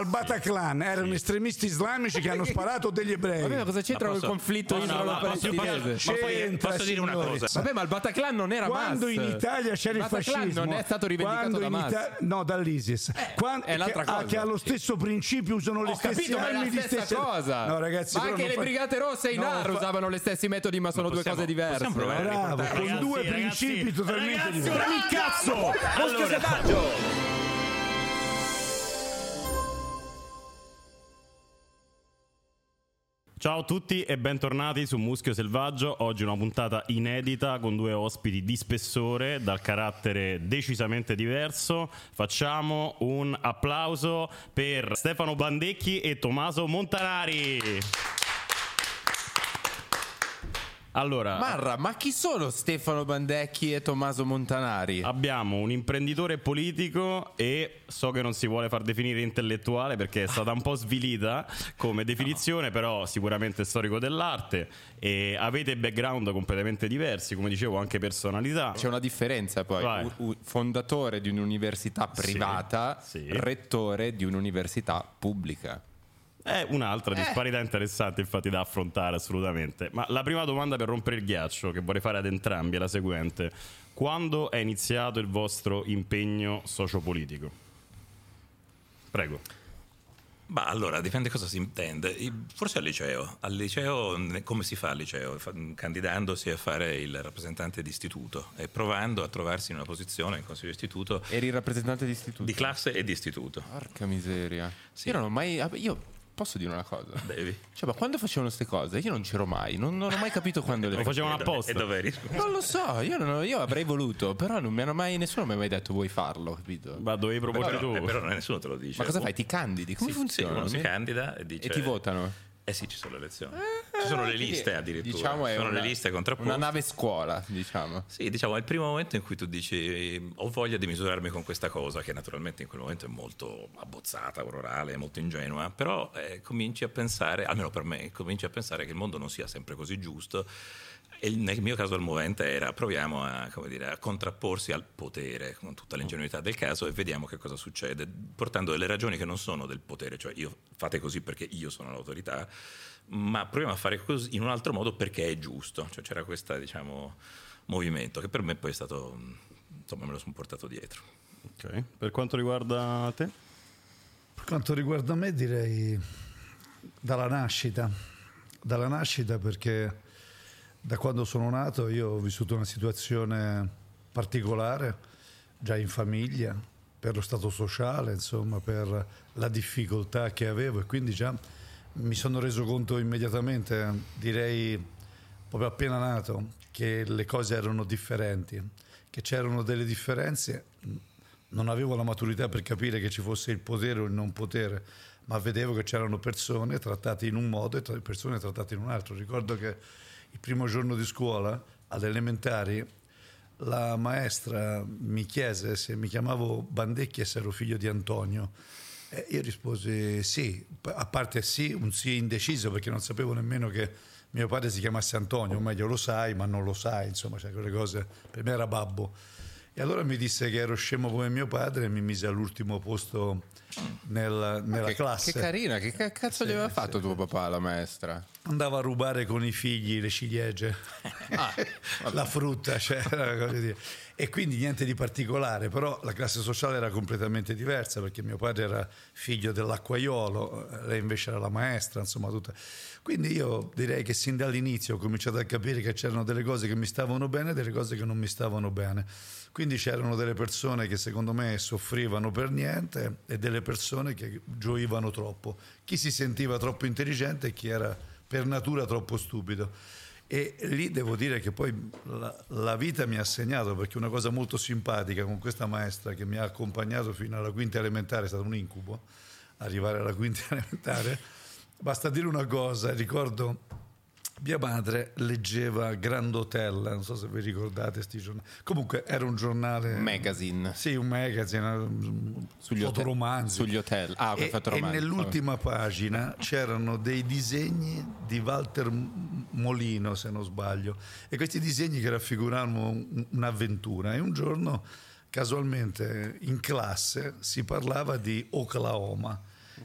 al Bataclan erano estremisti islamici che hanno sparato degli ebrei. Vabbè, ma cosa c'entra Ma il posso- conflitto posso- israelo-palestinese? posso- posso- posso dire una cosa? Vabbè, ma il Bataclan non era Quando Hamas. in Italia c'era il Bataclan fascismo, non è stato rivendicato da in Hamas. Ita- no, dall'ISIS, Quando- è l'altra che, ah, cosa. che ha lo stesso principio, usano le Ho stesse capito, ma è la armi stessa stesse- cosa. No, ragazzi, ma anche le fa- brigate rosse e i No, NAR fa- usavano le stessi metodi, ma sono due possiamo- cose diverse. Bravo, con due principi totalmente diversi. ora mi cazzo! Allora, Ciao a tutti e bentornati su Muschio Selvaggio. Oggi una puntata inedita con due ospiti di spessore dal carattere decisamente diverso. Facciamo un applauso per Stefano Bandecchi e Tommaso Montanari. Allora, Marra, ma chi sono Stefano Bandecchi e Tommaso Montanari? abbiamo un imprenditore politico e so che non si vuole far definire intellettuale perché è stata un po' svilita come definizione, però sicuramente storico dell'arte e avete background completamente diversi, come dicevo anche personalità. C'è una differenza poi. U- u- fondatore di un'università Sì, privata, sì. rettore di un'università pubblica. È un'altra Eh. disparità interessante infatti da affrontare assolutamente. Ma la prima domanda per rompere il ghiaccio che vorrei fare ad entrambi è la seguente. Quando è iniziato il vostro impegno sociopolitico? Prego. Ma allora, dipende cosa si intende. Forse al liceo. Al liceo, come si fa al liceo? Candidandosi a fare il rappresentante di istituto e provando a trovarsi in una posizione in consiglio di istituto Eri il rappresentante di istituto. di classe e di istituto. Porca miseria. Sì. Io non ho mai. Io posso dire una cosa? Devi. Cioè, ma quando facevano queste cose io non c'ero mai, non, non ho mai capito quando le Lo facevano apposta. E dove eri? Non lo so, io, non ho- io avrei voluto, però non mi hanno mai, nessuno mi ha mai detto vuoi farlo, capito? Ma dovevi proporre Però, tu? eh, però nessuno te lo dice. Ma cosa fai? Ti candidi? Come Sì, funziona? Sì, uno si candida e dice... E ti votano? Eh sì, ci sono le elezioni. ci sono le liste addirittura. Diciamo ci sono una, le liste contrapposte. Una nave scuola, diciamo. Sì, diciamo, è il primo momento in cui tu dici ho voglia di misurarmi con questa cosa, che naturalmente in quel momento è molto abbozzata, orale, molto ingenua, però eh, cominci a pensare, almeno per me, cominci a pensare che il mondo non sia sempre così giusto. E nel mio caso al movente era proviamo a, come dire, a contrapporsi al potere con tutta l'ingenuità del caso e vediamo che cosa succede, portando delle ragioni che non sono del potere, cioè io fate così perché io sono l'autorità, ma proviamo a fare così in un altro modo perché è giusto. Cioè c'era questo diciamo, movimento che per me poi è stato, insomma me lo sono portato dietro. Ok. Per quanto riguarda te? Per quanto riguarda me direi dalla nascita, dalla nascita perché da quando sono nato io ho vissuto una situazione particolare, già in famiglia, per lo stato sociale, insomma, per la difficoltà che avevo e quindi già mi sono reso conto immediatamente, direi proprio appena nato, che le cose erano differenti, che c'erano delle differenze non avevo la maturità per capire che ci fosse il potere o il non potere, ma vedevo che c'erano persone trattate in un modo e persone trattate in un altro. Ricordo che il primo giorno di scuola, alle elementari, la maestra mi chiese se mi chiamavo Bandecchi e se ero figlio di Antonio. E io risposi sì, a parte sì, un sì indeciso perché non sapevo nemmeno che mio padre si chiamasse Antonio, o meglio lo sai, ma non lo sai, insomma, cioè quelle cose, per me era babbo. E allora mi disse che ero scemo come mio padre e mi mise all'ultimo posto nel- nella che, classe. che carina, che ca- cazzo gli aveva fatto tuo papà, la maestra? Andava a rubare con i figli le ciliegie, la frutta, cioè, e quindi niente di particolare, però la classe sociale era completamente diversa perché mio padre era figlio dell'acquaiolo, lei invece era la maestra, insomma tutta. Quindi io direi che sin dall'inizio ho cominciato a capire che c'erano delle cose che mi stavano bene e delle cose che non mi stavano bene. Quindi c'erano delle persone che secondo me soffrivano per niente e delle persone che gioivano troppo. Chi si sentiva troppo intelligente e chi era per natura troppo stupido. E lì devo dire che poi la, la vita mi ha segnato perché una cosa molto simpatica con questa maestra che mi ha accompagnato fino alla quinta elementare, è stato un incubo arrivare alla quinta elementare. Basta dire una cosa, ricordo mia madre leggeva Grand Hotel, non so se vi ricordate sti giornali. Comunque era un giornale Magazine. Sì, un magazine, un Sugli hotel- fotoromanzi. sugli hotel. Ah, e, e nell'ultima pagina c'erano dei disegni di Walter Molino, se non sbaglio, e questi disegni che raffiguravano un- un'avventura. E un giorno, casualmente, in classe si parlava di Oklahoma.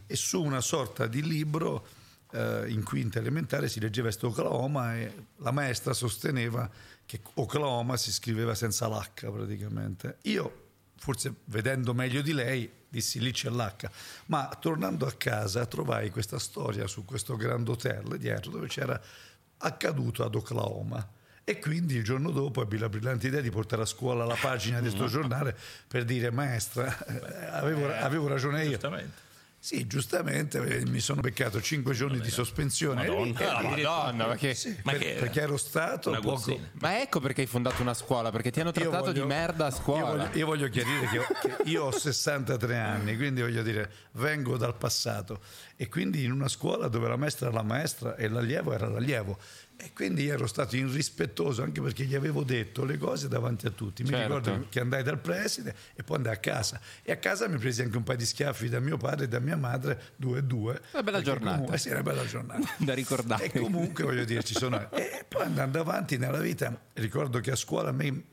e su una sorta di libro eh, in quinta elementare si leggeva questo Oklahoma e la maestra sosteneva che Oklahoma si scriveva senza l'H praticamente. Io, forse vedendo meglio di lei, dissi lì c'è l'H, ma tornando a casa trovai questa storia su questo Grand Hotel dietro dove c'era accaduto ad Oklahoma. E quindi il giorno dopo ebbi la brillante idea di portare a scuola la pagina di questo giornale per dire maestra, eh, avevo, avevo ragione io. Giustamente. Sì, giustamente eh, mi sono beccato cinque giorni di sospensione. Madonna. E- Ah, Madonna, ma che... sì, Ma per- perché ero stato Una poco... guzzina. Ma ecco perché hai fondato una scuola, perché ti hanno Io trattato voglio- di merda a Io scuola. voglio, io voglio chiarire che, ho- che io ho 63 anni, quindi voglio dire, vengo dal passato e quindi in una scuola dove la maestra era la maestra e l'allievo era l'allievo. E quindi ero stato irrispettoso anche perché gli avevo detto le cose davanti a tutti. Mi Certo. ricordo che andai dal preside e poi andai a casa. E a casa mi presi anche un paio di schiaffi da mio padre e da mia madre, due e due. Una bella giornata. comunque- sì, una bella giornata. Da ricordare. E comunque voglio dire, ci sono. E poi andando avanti nella vita, ricordo che a scuola a me,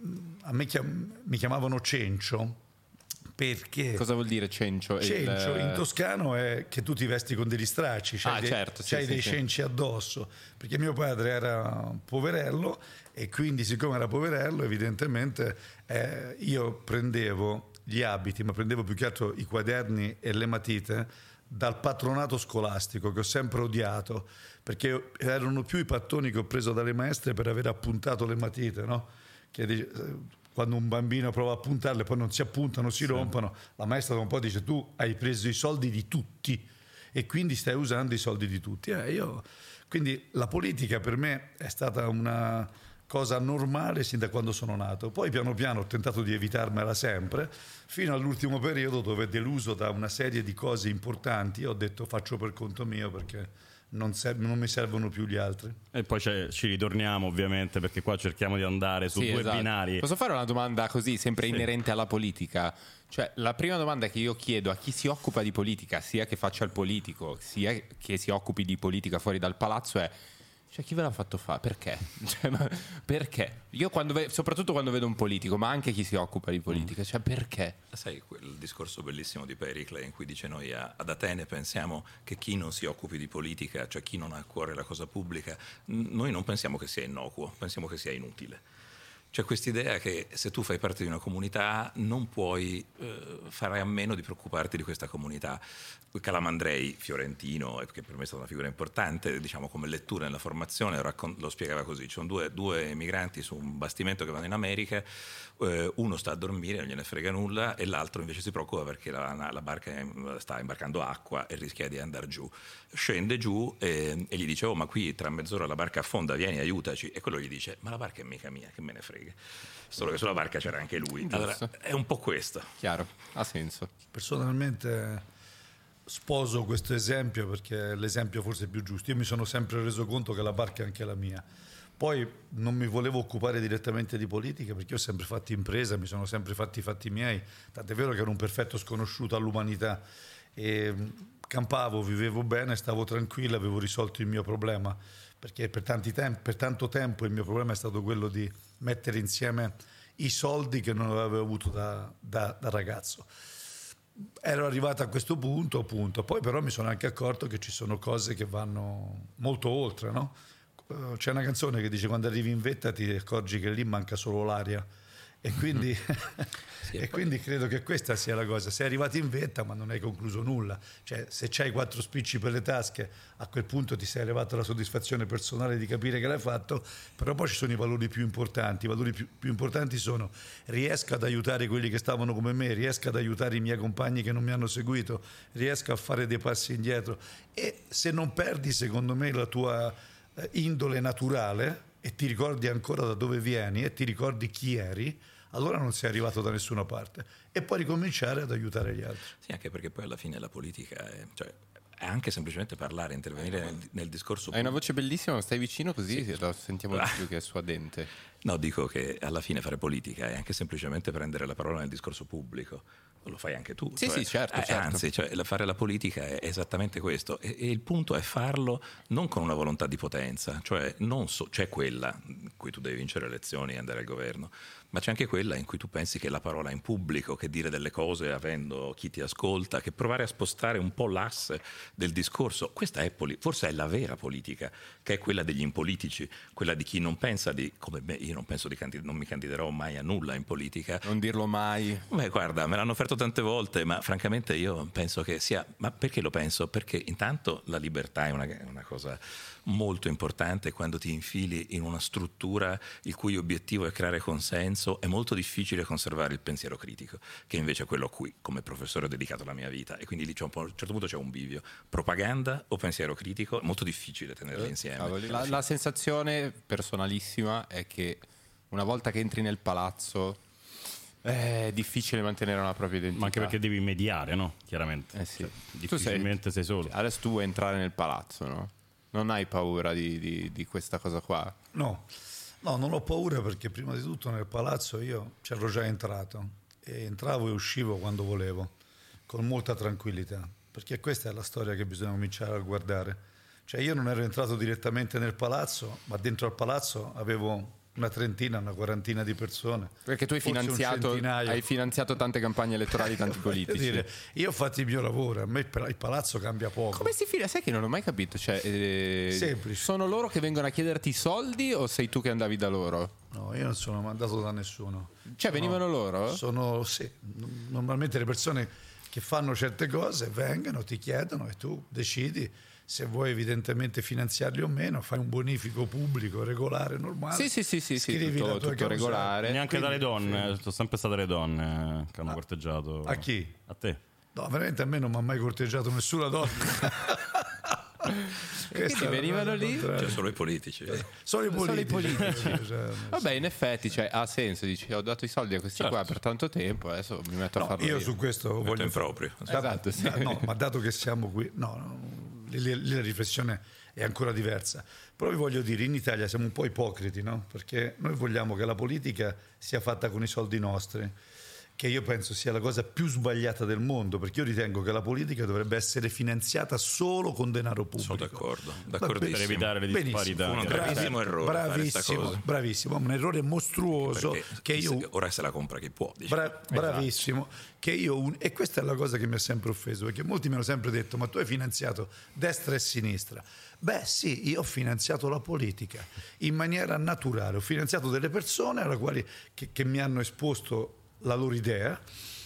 a me chiam- mi chiamavano Cencio perché. Cosa vuol dire cencio? Il- Cencio in toscano è che tu ti vesti con degli stracci, c'hai Ah, dei, certo, sì, sì, dei sì. cenci addosso, perché mio padre era un poverello e quindi siccome era poverello evidentemente eh, io prendevo gli abiti, ma prendevo più che altro i quaderni e le matite dal patronato scolastico che ho sempre odiato, perché erano più i pattoni che ho preso dalle maestre per aver appuntato le matite, no? Che eh, quando un bambino prova a puntarle poi non si appuntano, si rompono, la maestra un po' dice tu hai preso i soldi di tutti e quindi stai usando i soldi di tutti. Eh, io- quindi la politica per me è stata una cosa normale sin da quando sono nato. Poi piano piano ho tentato di evitarmela sempre, fino all'ultimo periodo dove deluso da una serie di cose importanti ho detto faccio per conto mio perché non, ser- non mi servono più gli altri. E poi c'è- ci ritorniamo ovviamente perché qua cerchiamo di andare su Sì, due esatto. binari. Posso fare una domanda così, sempre Sì. inerente alla politica? Cioè, la prima domanda che io chiedo a chi si occupa di politica, sia che faccia il politico, sia che si occupi di politica fuori dal palazzo, è. Cioè, chi ve l'ha fatto fare? Perché? Cioè, perché? Io quando ve- soprattutto quando vedo un politico, ma anche chi si occupa di politica, cioè perché? Sai quel discorso bellissimo di Pericle in cui dice noi a- ad Atene pensiamo che chi non si occupi di politica, cioè chi non ha a cuore la cosa pubblica, n- noi non pensiamo che sia innocuo, pensiamo che sia inutile. C'è quest'idea che se tu fai parte di una comunità non puoi eh, fare a meno di preoccuparti di questa comunità. Calamandrei, fiorentino, eh, che per me è stata una figura importante, diciamo come lettura nella formazione, lo, raccon- lo spiegava così. Ci sono due, due migranti su un bastimento che vanno in America, eh, uno sta a dormire, non gliene frega nulla, e l'altro invece si preoccupa perché la, la barca sta imbarcando acqua e rischia di andare giù. Scende giù e, e gli dice, oh ma qui tra mezz'ora la barca affonda, vieni aiutaci. E quello gli dice, ma la barca è mica mia, che me ne frega. Solo che sulla barca c'era anche lui. Allora, è un po' questo. Chiaro, ha senso. Personalmente sposo questo esempio perché è l'esempio forse più giusto. Io mi sono sempre reso conto che la barca è anche la mia. Poi non mi volevo occupare direttamente di politica perché ho sempre fatto impresa, mi sono sempre fatti i fatti miei, tant'è vero che ero un perfetto sconosciuto all'umanità e mh, campavo, vivevo bene, stavo tranquillo, avevo risolto il mio problema perché per, tanti tem- per tanto tempo il mio problema è stato quello di mettere insieme i soldi che non avevo avuto da- da- da ragazzo ero arrivato a questo punto, appunto. Poi però mi sono anche accorto che ci sono cose che vanno molto oltre, no? C'è una canzone che dice quando arrivi in vetta ti accorgi che lì manca solo l'aria. E quindi, Sì, e quindi credo che questa sia la cosa. Sei arrivato in vetta ma non hai concluso nulla. Cioè, se c'hai quattro spicci per le tasche, a quel punto ti sei arrivato alla soddisfazione personale di capire che l'hai fatto, però poi ci sono i valori più importanti. I valori più, più importanti sono riesco ad aiutare quelli che stavano come me, riesco ad aiutare i miei compagni che non mi hanno seguito, riesco a fare dei passi indietro. E se non perdi, secondo me, la tua eh, indole naturale e ti ricordi ancora da dove vieni e ti ricordi chi eri, allora non sei arrivato da nessuna parte. E poi ricominciare ad aiutare gli altri. Sì, anche perché poi alla fine la politica è, cioè, è anche semplicemente parlare, intervenire nel, nel discorso Hai una voce bellissima, ma stai vicino così lo sentiamo di più che è suadente. No, dico che alla fine fare politica è anche semplicemente prendere la parola nel discorso pubblico. Lo fai anche tu. Sì, sì, certo, eh, certo. Anzi, cioè, la- fare la politica è esattamente questo. E, e il punto è farlo non con una volontà di potenza, cioè non so- c'è quella in cui tu devi vincere le elezioni e andare al governo, ma c'è anche quella in cui tu pensi che la parola in pubblico, che dire delle cose avendo chi ti ascolta, che provare a spostare un po' l'asse del discorso, questa è poli- forse è la vera politica, che è quella degli impolitici, quella di chi non pensa di, come me, io non penso di candid- non mi candiderò mai a nulla in politica. Non dirlo mai. Beh, guarda, me l'hanno offerto tante volte, ma francamente io penso che sia. Ma perché lo penso? Perché intanto la libertà è una, è una cosa molto importante quando ti infili in una struttura il cui obiettivo è creare consenso, è molto difficile conservare il pensiero critico, che invece è quello a cui come professore ho dedicato la mia vita e quindi lì c'è un po', a un certo punto c'è un bivio. Propaganda o pensiero critico? È molto difficile tenerli insieme. Cavoli, La, la sensazione personalissima è che una volta che entri nel palazzo è difficile mantenere una propria identità. Ma anche perché devi mediare, no? Chiaramente. Eh sì. Cioè, Tu sei- difficilmente sei, solo. Adesso tu vuoi entrare nel palazzo, no? Non hai paura di, di- di questa cosa qua? No, no, non ho paura perché prima di tutto nel palazzo io c'ero già entrato e entravo e uscivo quando volevo, con molta tranquillità, perché questa è la storia che bisogna cominciare a guardare. Cioè io non ero entrato direttamente nel palazzo, ma dentro al palazzo avevo una trentina, una quarantina di persone. Perché tu hai finanziato, hai finanziato tante campagne elettorali, tanti politici. dire, io ho fatto il mio lavoro, a me il palazzo cambia poco. Come si fila? Sai che non ho mai capito. Cioè, eh, Semplice. Sono loro che vengono a chiederti i soldi o sei tu che andavi da loro? No, io non sono mandato da nessuno. Cioè, venivano loro? Sono, sì, normalmente le persone che fanno certe cose vengono, ti chiedono e tu decidi se vuoi evidentemente finanziarli o meno, fai un bonifico pubblico, regolare, normale. Sì, sì, sì, sì, sì, tutto- tutto regolare. Neanche Quindi- dalle donne, sono sempre state le donne che hanno corteggiato. A chi? A te. No, veramente a me non mi ha mai corteggiato nessuna donna. Una venivano lì? Cioè, solo i politici. Sono i Solo i politici. politici. Cioè, Vabbè, in effetti cioè, ha senso. Dici, ho dato i soldi a questi Certo. qua per tanto tempo, adesso mi metto a no, farlo io io. su questo Metto voglio proprio. Esatto, sì. Da- no, ma dato che siamo qui, no, no, lì, la riflessione è ancora diversa. Però vi voglio dire, in Italia siamo un po' ipocriti, no? Perché noi vogliamo che la politica sia fatta con i soldi nostri, che io penso sia la cosa più sbagliata del mondo, perché io ritengo che la politica dovrebbe essere finanziata solo con denaro pubblico. Sono d'accordo, d'accordissimo. Per evitare le Benissimo. disparità. Fu un gravissimo errore Bravissimo, cosa. bravissimo, un errore mostruoso Perché che io ora se la compra chi può. diciamo. Bra- bravissimo. Che io e questa è la cosa che mi ha sempre offeso, perché molti mi hanno sempre detto: Ma tu hai finanziato destra e sinistra. Beh, sì, io ho finanziato la politica in maniera naturale, ho finanziato delle persone quali, che, che mi hanno esposto la loro idea.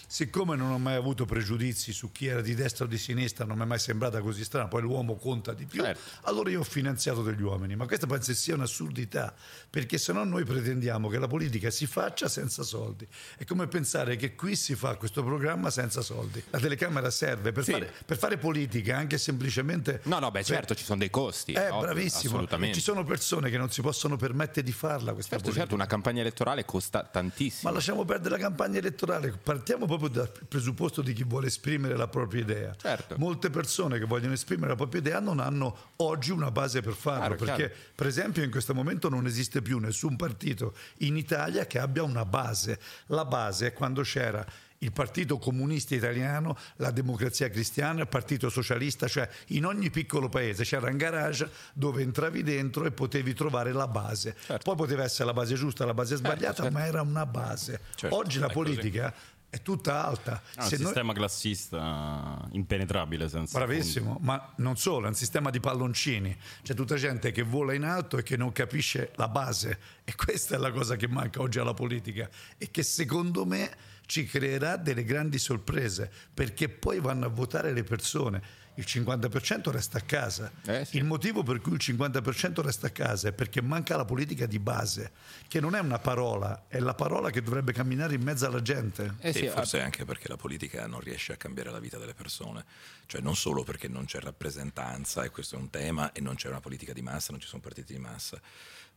Siccome non ho mai avuto pregiudizi su chi era di destra o di sinistra, non mi è mai sembrata così strana, poi l'uomo conta di più, Certo. allora io ho finanziato degli uomini, ma questa penso sia un'assurdità, perché se no noi pretendiamo che la politica si faccia senza soldi. È come pensare che qui si fa questo programma senza soldi. La telecamera serve per, Sì. fare, per fare politica, anche semplicemente... No, no, beh, per- certo, ci sono dei costi. Eh, ovvio, bravissimo. Assolutamente. Ci sono persone che non si possono permettere di farla questa Certo, politica. certo, una campagna elettorale costa tantissimo. Ma lasciamo perdere la campagna elettorale, partiamo proprio dal presupposto di chi vuole esprimere la propria idea. Certo. Molte persone che vogliono esprimere la propria idea non hanno oggi una base per farlo, Chiaro, perché chiaro. per esempio in questo momento non esiste più nessun partito in Italia che abbia una base. La base è quando c'era il Partito Comunista Italiano, la Democrazia Cristiana, il Partito Socialista, cioè in ogni piccolo paese c'era un garage dove entravi dentro e potevi trovare la base. Poi poteva essere la base giusta, la base sbagliata, certo. ma era una base. Certo, Oggi la politica è tutta alta. Ah, un Se noi- sistema classista impenetrabile senza Bravissimo, ma non solo, è un sistema di palloncini. C'è tutta gente che vola in alto e che non capisce la base. E questa è la cosa che manca oggi alla politica e che secondo me ci creerà delle grandi sorprese, perché poi vanno a votare le persone. Il 50% resta a casa. Eh, sì. Il motivo per cui il 50% resta a casa è perché manca la politica di base, che non è una parola, è la parola che dovrebbe camminare in mezzo alla gente. Eh sì, e forse anche perché la politica non riesce a cambiare la vita delle persone, cioè non solo perché non c'è rappresentanza, e questo è un tema, e non c'è una politica di massa, non ci sono partiti di massa,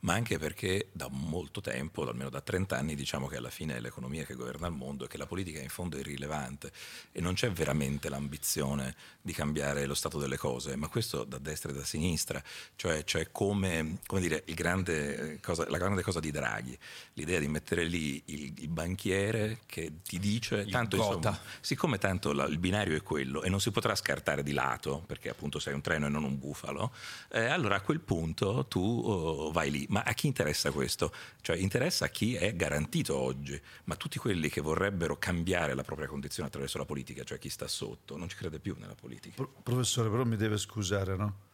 ma anche perché da molto tempo, almeno da 30 anni, diciamo che alla fine è l'economia che governa il mondo e che la politica in fondo è irrilevante e non c'è veramente l'ambizione di cambiare lo stato delle cose, ma questo da destra e da sinistra, cioè, cioè come, come dire, il grande eh, cosa, la grande cosa di Draghi, l'idea di mettere lì il, il banchiere che ti dice, tanto insomma, siccome tanto la- il binario è quello e non si potrà scartare di lato, perché appunto sei un treno e non un bufalo, eh, allora a quel punto tu oh, vai lì. Ma a chi interessa questo? Cioè interessa a chi è garantito oggi, ma tutti quelli che vorrebbero cambiare la propria condizione attraverso la politica, cioè chi sta sotto, non ci crede più nella politica. Pro- professore, però mi deve scusare, no?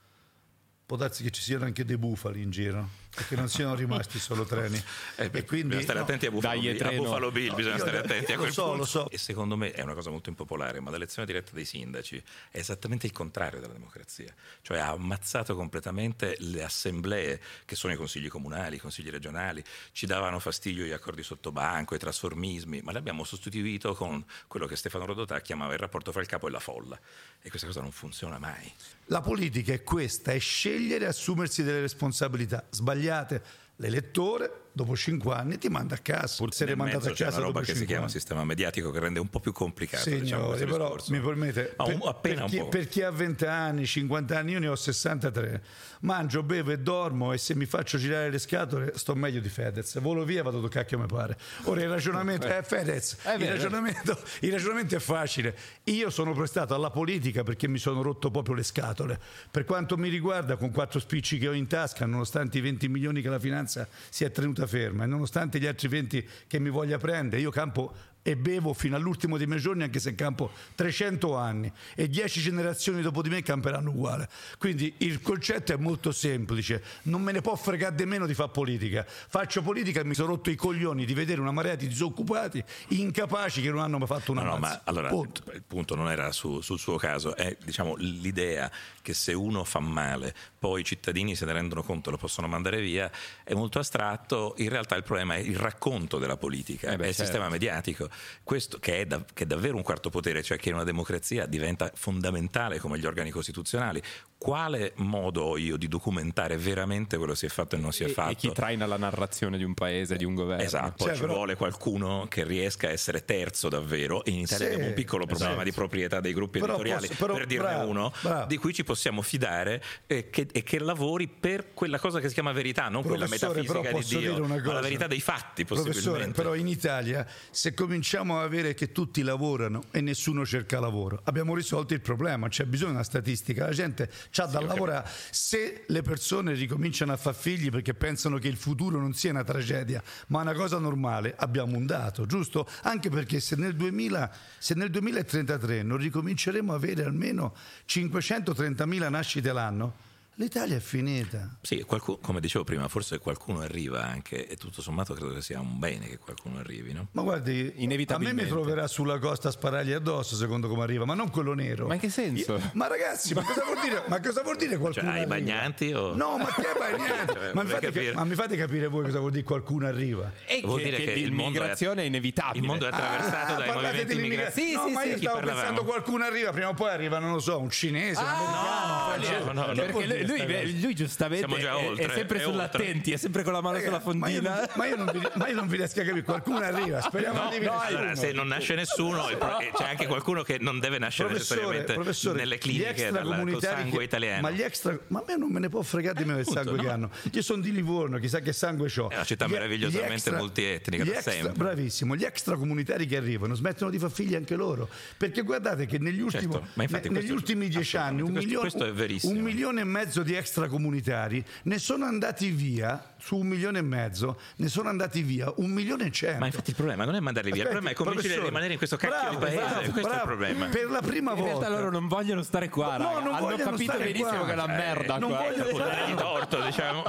Può darsi che ci siano anche dei bufali in giro, perché non siano rimasti solo treni. Eh, beh, e quindi bisogna stare no, attenti a Buffalo, Dai, Bill, a. Buffalo Bill, bisogna io- stare attenti a lo quel so, punto. lo so. E secondo me è una cosa molto impopolare, ma l'elezione diretta dei sindaci è esattamente il contrario della democrazia. Cioè ha ammazzato completamente le assemblee, che sono i consigli comunali, i consigli regionali, ci davano fastidio gli accordi sotto banco, i trasformismi, ma l'abbiamo sostituito con quello che Stefano Rodotà chiamava il rapporto fra il capo e la folla. E questa cosa non funziona mai. La politica è questa, è scegliere e assumersi delle responsabilità sbagliate. L'elettore, dopo cinque anni, ti manda a casa. Pur essere Nel mandato a mezzo c'è casa una roba che si chiama sistema mediatico che rende un po' più complicato Signore, diciamo, però discorso. mi permette, un- per, appena per un chi, po'. per chi ha 20 anni, 50 anni, io ne ho 63, mangio, bevo e dormo e se mi faccio girare le scatole sto meglio di Fedez, volo via e vado dove cacchio mi pare. Ora il ragionamento è Fedez, È il, ragionamento, il ragionamento è facile, io sono prestato alla politica perché mi sono rotto proprio le scatole, per quanto mi riguarda con quattro spicci che ho in tasca, nonostante i 20 milioni che la finanza si è tenuta ferma e nonostante gli altri 20 che mi voglia prendere, io campo e bevo fino all'ultimo dei miei giorni anche se campo 300 anni e 10 generazioni dopo di me camperanno uguale quindi il concetto è molto semplice non me ne può fregare di meno di fare politica faccio politica e mi sono rotto i coglioni di vedere una marea di disoccupati incapaci che non hanno mai fatto una No, no, ma allora Punto. il punto non era su- sul suo caso, è diciamo, l'idea che se uno fa male, poi i cittadini se ne rendono conto e lo possono mandare via, è molto astratto. In realtà il problema è il racconto della politica, Eh beh, è il certo. sistema mediatico, questo che è, da- che è davvero un quarto potere, cioè che in una democrazia diventa fondamentale come gli organi costituzionali. Quale modo ho io di documentare veramente quello che si è fatto e non si è E, fatto? e chi traina la narrazione di un paese, di un governo. Esatto, Cioè, ci però- vuole qualcuno che riesca a essere terzo davvero. In Italia Sì, abbiamo un piccolo problema esatto. di proprietà dei gruppi Però editoriali, posso- però- per dirne bravo, uno, bravo. di cui ci possiamo fidare e che, e che lavori per quella cosa che si chiama verità, non quella Professore, metafisica di posso Dio, dire una ma cosa. la verità dei fatti Professore, possibilmente. però in Italia se cominciamo a avere che tutti lavorano e nessuno cerca lavoro, abbiamo risolto il problema, c'è bisogno di una statistica, la gente c'ha da lavorare. Se le persone ricominciano a far figli perché pensano che il futuro non sia una tragedia, ma una cosa normale, abbiamo un dato, giusto? Anche perché se nel, 2000, se nel 2033 non ricominceremo a avere almeno 530.000 nascite l'anno, l'Italia è finita. Sì, qualcuno- come dicevo prima, forse qualcuno arriva anche e tutto sommato credo che sia un bene che qualcuno arrivi, no? Ma guardi, a me Inevitabilmente. mi troverà sulla costa a sparargli addosso, secondo come arriva, ma non quello nero. Ma in che senso? Io- ma ragazzi, ma cosa vuol dire, ma cosa vuol dire qualcuno Cioè, ai arriva? bagnanti o- No, ma che bagnanti? Cioè, ma, mi fate, capire. ma mi fate capire voi cosa vuol dire qualcuno arriva? E Vuol che, dire che che il mondo è- l'immigrazione è, inevitabile. Il mondo è attraversato Ah, dai movimenti immigrati. no, Sì, ma sì, io sì, stavo parlavamo? pensando qualcuno arriva, prima o poi arriva, non lo so, un cinese, un americano, un francese. no, no, no, Perché lui, lui, lui giustamente Siamo già è- è, oltre, sempre è sull'attenti, è sempre con la mano sulla ma io, fondina. non, ma io non vi, ma io non vi riesco a capire, qualcuno arriva, speriamo No, di arrivi no, allora, se non nasce nessuno, c'è anche qualcuno che non deve nascere Professore, necessariamente professore, nelle cliniche dal, sangue che- italiano. Ma gli extra, ma a me non me ne può fregare di me il appunto, sangue che no. hanno. Io sono di Livorno, chissà che sangue ho. È una città meravigliosamente multietnica da extra- sempre. Bravissimo, gli extracomunitari che arrivano smettono di far figli anche loro. Perché guardate che negli ultimi, Certo, negli ultimi dieci anni un milione, questo- questo è verissimo. un milione e mezzo di extracomunitari ne sono andati via su un milione e mezzo, ne sono andati via un milione e cento. Ma infatti il problema non è mandarli via, il problema è convincere a rimanere in questo cacchio bravo, di paese. bravo, questo è il bravo. problema. Per la prima In volta realtà loro non vogliono stare qua, No, raga. non Hanno vogliono capito stare benissimo qua. che è una Eh, merda non qua. vogliono stare dargli torto, diciamo.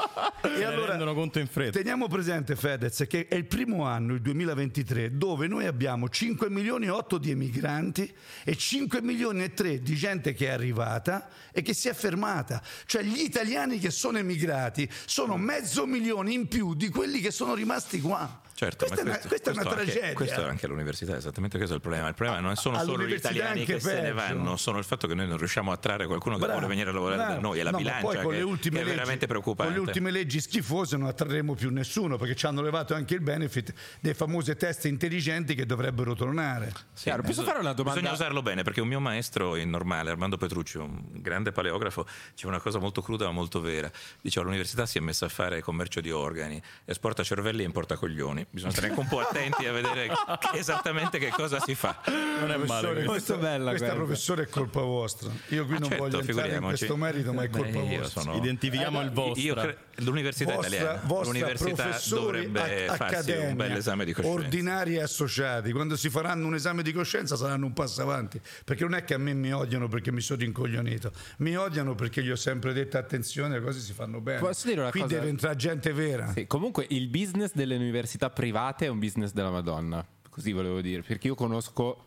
E allora rendono conto in fretta. teniamo presente Fedez che è il primo anno, il 2023, dove noi abbiamo 5 milioni e 8 di emigranti e 5 milioni e 3 di gente che è arrivata e che si è fermata. Cioè gli italiani che sono emigrati sono mezzo milione in più di quelli che sono rimasti qua. Certo, questa, ma è una, questa è una questo anche- tragedia. questo anche all'università, è esattamente questo è il problema. Il problema non sono solo gli All'università italiani che se ne peggio. vanno, sono il fatto che noi non riusciamo a trarre qualcuno che Bravo, vuole venire a lavorare da bravo. noi, è la No, bilancia poi con che, le ultime che è leggi- veramente preoccupante. Con le ultime leggi schifose non attrarremo più nessuno perché ci hanno levato anche il benefit dei famose teste intelligenti che dovrebbero tornare. Sì, Chiaro, posso bisogna- fare una domanda? Bisogna usarlo bene perché un mio maestro in normale, Armando Petrucci, un grande paleografo, diceva una cosa molto cruda ma molto vera. Diceva l'università si è messa a fare commercio di organi, esporta cervelli e importa coglioni. Bisogna stare anche un po' attenti a vedere che- esattamente che cosa si fa. Non è male. Questa, bella questa questa. professore è colpa vostra. Io qui Ah, non certo, voglio entrare in figuriamoci. questo merito, ma è Beh, colpa io vostra. sono- Identifichiamo il vostro. Io cre- l'università Vostra, italiana, vostra l'università dovrebbe a- farsi un bel esame di coscienza. ordinari e associati, quando si faranno un esame di coscienza saranno un passo avanti, perché non è che a me mi odiano perché mi sono rincoglionito, mi odiano perché gli ho sempre detto attenzione, le cose si fanno bene. Posso dire una Qui cosa? deve entrare gente vera. Sì, comunque il business delle università private è un business della Madonna, così volevo dire, perché io conosco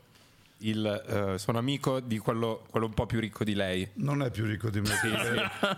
il, eh, sono amico di quello, quello un po' più ricco di lei. Non è più ricco di me.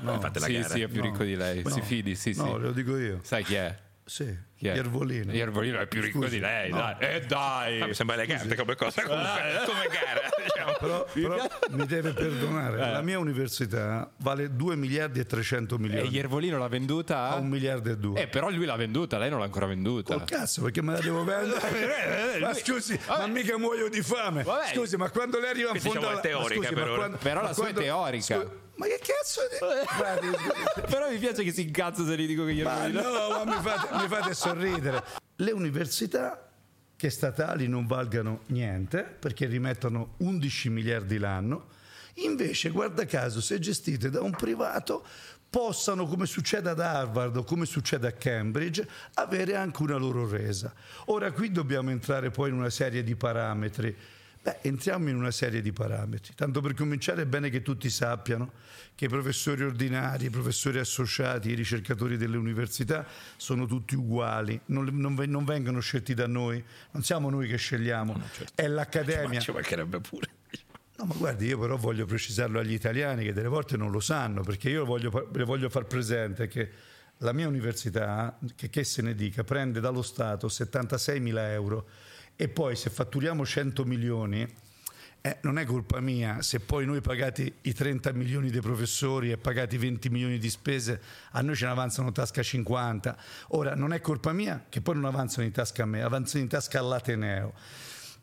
No, Fate la sì, gara. sì, è più No. ricco di lei. No. Si fidi, sì, no, sì. lo dico io. Sai chi è? Sì, è? Iervolino. Iervolino è più ricco Scusi, di lei, no. dai. Eh dai! Ah, mi sembra elegante come cosa, comunque, come gara. diciamo. Però, però mi deve perdonare, Eh. la mia università vale 2 miliardi e 300 E milioni. Iervolino l'ha venduta a a... un miliardo e due. Eh, però lui l'ha venduta, lei non l'ha ancora venduta. Col cazzo, perché me la devo vendere? ma scusi, ma mica muoio di fame. Vabbè. Scusi, ma quando lei arriva in Quindi fondo diciamo alla... è teorica ma scusi, per ma ora. quando- Però ma la sua è quando- teorica. scu- ma che cazzo di... Guardi, scusi, Però mi piace che si incazza se gli dico che ma Iervolino... no, ma mi fate, mi fate sorridere. Le università che statali non valgano niente perché rimettono 11 miliardi l'anno, invece, guarda caso, se gestite da un privato possano, come succede ad Harvard o come succede a Cambridge, avere anche una loro resa. Ora qui dobbiamo entrare poi in una serie di parametri. Beh, entriamo in una serie di parametri. Tanto per cominciare è bene che tutti sappiano che i professori ordinari, i professori associati, i ricercatori delle università sono tutti uguali, non, non non vengono scelti da noi, non siamo noi che scegliamo, è Ma l'accademia. ci mancherebbe pure. No, ma guardi, io però voglio precisarlo agli italiani che delle volte non lo sanno, perché io voglio, le voglio far presente che la mia università, che, che se ne dica, prende dallo Stato 76 mila euro e poi se fatturiamo 100 milioni, eh, non è colpa mia se poi noi pagati i 30 milioni dei professori e pagati 20 milioni di spese, a noi ce ne avanzano tasca 50. Ora, non è colpa mia che poi non avanzano in tasca a me, avanzano in tasca all'Ateneo.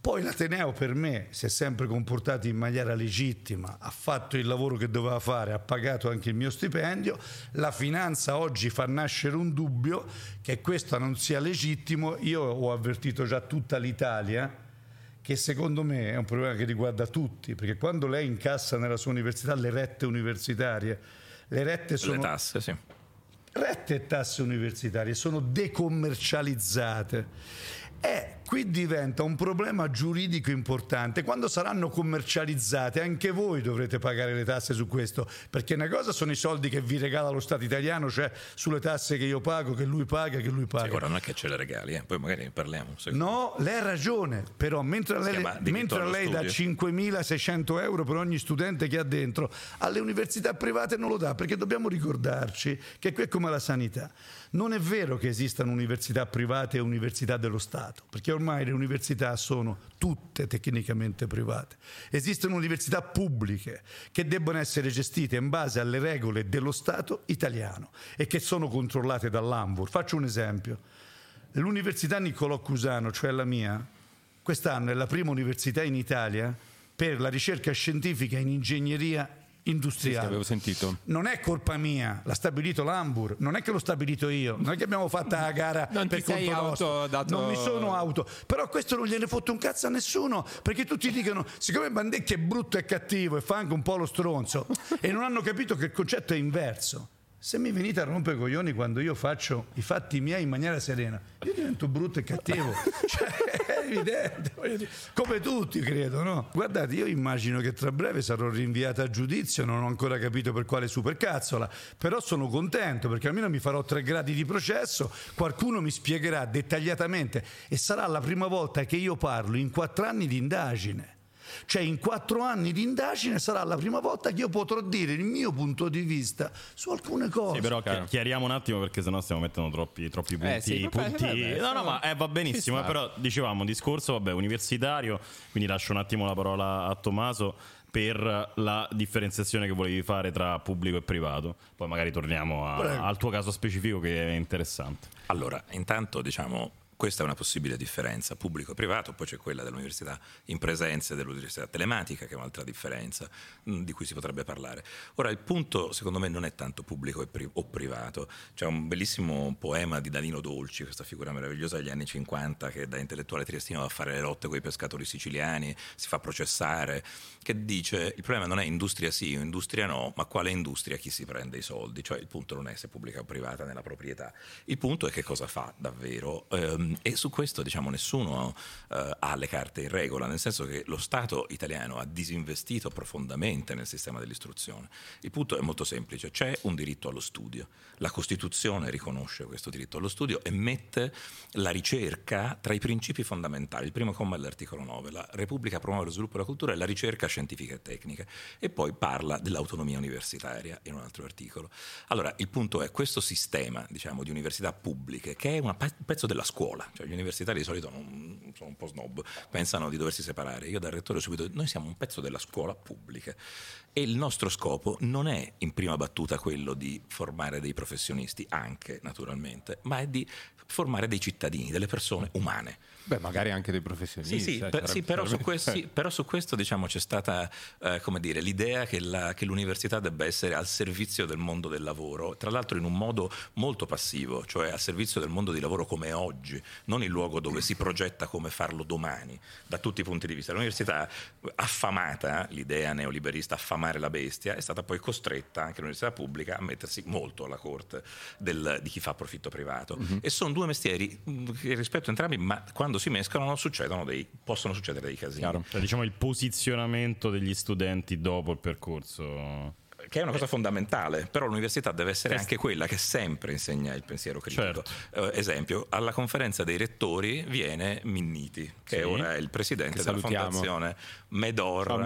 Poi l'Ateneo per me si è sempre comportato in maniera legittima, ha fatto il lavoro che doveva fare, ha pagato anche il mio stipendio. La finanza oggi fa nascere un dubbio che questo non sia legittimo. Io ho avvertito già tutta l'Italia che secondo me è un problema che riguarda tutti, perché quando lei incassa nella sua università le rette universitarie, le rette Le sono tasse, sì. rette e tasse universitarie sono decommercializzate. E qui diventa un problema giuridico importante. Quando saranno commercializzate, anche voi dovrete pagare le tasse su questo, perché una cosa sono i soldi che vi regala lo Stato italiano, cioè sulle tasse che io pago, che lui paga, che lui Sì, paga. ora non è che ce le regali, eh. poi magari ne parliamo. No, lei ha ragione, però mentre lei, mentre lei dà studio. 5.600 euro per ogni studente che ha dentro, alle università private non lo dà, perché dobbiamo ricordarci che qui è come la sanità. Non è vero che esistano università private e università dello Stato, perché ormai le università sono tutte tecnicamente private. Esistono università pubbliche che debbono essere gestite in base alle regole dello Stato italiano e che sono controllate dall'ANVUR. Faccio un esempio. L'Università Niccolò Cusano, cioè la mia, quest'anno è la prima università in Italia per la ricerca scientifica in ingegneria Sì, industriale. avevo sentito. Non è colpa mia, l'ha stabilito l'Ambur, non è che l'ho stabilito io, non è che abbiamo fatto la gara Non per conto nostro. auto dato- Non mi sono auto, però questo non gliene fotte un cazzo a nessuno, perché tutti dicono, siccome Bandecchi è brutto e cattivo e fa anche un po' lo stronzo, e non hanno capito che il concetto è inverso. Se mi venite a rompere i coglioni quando io faccio i fatti miei in maniera serena, io divento brutto e cattivo. cioè, evidente, come tutti credo, no? Guardate, io immagino che tra breve sarò rinviata a giudizio, non ho ancora capito per quale supercazzola, però sono contento perché almeno mi farò tre gradi di processo, qualcuno mi spiegherà dettagliatamente e sarà la prima volta che io parlo in quattro anni di indagine. Cioè in quattro anni di indagine sarà la prima volta che io potrò dire il mio punto di vista su alcune cose. Sì, però chi- chiariamo un attimo perché sennò stiamo mettendo troppi, troppi punti. Eh sì, vabbè, punti- vabbè, no, no, ma eh, va benissimo. eh, però dicevamo discorso vabbè, universitario, quindi lascio un attimo la parola a Tommaso per la differenziazione che volevi fare tra pubblico e privato. Poi magari torniamo a- al tuo caso specifico che è interessante. Allora, intanto diciamo Questa è una possibile differenza, pubblico e privato, poi c'è quella dell'università in presenza e dell'università telematica, che è un'altra differenza mh, di cui si potrebbe parlare. Ora, il punto secondo me non è tanto pubblico o privato. C'è un bellissimo poema di Danilo Dolci, questa figura meravigliosa degli anni 50, che da intellettuale triestino va a fare le lotte con i pescatori siciliani, si fa processare, che dice il problema non è industria sì o industria no, ma quale industria chi si prende i soldi. Cioè il punto non è se pubblica o privata nella proprietà, il punto è che cosa fa davvero. Ehm, e su questo diciamo, nessuno eh, ha le carte in regola, nel senso che lo Stato italiano ha disinvestito profondamente nel sistema dell'istruzione. Il punto è molto semplice, c'è un diritto allo studio, la Costituzione riconosce questo diritto allo studio e mette la ricerca tra i principi fondamentali. Il primo comma dell'articolo 9, la Repubblica promuove lo sviluppo della cultura e la ricerca scientifica e tecnica e poi parla dell'autonomia universitaria in un altro articolo. Allora, il punto è questo sistema diciamo, di università pubbliche, che è un pezzo della scuola, scuola, cioè gli universitari di solito non, sono un po' snob, pensano di doversi separare. Io da rettore subito, noi siamo un pezzo della scuola pubblica e il nostro scopo non è in prima battuta quello di formare dei professionisti, anche naturalmente, ma è di formare dei cittadini, delle persone umane. Beh, magari anche dei professionisti. Sì, sì, per, sì però, su questo, sì però, su questo, diciamo, c'è stata eh, dire, l'idea che, la, che, l'università debba essere al servizio del mondo del lavoro, tra l'altro in un modo molto passivo, cioè al servizio del mondo di lavoro come oggi, non il luogo dove si progetta come farlo domani, da tutti i punti di vista. L'università affamata, l'idea neoliberista affamare la bestia, è stata poi costretta anche l'università pubblica a mettersi molto alla corte del, di chi fa profitto privato. Mm-hmm. E sono due mestieri mm, che rispetto entrambi, ma quando quando si mescolano dei, possono succedere dei casini. Cioè, diciamo il posizionamento degli studenti dopo il percorso che è una cosa fondamentale, però l'università deve essere anche quella che sempre insegna il pensiero critico. Certo. Uh, esempio, alla conferenza dei rettori viene Minniti, che sì. ora è il presidente della fondazione Medor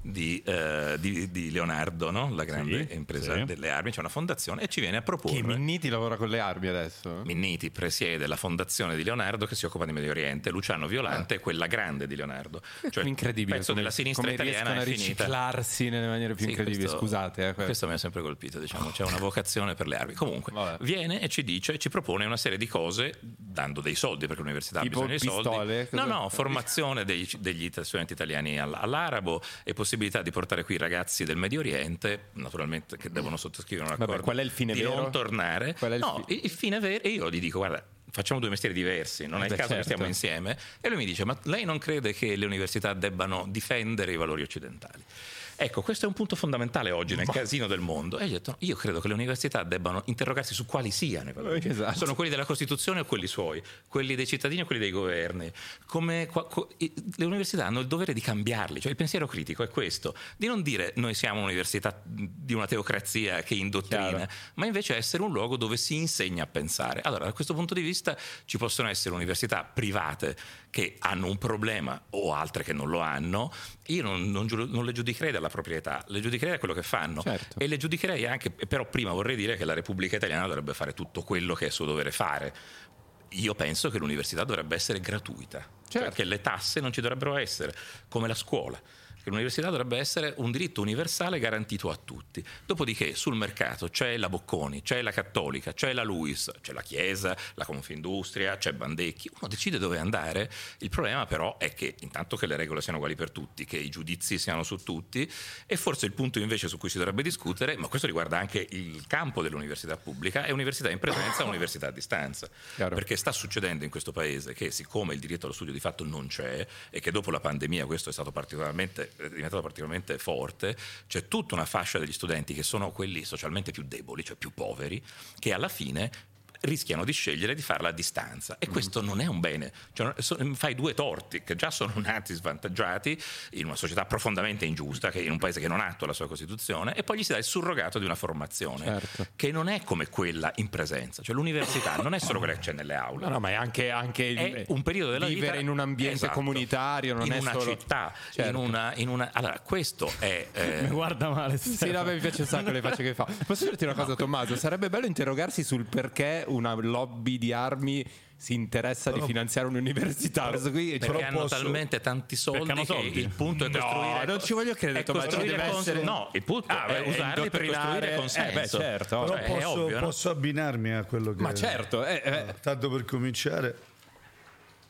di, uh, di, di, Leonardo, no? la grande sì. impresa sì. delle armi, c'è una fondazione e ci viene a proporre... Che Minniti lavora con le armi adesso? Minniti presiede la fondazione di Leonardo che si occupa di Medio Oriente, Luciano Violante ah. è quella grande di Leonardo. Cioè, incredibile. Il pezzo come, della sinistra come italiana a riciclarsi nelle maniere più incredibili, questo, scusate eh, questo mi ha sempre colpito, diciamo, c'è una vocazione per le armi. Comunque, Vabbè. viene e ci dice, ci propone una serie di cose dando dei soldi perché l'università tipo ha bisogno di soldi. No, no, formazione degli, degli studenti italiani all'arabo e possibilità di portare qui ragazzi del Medio Oriente, naturalmente che devono sottoscrivere un accordo Vabbè, qual è il fine di vero? non tornare. Il no, fi- il fine vero, e io gli dico, guarda, facciamo due mestieri diversi, non è il caso certo. che stiamo insieme. E lui mi dice, ma lei non crede che le università debbano difendere i valori occidentali? Ecco, questo è un punto fondamentale oggi nel Ma... casino del mondo. E io ho detto, io credo che le università debbano interrogarsi su quali siano i valori. Esatto. Sono quelli della Costituzione o quelli suoi, quelli dei cittadini o quelli dei governi. Come, qua, co, le università hanno il dovere di cambiarli, cioè il pensiero critico è questo, di non dire noi siamo un'università di una teocrazia che indottrina, Chiaro. ma invece essere un luogo dove si insegna a pensare. Allora, da questo punto di vista ci possono essere università private che hanno un problema o altre che non lo hanno, io non, non, non le giudicherei dalla proprietà, le giudicherei da quello che fanno certo. e le giudicherei anche, però prima vorrei dire che la Repubblica Italiana dovrebbe fare tutto quello che è suo dovere fare. Io penso che l'università dovrebbe essere gratuita, certo. perché le tasse non ci dovrebbero essere, come la scuola che l'università dovrebbe essere un diritto universale garantito a tutti. Dopodiché sul mercato c'è la Bocconi, c'è la Cattolica, c'è la Luis, c'è la Chiesa, la Confindustria, c'è Bandecchi, uno decide dove andare. Il problema però è che intanto che le regole siano uguali per tutti, che i giudizi siano su tutti e forse il punto invece su cui si dovrebbe discutere, ma questo riguarda anche il campo dell'università pubblica, è università in presenza o università a distanza. Chiaro. Perché sta succedendo in questo paese che siccome il diritto allo studio di fatto non c'è e che dopo la pandemia questo è stato particolarmente è diventato particolarmente forte, c'è tutta una fascia degli studenti che sono quelli socialmente più deboli, cioè più poveri, che alla fine rischiano di scegliere di farla a distanza e questo non è un bene, cioè, fai due torti che già sono nati svantaggiati in una società profondamente ingiusta, che in un paese che non attua la sua Costituzione e poi gli si dà il surrogato di una formazione certo. che non è come quella in presenza, cioè l'università non è solo quella che c'è nelle aule, no, no, ma è anche, anche è un periodo della vivere vita in un ambiente esatto, comunitario, non in è una solo... città, certo. in, una, in una... Allora, questo è... Eh... guarda male. Sì, no, mi piace un sacco le facce che fa. Posso dirti una cosa, no, Tommaso? Sarebbe bello interrogarsi sul perché una lobby di armi si interessa però, di finanziare un'università. Però, qui, perché però hanno posso... talmente tanti soldi, che soldi. il punto è costruire. No, non ci voglio credere. Costruire con... essere... No, il punto ah, è, è usarli per costruire consenso. Eh, beh, certo. Però cioè, posso, ovvio, posso no? abbinarmi a quello che. Ma certo. Eh, eh. Tanto per cominciare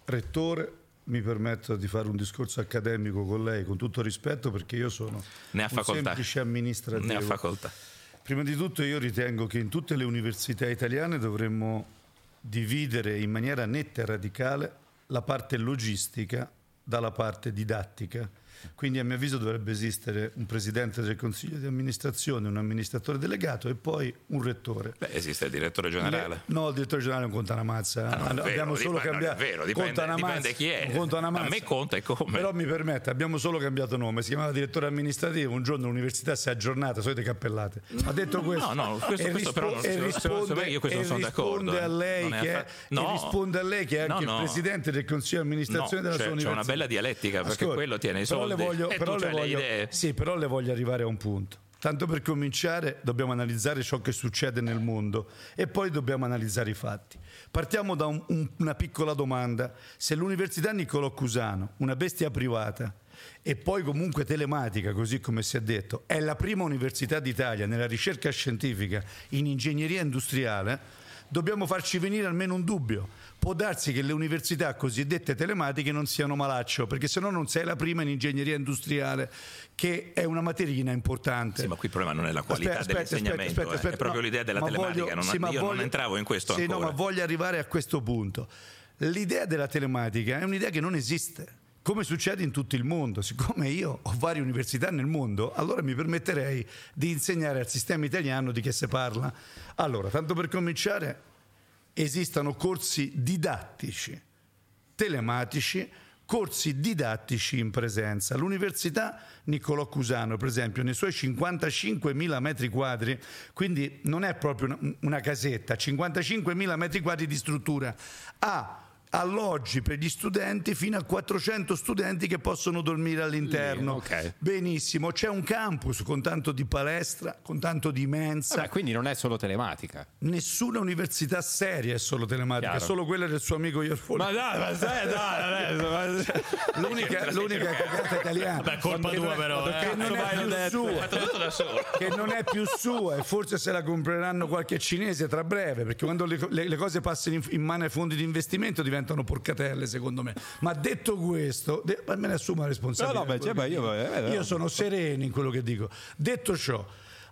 rettore, mi permetto di fare un discorso accademico con lei, con tutto rispetto, perché io sono Ne ha un facoltà. semplice amministrativo. Ne ha facoltà. Prima di tutto io ritengo che in tutte le università italiane dovremmo dividere in maniera netta e radicale la parte logistica dalla parte didattica. Quindi a mio avviso dovrebbe esistere un presidente del consiglio di amministrazione, un amministratore delegato e poi un rettore. Beh, esiste il direttore generale. Le- no, il direttore generale non conta una mazza. Ah, no, è vero, abbiamo solo dipende- cambiato. vero, dipende- conta una dipende mazza, chi è. Conta una A mazza. me conta e come. Però mi permette, abbiamo solo cambiato nome. Si chiamava direttore amministrativo. Un giorno l'università si è aggiornata, solite cappellate. Ha detto questo. no, questo- e questo però non- e risponde, me io questo non sono d'accordo, risponde eh. a lei Non è che è, no. e risponde a lei che è No, anche no. il presidente del consiglio di amministrazione No, della sua c'è una università. bella dialettica, perché quello tiene i soldi le voglio, però le le voglio- idee. Sì, però le voglio arrivare a un punto. Tanto per cominciare dobbiamo analizzare ciò che succede nel mondo e poi dobbiamo analizzare i fatti. Partiamo da un- un- una piccola domanda. Se l'Università Niccolò Cusano, una bestia privata e poi comunque telematica, così come si è detto, è la prima università d'Italia nella ricerca scientifica in ingegneria industriale, dobbiamo farci venire almeno un dubbio. Può darsi che le università cosiddette telematiche non siano malaccio, perché se no non sei la prima in ingegneria industriale, che è una materina importante. Sì, ma qui il problema non è la qualità Aspetta, aspetta, dell'insegnamento, aspetta, eh, aspetta, è proprio no, l'idea della ma telematica. voglio- non- sì, io non voglio- entravo in questo sì, ancora. no, ma voglio arrivare a questo punto. L'idea della telematica è un'idea che non esiste. Come succede in tutto il mondo, siccome io ho varie università nel mondo, allora mi permetterei di insegnare al sistema italiano di che si parla. Allora, tanto per cominciare, esistono corsi didattici, telematici, corsi didattici in presenza. L'Università Niccolò Cusano, per esempio, nei suoi 55.000 metri quadri, quindi non è proprio una, una casetta, 55.000 metri quadri di struttura, ha alloggi per gli studenti fino a 400 studenti che possono dormire all'interno. Lì, ok. Benissimo, c'è un campus con tanto di palestra, con tanto di mensa. Vabbè, quindi non è solo telematica. Nessuna università seria è solo telematica, Chiaro. è solo quella del suo amico Iorfoli. dai, ma sai, dai, adesso. L'unica, l'unica cagata italiana. Beh, colpa tua però, eh. Che non è più sua. Che non è più sua e forse se la compreranno qualche cinese tra breve, perché quando le, le- le cose passano in, in mano ai fondi di investimento diventano porcatelle, secondo me. Ma detto questo, de- me ne assumo la responsabilità. No, no, beh, cioè, ma io- eh, eh, io sono sereno in quello che dico. Detto ciò,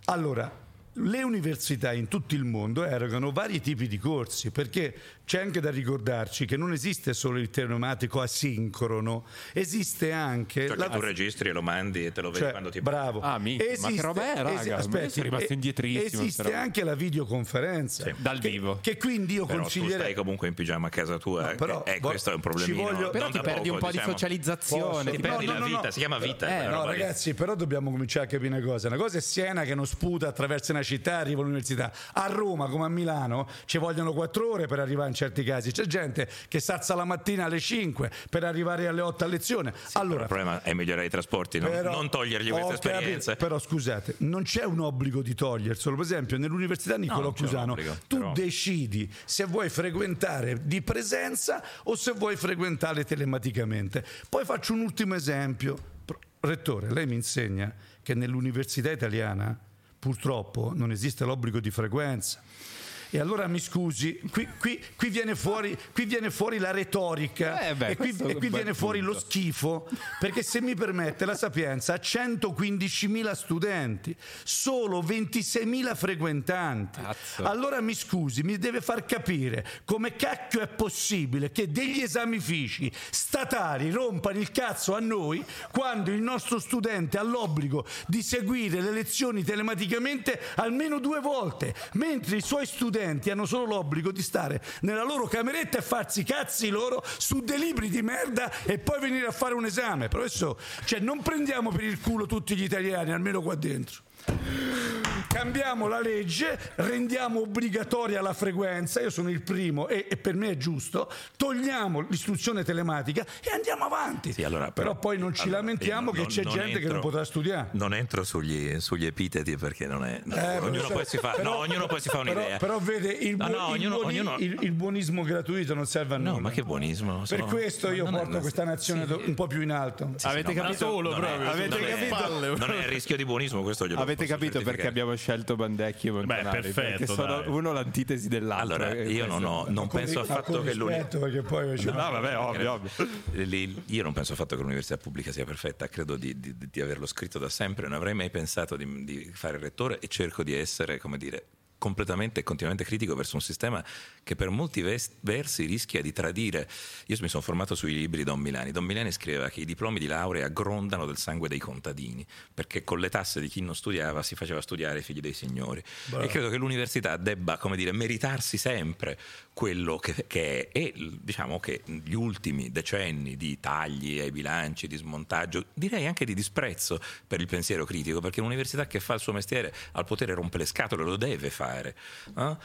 allora. Le università in tutto il mondo erogano vari tipi di corsi perché c'è anche da ricordarci che non esiste solo il telematico asincrono, esiste anche Cioè che tu registri e lo mandi e te lo vedi cioè, quando ti bravo. Ah, minchia, ma che roba è, raga? Ma io sono rimasto indietrissimo, Esiste anche la videoconferenza Sì. Dal vivo. Che quindi io Però tu consiglierei stai comunque in pigiama a casa tua, No, però e vo- questo è un ci problemino. voglio- Però ti perdi un poco, po' di diciamo. socializzazione. Posso? Ti perdi No, la no, no, vita, no. si chiama vita. Eh, No, ragazzi, però dobbiamo cominciare a capire una cosa. Una cosa è Siena che non sputa attraverso una città arriva all'università. A Roma, come a Milano, ci vogliono quattro ore per arrivare in certi casi. C'è gente che si alza la mattina alle 5 per arrivare alle 8 a lezione. allora, Il problema è migliorare i trasporti, non, Però- non togliergli queste ho capito, esperienze. Però scusate, non c'è un obbligo di toglierselo. Per esempio, nell'Università Niccolò un Cusano, obbligo, tu però- decidi se vuoi frequentare di presenza o se vuoi frequentare telematicamente. Poi faccio un ultimo esempio. Rettore, lei mi insegna che nell'Università italiana purtroppo non esiste l'obbligo di frequenza. E allora mi scusi, qui, qui- qui viene, fuori, qui viene fuori la retorica Eh beh, e qui, e viene fuori lo schifo, perché se mi permette la Sapienza ha 115.000 studenti, solo 26.000 frequentanti. Cazzo. Allora mi scusi, mi deve far capire come cacchio è possibile che degli esamifici statali rompano il cazzo a noi quando il nostro studente ha l'obbligo di seguire le lezioni telematicamente almeno due volte, mentre i suoi studenti hanno solo l'obbligo di stare nella loro cameretta e farsi i cazzi loro su dei libri di merda e poi venire a fare un esame. Professore, cioè non prendiamo per il culo tutti gli italiani, almeno qua dentro. Cambiamo la legge, rendiamo obbligatoria la frequenza, io sono il primo e, e per me è giusto, togliamo l'istruzione telematica e andiamo avanti. Sì, allora, però, poi non ci allora, lamentiamo che non- c'è non gente che non entro- potrà studiare. Non entro sugli, sugli epiteti perché non è. no, Eh, ognuno, professore, poi si fa, però- no, ognuno poi si fa però- un'idea. Però, vede, il, No, buo- no, il ognuno- buoni- ognuno- il- il buonismo gratuito non serve a nulla. No, ma che buonismo. Per questo io non è- porto questa nazione do- un po' più in alto. Avete no, ma capito? solo proprio, avete capito? Non è il rischio di buonismo, questo glielo Avete posso capito perché abbiamo scelto Bandecchi e Montanari. perfetto, perché sono dai. uno l'antitesi dell'altro. Allora, eh, io non, ho, non Con penso affatto che l'università. rispetto, perché poi No, vabbè, ovvio, ovvio. Io non penso affatto che l'università pubblica sia perfetta, credo di, di- di averlo scritto da sempre, non avrei mai pensato di, di fare il rettore e cerco di essere, come dire, completamente e continuamente critico verso un sistema che per molti ves- versi rischia di tradire. Io mi sono formato sui libri di Don Milani. Don Milani scriveva che i diplomi di laurea grondano del sangue dei contadini, perché con le tasse di chi non studiava si faceva studiare i figli dei signori. E credo che l'università debba, come dire, meritarsi sempre quello che, che è e diciamo che gli ultimi decenni di tagli ai bilanci, di smontaggio, direi anche di disprezzo per il pensiero critico, perché un'università che fa il suo mestiere al potere rompe le scatole, lo deve fare. eh?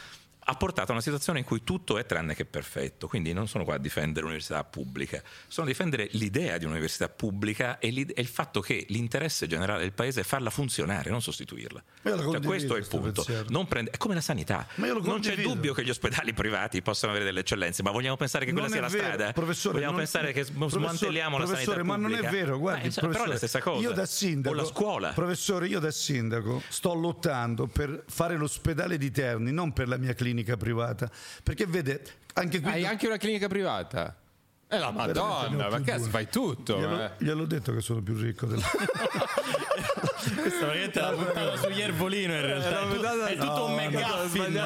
Ha portato a una situazione in cui tutto è tranne che perfetto, quindi non sono qua a difendere l'università pubblica, sono a difendere l'idea di un'università pubblica e, e il fatto che l'interesse generale del paese è farla funzionare, non sostituirla. Cioè, questo è il punto. prende- è come la sanità. Non c'è dubbio che gli ospedali privati possano avere delle eccellenze, ma vogliamo pensare che quella Non sia la vero, strada? professore, vogliamo pensare che smantelliamo la sanità professore, ma non pubblica? è vero, guardi, Ma è- però è la stessa cosa. Io da sindaco, o la scuola. Professore, io da sindaco sto lottando per fare l'ospedale di Terni, non per la mia clinica privata, perché vede, anche qui Hai anche una clinica privata? E la madonna, ma che fai tutto? glielo, eh. gliel'ho detto che sono più ricco del... Questa veramente la puntata su Iervolino in realtà. È, tu- è tutto un McGuffin.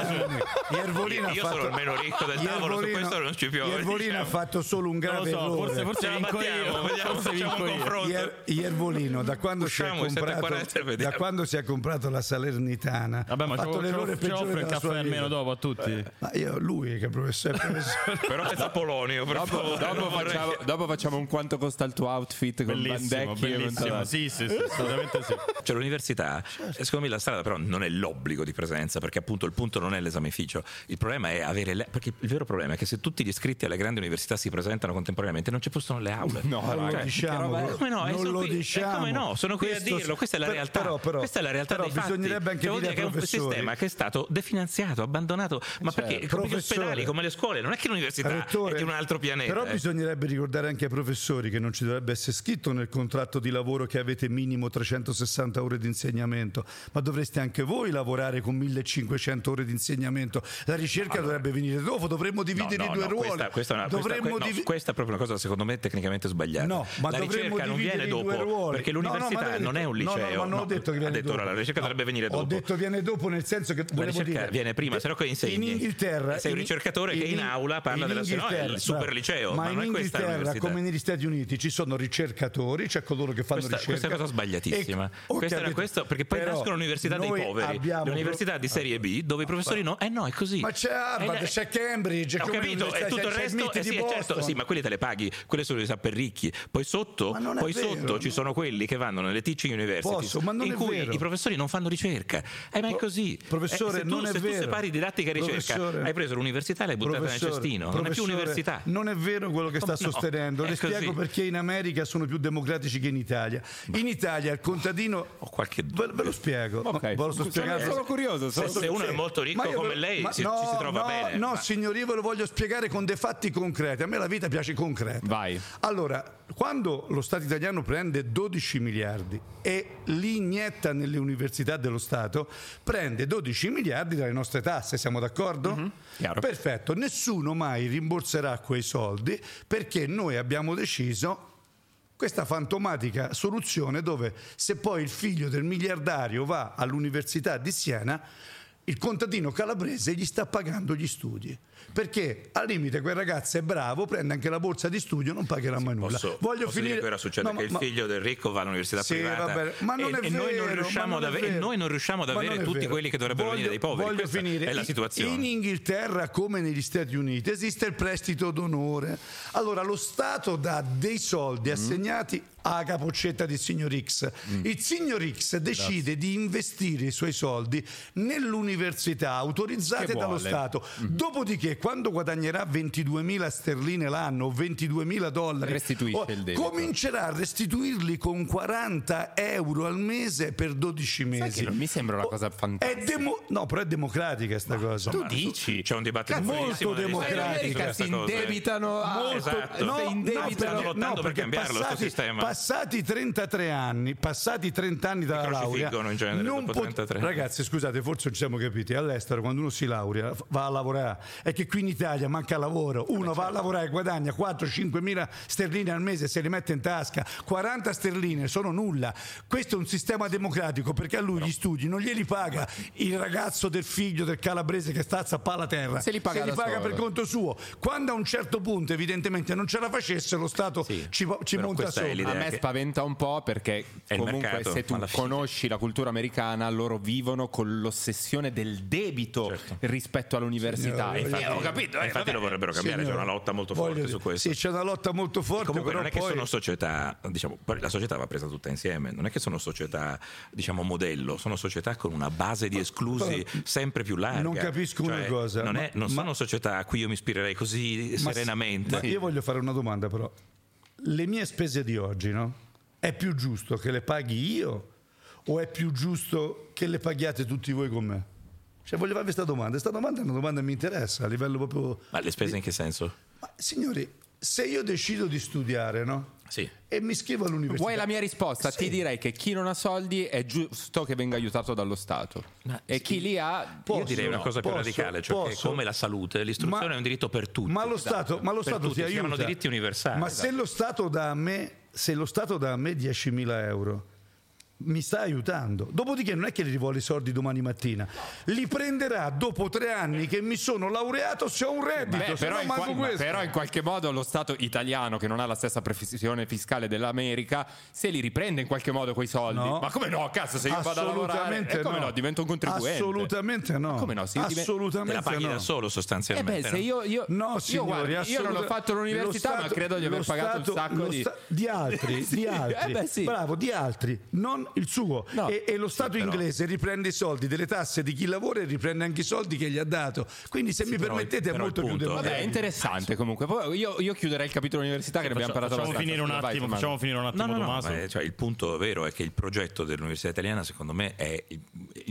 Iervolino Io fatto... sono il meno ricco del tavolo, su Iervolino- questo non ci piove. Iervolino diciamo. ha fatto solo un grave so, errore. forse, forse vinco battiamo, io. vediamo, Forse facciamo vinco un confronto. Ier- Iervolino, da quando, si è Usciamo, comprato, 7,40 vediamo. da quando si è comprato la Salernitana, Vabbè, ma ha fatto ci l'errore peggiore offre il della caffè sua almeno dopo a tutti. Ma io, lui che è professore. Però senza Polonio, per Dopo, favore. facciamo, un quanto costa il tuo outfit con Bandecchi bellissimo. Sì, sì, assolutamente sì. Cioè l'università, Certo. secondo me la strada però non è l'obbligo di presenza, perché appunto il punto non è l'esamificio, il problema è avere, le- perché il vero problema è che se tutti gli iscritti alle grandi università si presentano contemporaneamente non ci possono le aule. No, non lo raga, diciamo, roba? Come no? Non sono lo qui- diciamo. come no? Sono qui a Questo- dirlo, questa è la realtà. però- però- questa è la realtà però dei fatti. bisognerebbe anche Cioè, dire che è un sistema che è stato definanziato, abbandonato, ma perché come gli Professore. ospedali, come le scuole, non è che l'università Rettore, è di un altro pianeta. Però eh. bisognerebbe ricordare anche ai professori che non ci dovrebbe essere scritto nel contratto di lavoro che avete minimo 360 ore di insegnamento, ma dovreste anche voi lavorare con 1500 ore di insegnamento. La ricerca dovrebbe venire dopo, dovremmo dividere No, no, i due no, ruoli. Questa, questa è una, questa- dovremmo que- no, divi- questa è proprio una cosa secondo me tecnicamente sbagliata. No, ma la ricerca non viene dopo ruoli. perché l'università l'hai non è un detto- no, liceo. no, ma non ho detto che viene detto dopo. ora, la ricerca dovrebbe venire dopo. Ho detto viene dopo nel senso che la ricerca dire viene prima, se no che insegni. In Inghilterra Sei un in- ricercatore che in aula parla in della- no, è il super liceo, ma, ma in questa Inghilterra come negli Stati Uniti ci sono ricercatori, c'è coloro che fanno Questa, ricerca. questa è una cosa sbagliatissima. E- ho Questa era questo, perché poi Però nascono università dei poveri, le università di serie B, dove i professori no. Eh no, è così. Ma c'è Harvard, Eh, c'è Cambridge, Ho capito, e tutto il resto, eh sì, eh, certo, sì, ma quelli te le paghi, quelle sono riservate per ricchi. Poi sotto, è poi vero, sotto no. ci sono quelli che vanno nelle teaching universities Posso, in è cui vero. i professori non fanno ricerca. Eh, ma è così. professore, Eh, se tu, non è se tu vero. separi didattica e ricerca, Professore- hai preso l'università e l'hai buttata nel cestino. Non è più università. Non è vero quello che sta no? sostenendo. È Le spiego così. perché in America sono più democratici che in Italia. In Italia il contadino. Ho qualche Ve, dubbio. ve lo spiego. Ve lo sto sono, spiegando. sono curioso. Se, sono- se uno è molto ricco io come lei ma si, no, ci si trova no, bene. No, ma- signori, io ve lo voglio spiegare con dei fatti concreti. A me la vita piace concreta. Vai. Allora, quando lo Stato italiano prende 12 miliardi e li inietta nelle università dello Stato, prende 12 miliardi dalle nostre tasse, siamo d'accordo? Chiaro. Perfetto, nessuno mai rimborserà quei soldi perché noi abbiamo deciso questa fantomatica soluzione dove se poi il figlio del miliardario va all'università di Siena, il contadino calabrese gli sta pagando gli studi. Perché al limite quel ragazzo è bravo, prende anche la borsa di studio, non pagherà mai nulla. Posso, Voglio posso finire ora succede No, ma- che il ma- figlio del ricco va all'università Sì, privata ma non e, è e noi non vero, riusciamo ad non è avere, e vero. noi non riusciamo ad avere tutti vero. quelli che dovrebbero Voglio- venire dai poveri. Voglio Questa finire. è la In- situazione. In Inghilterra, come negli Stati Uniti, esiste il prestito d'onore. Allora, lo Stato dà dei Mm. soldi assegnati alla capoccetta del signor X. Mm. Il signor X decide di investire i suoi soldi nell'università autorizzate Che dallo. Stato. Mm. Dopodiché, quando guadagnerà 22.000 sterline l'anno o 22.000 dollari, Restituisce o- il debito. comincerà a restituirli con 40 euro al mese per 12 Sai mesi. che non mi sembra una Oh, cosa È fantastica. demo- no, però è democratica sta cosa. tu dici? C'è un dibattito Molto su America questa si eh. indebitano a- Esatto. si indebitano stanno lottando per perché cambiarlo, passati, sistema. passati passati 33 anni, passati 30 anni dalla laurea, genere non dopo 33 anni. ragazzi, scusate, forse non ci siamo capiti. All'estero, quando uno si laurea, va a lavorare, è che qui in Italia manca lavoro. Uno va a lavorare e guadagna 4-5 mila sterline al mese, se li mette in tasca. 40 sterline sono nulla. Questo è un sistema democratico perché a lui gli studi non glieli paga il ragazzo del figlio del calabrese che sta a zappare la terra. Se li paga da paga solo. per conto suo. Quando a un certo punto, evidentemente, non ce la facesse, lo Stato Sì, ci, ci monta sopra. A me che- spaventa un po' perché comunque mercato, se tu conosci la cultura americana loro vivono con l'ossessione del debito Certo. rispetto all'università. Signore, E infatti, ho capito, eh, infatti vabbè. lo vorrebbero cambiare, c'è Signore, una lotta molto forte dire, su questo. Sì, c'è una lotta molto forte, Comunque però non è che poi... sono società, diciamo, la società va presa tutta insieme, non è che sono società, diciamo, modello, sono società con una base di esclusi Però sempre più larga. non capisco una Cioè, cosa, Non, ma- è- non ma- sono società a cui io mi ispirerei così Ma- serenamente. ma io voglio fare una domanda però. Le mie spese di oggi, no? È più giusto che le paghi io o è più giusto che le paghiate tutti voi con me? Cioè voglio farvi questa domanda. Questa domanda è una domanda che mi interessa a livello proprio... Ma le spese in che senso? Ma, signori, se io decido di studiare, no? Sì. E mi iscrivo all'università... Vuoi la mia risposta? Sì. Ti direi che chi non ha soldi è giusto che venga aiutato dallo Stato. Ma e sì. chi li ha... Posso? Io direi una no, cosa più posso, radicale, cioè che posso. come la salute, l'istruzione Ma- è un diritto per tutti. Ma lo Esatto. Stato, ma lo Stato tutti, ti aiuta. chiamano diritti universali. Ma se lo Stato dà a me, se lo Stato dà a me 10.000 euro, mi sta aiutando. Dopodiché non è che gli vuole i soldi domani mattina, li prenderà dopo tre anni che mi sono laureato se ho un reddito. Beh, però, no in qua- però in qualche modo lo Stato italiano, che non ha la stessa previsione fiscale dell'America, se li riprende in qualche modo quei soldi. No. Ma come no? Cazzo, se io vado a lavorare, Assolutamente e come no? divento un contribuente. Assolutamente no. come no? Se io Assolutamente la paghi no. da solo Eh sostanzialmente. beh, se no? io, io, No, io, signori, guarda, io non ho assoluta- fatto l'università, ma credo di aver pagato un Stato- sacco lo di. sta- di altri, di eh altri. beh, sì. bravo, di altri, non il suo. No. E, e lo Stato però- inglese riprende i soldi delle tasse di chi lavora e riprende anche i soldi che gli ha dato. Quindi, se mi però- permettete, è però molto più punto- Vabbè, è democratico. interessante comunque. Poi io, io chiuderei il capitolo università che ne abbiamo parlato facciamo finire un Vai, attimo, Tommaso. facciamo finire un attimo No, no, no, Tommaso. ma, cioè, il punto vero è che il progetto dell'Università Italiana, secondo me, è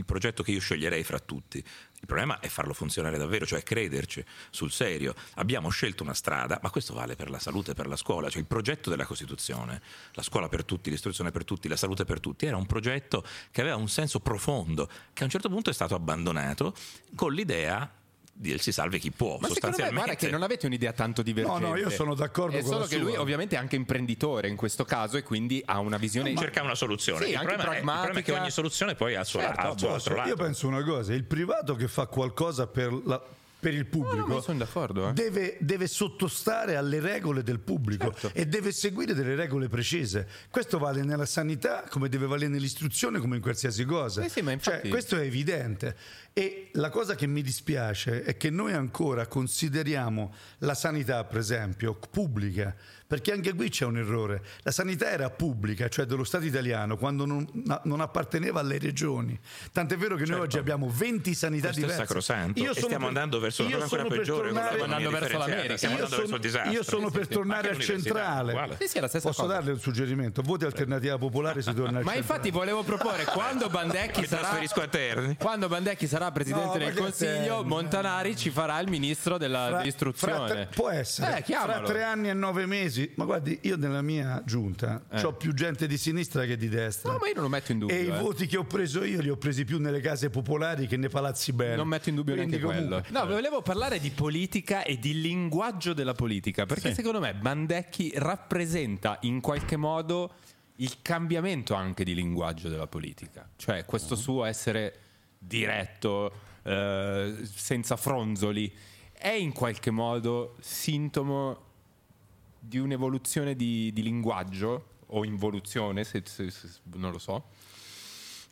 progetto che io sceglierei fra tutti. Il problema è farlo funzionare davvero, cioè crederci sul serio. Abbiamo scelto una strada, ma questo vale per la salute e per la scuola. Cioè il progetto della Costituzione, la scuola per tutti, l'istruzione per tutti, la salute per tutti, era un progetto che aveva un senso profondo, che a un certo punto è stato abbandonato con l'idea di si salve chi può. Ma secondo me sostanzialmente. guarda che non avete un'idea tanto divergente. No, no, io sono d'accordo È con solo la che lui sua. ovviamente è anche imprenditore in questo caso e quindi ha una visione cerca una soluzione. Sì, il, anche problema è, il problema è che ogni soluzione poi ha il suo, Certo, ha il suo Posso? altro lato. Io penso una cosa: il privato che fa qualcosa per, la- per il pubblico sono d'accordo, eh. deve, deve sottostare alle regole del pubblico Certo. e deve seguire delle regole precise. Questo vale nella sanità, come deve valere nell'istruzione, come in qualsiasi cosa. Eh sì, infatti- Cioè, questo è evidente. E la cosa che mi dispiace è che noi ancora consideriamo la sanità, per esempio, pubblica, perché anche qui c'è un errore. La sanità era pubblica, cioè dello Stato italiano, quando non, non apparteneva alle regioni. Tant'è vero che noi oggi abbiamo 20 sanità Questo è diverse. sacrosanto. E sono stiamo andando verso una io cosa ancora sono per peggiore, tornare- Stiamo andando verso l'America. Stiamo io andando verso il sono, disastro. io sono per tornare al centrale. Sì, sì, è Posso cosa. darle un suggerimento? Voti alternativa popolare si torna al Ma centrale. infatti volevo proporre quando Bandecchi sarà trasferisco a Terni. quando Bandecchi sarà presidente No, del ma Consiglio? Montanari ci farà il ministro dell'istruzione. può essere. Eh, fra tre anni e nove mesi, ma guardi, io nella mia giunta ho più gente di sinistra che di destra. Eh. No, ma io non lo metto in dubbio. e i eh. voti che ho preso io li ho presi più nelle case popolari che nei palazzi belli. Non metto in dubbio Quindi neanche quello. comunque- No, volevo parlare di politica e di linguaggio della politica, perché secondo me Bandecchi rappresenta in qualche modo il cambiamento anche di linguaggio della politica. Cioè questo suo essere diretto, eh, senza fronzoli, è in qualche modo sintomo di un'evoluzione di, di linguaggio o involuzione, se- se- se- non lo so.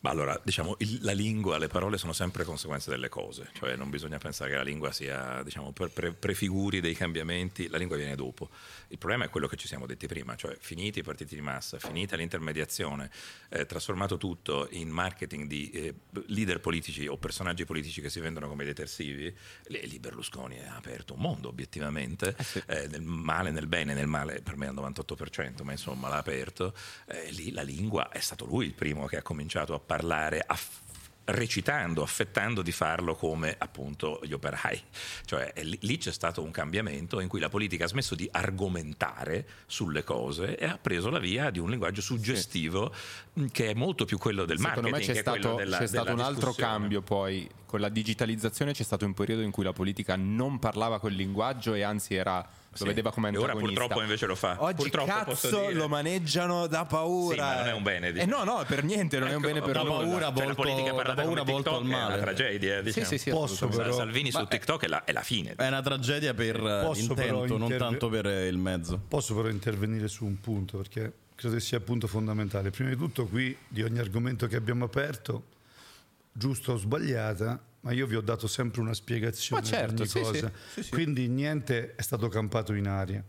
Ma allora, diciamo, il- la lingua, le parole sono sempre conseguenze delle cose, cioè non bisogna pensare che la lingua sia, diciamo, per, pre- prefiguri dei cambiamenti, la lingua viene dopo. Il problema è quello che ci siamo detti prima, cioè finiti i partiti di massa, finita l'intermediazione, eh, trasformato tutto in marketing di eh, leader politici o personaggi politici che si vendono come detersivi, lì lì Berlusconi ha aperto un mondo obiettivamente, eh, nel male, nel bene, nel male per me al 98%, ma insomma l'ha aperto, Eh, lì la lingua è stato lui il primo che ha cominciato a parlare, a f- recitando, affettando di farlo come appunto gli operai. Cioè lì, lì c'è stato un cambiamento in cui la politica ha smesso di argomentare sulle cose e ha preso la via di un linguaggio suggestivo sì. che è molto più quello del Secondo marketing. me c'è stato, della, c'è stato un altro cambio poi, con la digitalizzazione c'è stato un periodo in cui la politica non parlava quel linguaggio e anzi era lo sì. vedeva come antagonista. E ora purtroppo invece lo fa. Oggi purtroppo cazzo lo maneggiano da paura. Sì, ma non è un bene. Eh no, no, per niente, non ecco, è un ecco, bene per la nulla. paura volto, cioè, la politica parlata paura come TikTok al male. è una tragedia, diciamo. Sì, sì, sì, Posso però... Salvini su TikTok è la, è la, fine. È una tragedia per l'intento, non tanto per il mezzo. Posso però intervenire su un punto perché credo sia il punto fondamentale. Prima di tutto qui di ogni argomento che abbiamo aperto, giusto o sbagliata, ma io vi ho dato sempre una spiegazione ma certo, di ogni sì, cosa, sì, sì, quindi niente è stato campato in aria.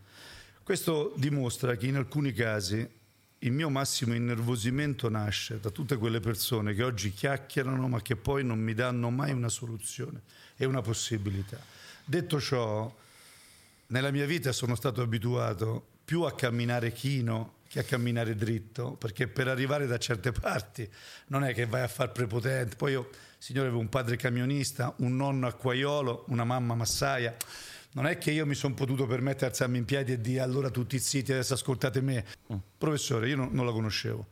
Questo dimostra che in alcuni casi il mio massimo innervosimento nasce da tutte quelle persone che oggi chiacchierano ma che poi non mi danno mai una soluzione e una possibilità. Detto ciò, nella mia vita sono stato abituato più a camminare chino che a camminare dritto, perché per arrivare da certe parti non è che vai a far prepotente. Poi io, signore, avevo un padre camionista, un nonno acquaiolo, una mamma massaia. Non è che io mi sono potuto permettere di alzarmi in piedi e dire allora tutti zitti, adesso ascoltate me. Mm. Professore, io non, non la conoscevo.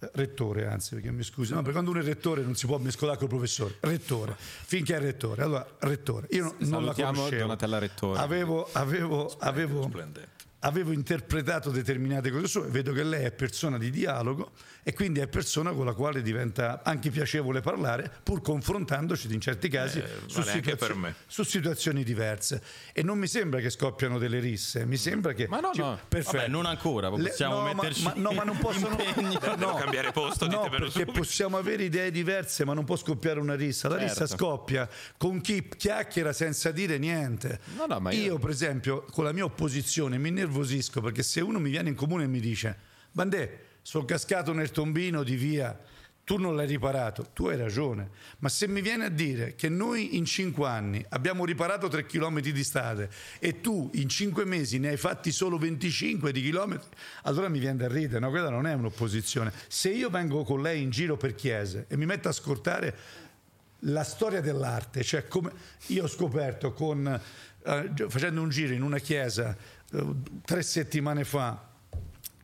Eh, rettore, anzi, perché mi scusi, no, perché quando uno è rettore non si può mescolare col professore. Rettore, finché è rettore. Allora, rettore, io non, non la conoscevo. Donatella Rettore. Avevo, avevo, avevo, avevo interpretato determinate cose sue, vedo che lei è persona di dialogo e quindi è persona con la quale diventa anche piacevole parlare, pur confrontandoci in certi casi eh, su, vale situazio- su, situazioni diverse. E non mi sembra che scoppiano delle risse, mi sembra che... Ma no, no. Perfetto. Vabbè, non ancora, possiamo Le, no, metterci... Ma, ma, no, ma non possono... no, cambiare posto, no, perché subito. possiamo avere idee diverse, ma non può scoppiare una rissa. La certo. rissa scoppia con chi chiacchiera senza dire niente. No, no, ma io... io, per esempio, con la mia opposizione mi innervosisco perché se uno mi viene in comune e mi dice Bandè, sono cascato nel tombino di via, tu non l'hai riparato, tu hai ragione, ma se mi viene a dire che noi in cinque anni abbiamo riparato tre chilometri di strade e tu in cinque mesi ne hai fatti solo 25 di chilometri, allora mi viene da ridere, no? quella non è un'opposizione. Se io vengo con lei in giro per chiese e mi metto a ascoltare la storia dell'arte, cioè come io ho scoperto con, eh, facendo un giro in una chiesa tre settimane fa,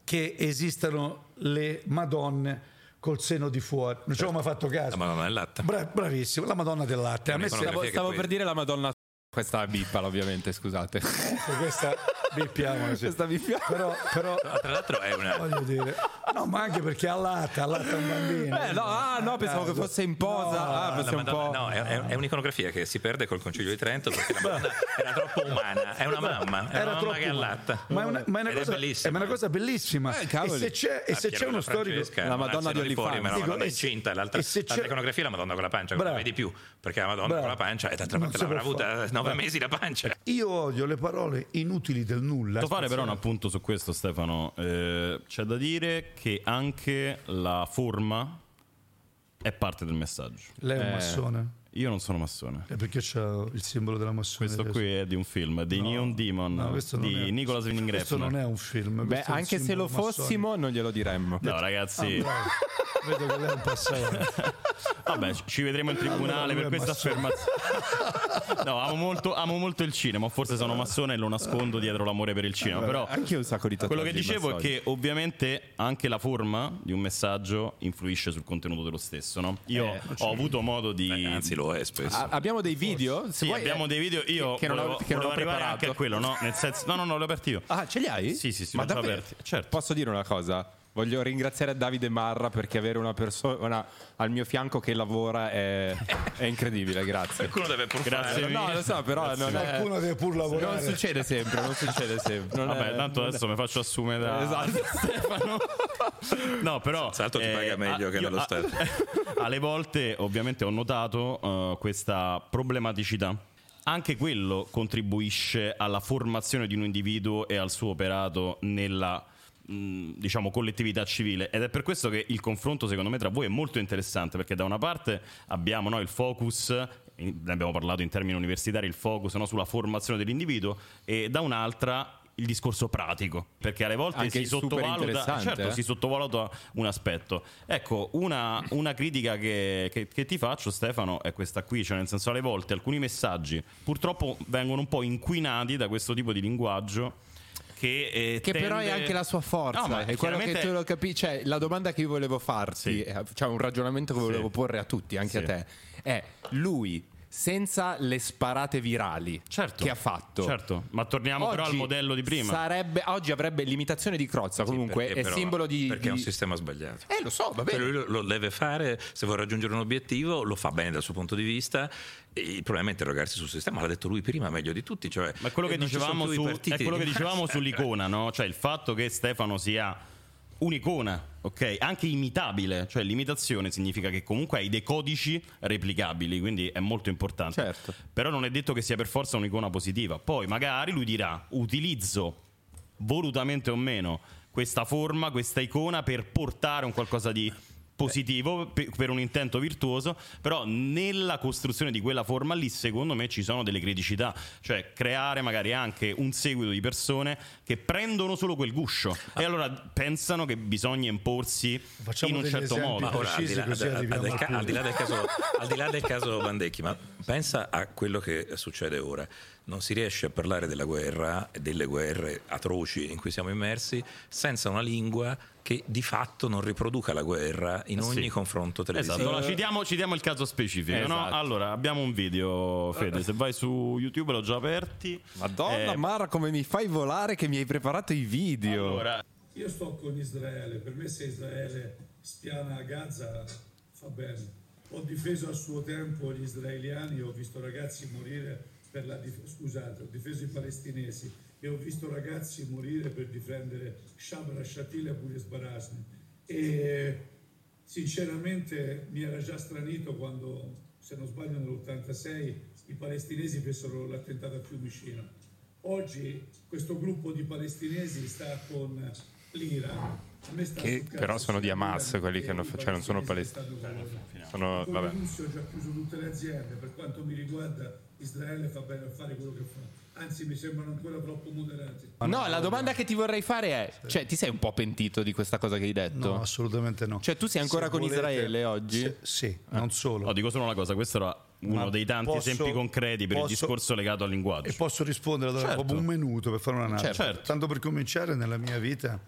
che esistano le Madonne col seno di fuori. Non ci avevo mai fatto caso. La Madonna del latte. Bra- bravissimo, la Madonna del latte. A me stavo, stavo per dire la Madonna questa bippala ovviamente, scusate. questa bippiamola, sì. Questa bippiamola. Però, però, tra l'altro è una... Voglio dire, no, ma anche perché allatta, allatta un bambino. Eh, no, ah, no, pensavo che fosse in posa. No, ah, Madonna, no è, è, un'iconografia che si perde col Concilio di Trento perché la Madonna era troppo umana. È una mamma, è una mamma che allatta. Ma è una, ma è una, cosa, è bellissima. È una cosa bellissima. Eh, e se c'è, e se c'è uno storico... La Madonna di Olifante. Ma la Madonna incinta, l'altra iconografia è la Madonna con la pancia, non la vedi più, perché la Madonna con la pancia e d'altra parte l'avrà avuta nove mesi la pancia. Io odio le parole inutili del nulla. Posso fare però un appunto su questo, Stefano. Eh, c'è da dire che anche la forma è parte del messaggio. Lei è un Eh, massone? Io non sono massone. È perché c'è il simbolo della massoneria. Questo qui è di un film, The No, Neon Demon no, di è- Nicolas Winding Questo non è un film. Beh, anche se lo fossimo massonico. non glielo diremmo. No, ragazzi, Bravo. Vedo che lei è un passato. vabbè, ci vedremo in tribunale Allora, per questa massone. affermazione. No, amo molto, amo molto il cinema, forse sono massone e lo nascondo dietro l'amore per il cinema, però Anche io un sacco di Quello che dicevo è che ovviamente anche la forma di un messaggio influisce sul contenuto dello stesso. No? Io Eh, ho avuto modo di. Eh, Anzi lo è spesso. Ah, abbiamo dei video? Se sì, vuoi- abbiamo dei video. Io che non ho- volevo, che non ho preparato. anche a quello, no? Nel senso, no, no, no, l'ho aperto io. Ah, ce li hai? Sì, sì, sì, Ma aperti. Certo. Posso dire una cosa? Voglio ringraziare Davide Marra perché avere una persona al mio fianco che lavora è, è incredibile, grazie. Qualcuno deve pur Grazie fare. No, lo so, però non, è, Qualcuno deve pur non lavorare. succede sempre, non succede sempre. Non Vabbè, è- tanto non è- adesso mi faccio assumere da Esatto. Stefano. No, però. Salto ti paga meglio che io- nello Stato. alle volte, ovviamente, ho notato eh, questa problematicità. Anche quello contribuisce alla formazione di un individuo e al suo operato nella mh, diciamo collettività civile ed è per questo che il confronto secondo me tra voi è molto interessante perché da una parte abbiamo no, il focus ne abbiamo parlato in termini universitari il focus no, sulla formazione dell'individuo e da un'altra il discorso pratico, perché alle volte Anche si sottovaluta, certo, eh. si sottovaluta un aspetto. Ecco, una, una critica che, che- che ti faccio, Stefano, è questa qui, cioè nel senso alle volte alcuni messaggi purtroppo vengono un po' inquinati da questo tipo di linguaggio. Che, eh, Che però è tende- anche la sua forza, No, è quello che tu lo capisci. Cioè, la domanda che io volevo farti, Sì. eh, cioè un ragionamento che volevo Sì. porre a tutti, anche Sì. a te, è lui senza le sparate virali Certo. che ha fatto. Certo, ma torniamo però al oggi modello di prima. Sarebbe, oggi avrebbe l'imitazione di Crozza, comunque è però- simbolo di. Perché è un di- sistema sbagliato. Eh, lo so, va Cioè, bene. lui lo, lo deve fare se vuole raggiungere un obiettivo, lo fa bene dal suo punto di vista. Il problema è interrogarsi sul sistema, l'ha detto lui prima meglio di tutti. Cioè, Ma è quello che eh, dicevamo, su- è quello che di dicevamo sull'icona, no? Cioè il fatto che Stefano sia un'icona, ok? Anche imitabile, cioè l'imitazione significa che comunque hai dei codici replicabili, quindi è molto importante. Certo. Però non è detto che sia per forza un'icona positiva. Poi magari lui dirà utilizzo volutamente o meno questa forma, questa icona per portare un qualcosa di positivo pe- per un intento virtuoso, però nella costruzione di quella forma lì secondo me ci sono delle criticità, cioè creare magari anche un seguito di persone che prendono solo quel guscio e allora pensano che bisogna imporsi Facciamo in un certo modo. Ma ora, al di, là, al- di là del caso, al di là del caso Bandecchi, ma pensa a quello che succede ora. Non si riesce a parlare della guerra e delle guerre atroci in cui siamo immersi senza una lingua che di fatto non riproduca la guerra in Eh sì. ogni confronto televisivo. Esatto, allora citiamo, citiamo il caso specifico. no? Esatto. Allora, abbiamo un video, Fede, se vai su YouTube l'ho già aperti. Madonna, Eh, Mara, come mi fai volare che mi hai preparato i video. allora, Io sto con Israele, per me se Israele spiana a Gaza fa bene. Ho difeso a suo tempo gli israeliani, ho visto ragazzi morire per la dif- scusate, ho difeso i palestinesi e ho visto ragazzi morire per difendere Shabra Shatil e Buris Barasni. E sinceramente mi era già stranito quando, se non sbaglio nell'86, i palestinesi fecero l'attentato a Fiumicino. Oggi questo gruppo di palestinesi sta con l'Iran. Che però sono di Hamas, quelli che hanno- i cioè non sono palestinesi. Sono, Con vabbè. ho già chiuso tutte le aziende, per quanto mi riguarda Israele fa bene a fare quello che fa, anzi mi sembrano ancora troppo moderati. No, la domanda che ti vorrei fare è: cioè, ti sei un po' pentito di questa cosa che hai detto? No, assolutamente no. Cioè, tu sei ancora Se con volete- Israele oggi? se- sì, non solo. no, dico solo una cosa, questo era uno Ma dei tanti posso- esempi concreti per il posso- discorso legato al linguaggio. E posso rispondere allora Certo. un minuto per fare un'analisi. Certo. Tanto per cominciare, nella mia vita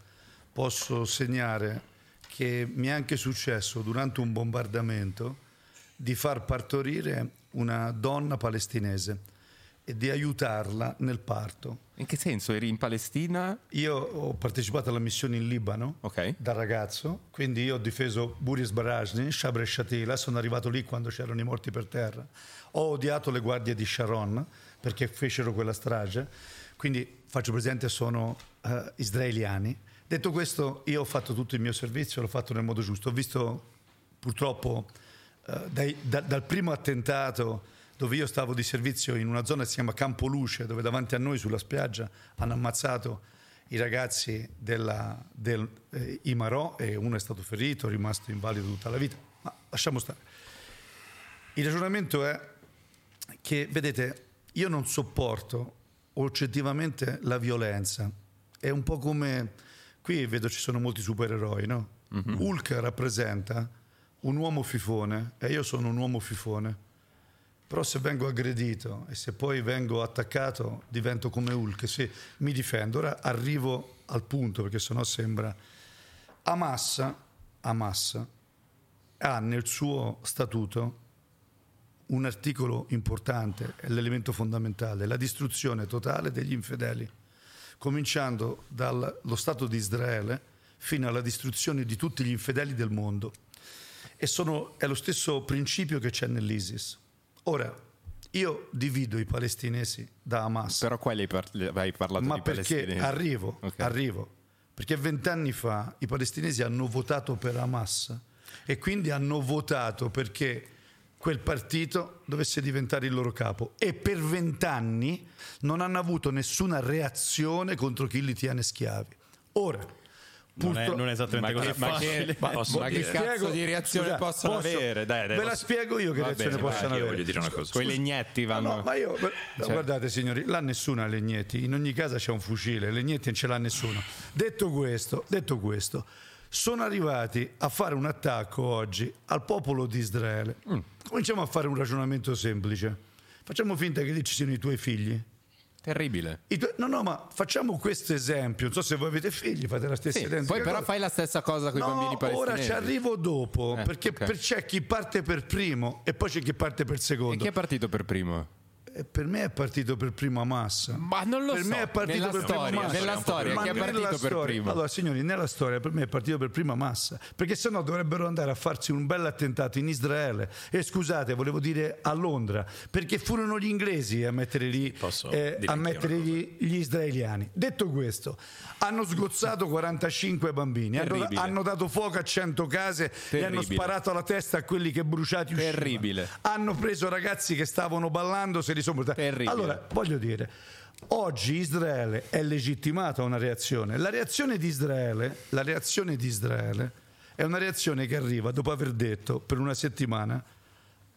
posso segnare che mi è anche successo durante un bombardamento di far partorire una donna palestinese e di aiutarla nel parto. In che senso? Eri in Palestina? Io ho partecipato alla missione in Libano Ok. da ragazzo, quindi io ho difeso Buris Barajni, Shabra e Shatila, sono arrivato lì quando c'erano i morti per terra. Ho odiato le guardie di Sharon perché fecero quella strage, quindi faccio presente sono eh, israeliani. Detto questo, io ho fatto tutto il mio servizio, l'ho fatto nel modo giusto. Ho visto purtroppo eh, dai- da- dal primo attentato dove io stavo di servizio in una zona che si chiama Campo Luce, dove davanti a noi sulla spiaggia hanno ammazzato i ragazzi della, del eh, Imarò e uno è stato ferito, è rimasto invalido tutta la vita. Ma lasciamo stare. Il ragionamento è che, vedete, io non sopporto oggettivamente la violenza. È un po' come, qui vedo ci sono molti supereroi, no? Hulk rappresenta un uomo fifone e io sono un uomo fifone. Però se vengo aggredito e se poi vengo attaccato divento come Hulk, sì, mi difendo. Ora arrivo al punto perché sennò sembra... Hamas, Hamas ha nel suo statuto un articolo importante, è l'elemento fondamentale, la distruzione totale degli infedeli, cominciando dallo Stato di Israele fino alla distruzione di tutti gli infedeli del mondo. E sono- è lo stesso principio che c'è nell'ISIS. Ora, io divido i palestinesi da Hamas, Però qua hai, par- hai parlato ma di perché palestinesi. arrivo, Ok. arrivo, perché vent'anni fa i palestinesi hanno votato per Hamas e quindi hanno votato perché quel partito dovesse diventare il loro capo e per vent'anni non hanno avuto nessuna reazione contro chi li tiene schiavi. Ora, Non è, non è esattamente Ma così facile. che- Ma posso Ma che cazzo di reazione Scusa, possono posso- avere? Dai, dai, ve la spiego io che Va reazione bene, possono Io avere. voglio dire una cosa. Quei legnetti vanno... No, ma io, Cioè- guardate signori, là nessuno ha legnetti, in ogni casa c'è un fucile, legnetti non ce l'ha nessuno. Detto questo, detto questo, sono arrivati a fare un attacco oggi al popolo di Israele. Mm. Cominciamo a fare un ragionamento semplice. Facciamo finta che lì ci siano i tuoi figli. Terribile. I No, no, ma facciamo questo esempio. Non so se voi avete figli, fate la stessa Sì, identica poi però cosa. fai la stessa cosa con i No, bambini palestinesi. ora ci arrivo dopo, Eh, perché ok. per- c'è chi parte per primo e poi c'è chi parte per E secondo. chi è partito per primo? Per me è partito per primo Hamas. Ma non lo per so. me è partito nella per storia, nella storia, Ma chi è partito per storia- primo? Allora, signori, nella storia per me è partito per prima massa, perché sennò dovrebbero andare a farsi un bel attentato in Israele. E scusate, volevo dire a Londra, perché furono gli inglesi a mettere lì eh, a mettere gli, gli israeliani. Detto questo, hanno sgozzato 45 bambini, hanno, Terribile. hanno dato fuoco a 100 case e hanno Terribile. sparato alla testa a quelli che bruciati uscivano. Terribile. Hanno preso ragazzi che stavano ballando, se li sono. Terribile. Allora, voglio dire, oggi Israele è legittimata a una reazione. La reazione di Israele, la reazione di Israele è una reazione che arriva dopo aver detto per una settimana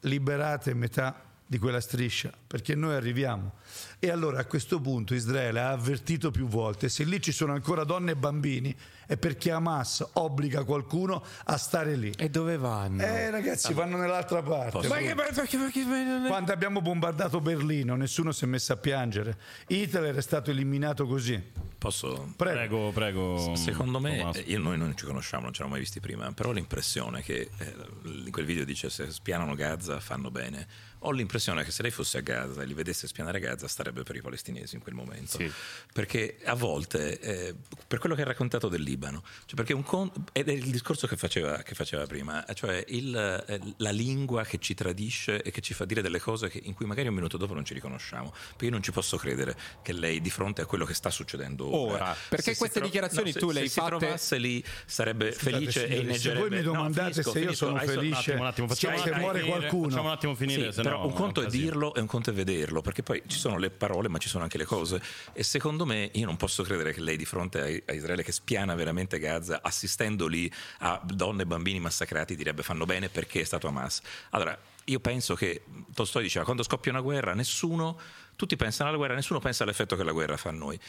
liberate metà di quella striscia, perché noi arriviamo. E allora a questo punto Israele ha avvertito più volte, se lì ci sono ancora donne e bambini, è perché Hamas obbliga qualcuno a stare lì. E dove vanno? Eh ragazzi, vanno nell'altra parte. ma che perché, perché- perché- Quando abbiamo bombardato Berlino, nessuno si è messo a piangere. Hitler è stato eliminato così. Posso? Prego. Prego, prego. Secondo me, eh, io, noi non ci conosciamo, non ci eravamo mai visti prima, però ho l'impressione che eh, in quel video dice se spianano Gaza fanno bene. Ho l'impressione che se lei fosse a Gaza e li vedesse spianare Gaza starebbe per i palestinesi in quel momento. Sì. Perché a volte, eh, per quello che ha raccontato del Libano, cioè perché un con- ed è il discorso che faceva, che faceva prima, cioè il, eh, la lingua che ci tradisce e che ci fa dire delle cose che- in cui magari un minuto dopo non ci riconosciamo. Perché io non ci posso credere che lei di fronte a quello che sta succedendo ora, Ora, perché se queste tro- dichiarazioni se- tu le hai se si fatte- trovasse lì sarebbe felice signori, e se inneggerebbe voi mi No, domandate finisco, se io finisco. sono felice- Un attimo, un attimo, facciamo se muore finire, qualcuno. Facciamo un attimo finire, Sì, se però un conto è dirlo e un conto è vederlo, perché poi ci sono le parole, ma ci sono anche le cose. E secondo me io non posso credere che lei di fronte a, a Israele che spiana veramente Gaza, assistendo lì a donne e bambini massacrati, direbbe fanno bene perché è stato Hamas. Allora, io penso che Tolstoi diceva quando scoppia una guerra, nessuno, tutti pensano alla guerra, nessuno pensa all'effetto che la guerra fa a noi.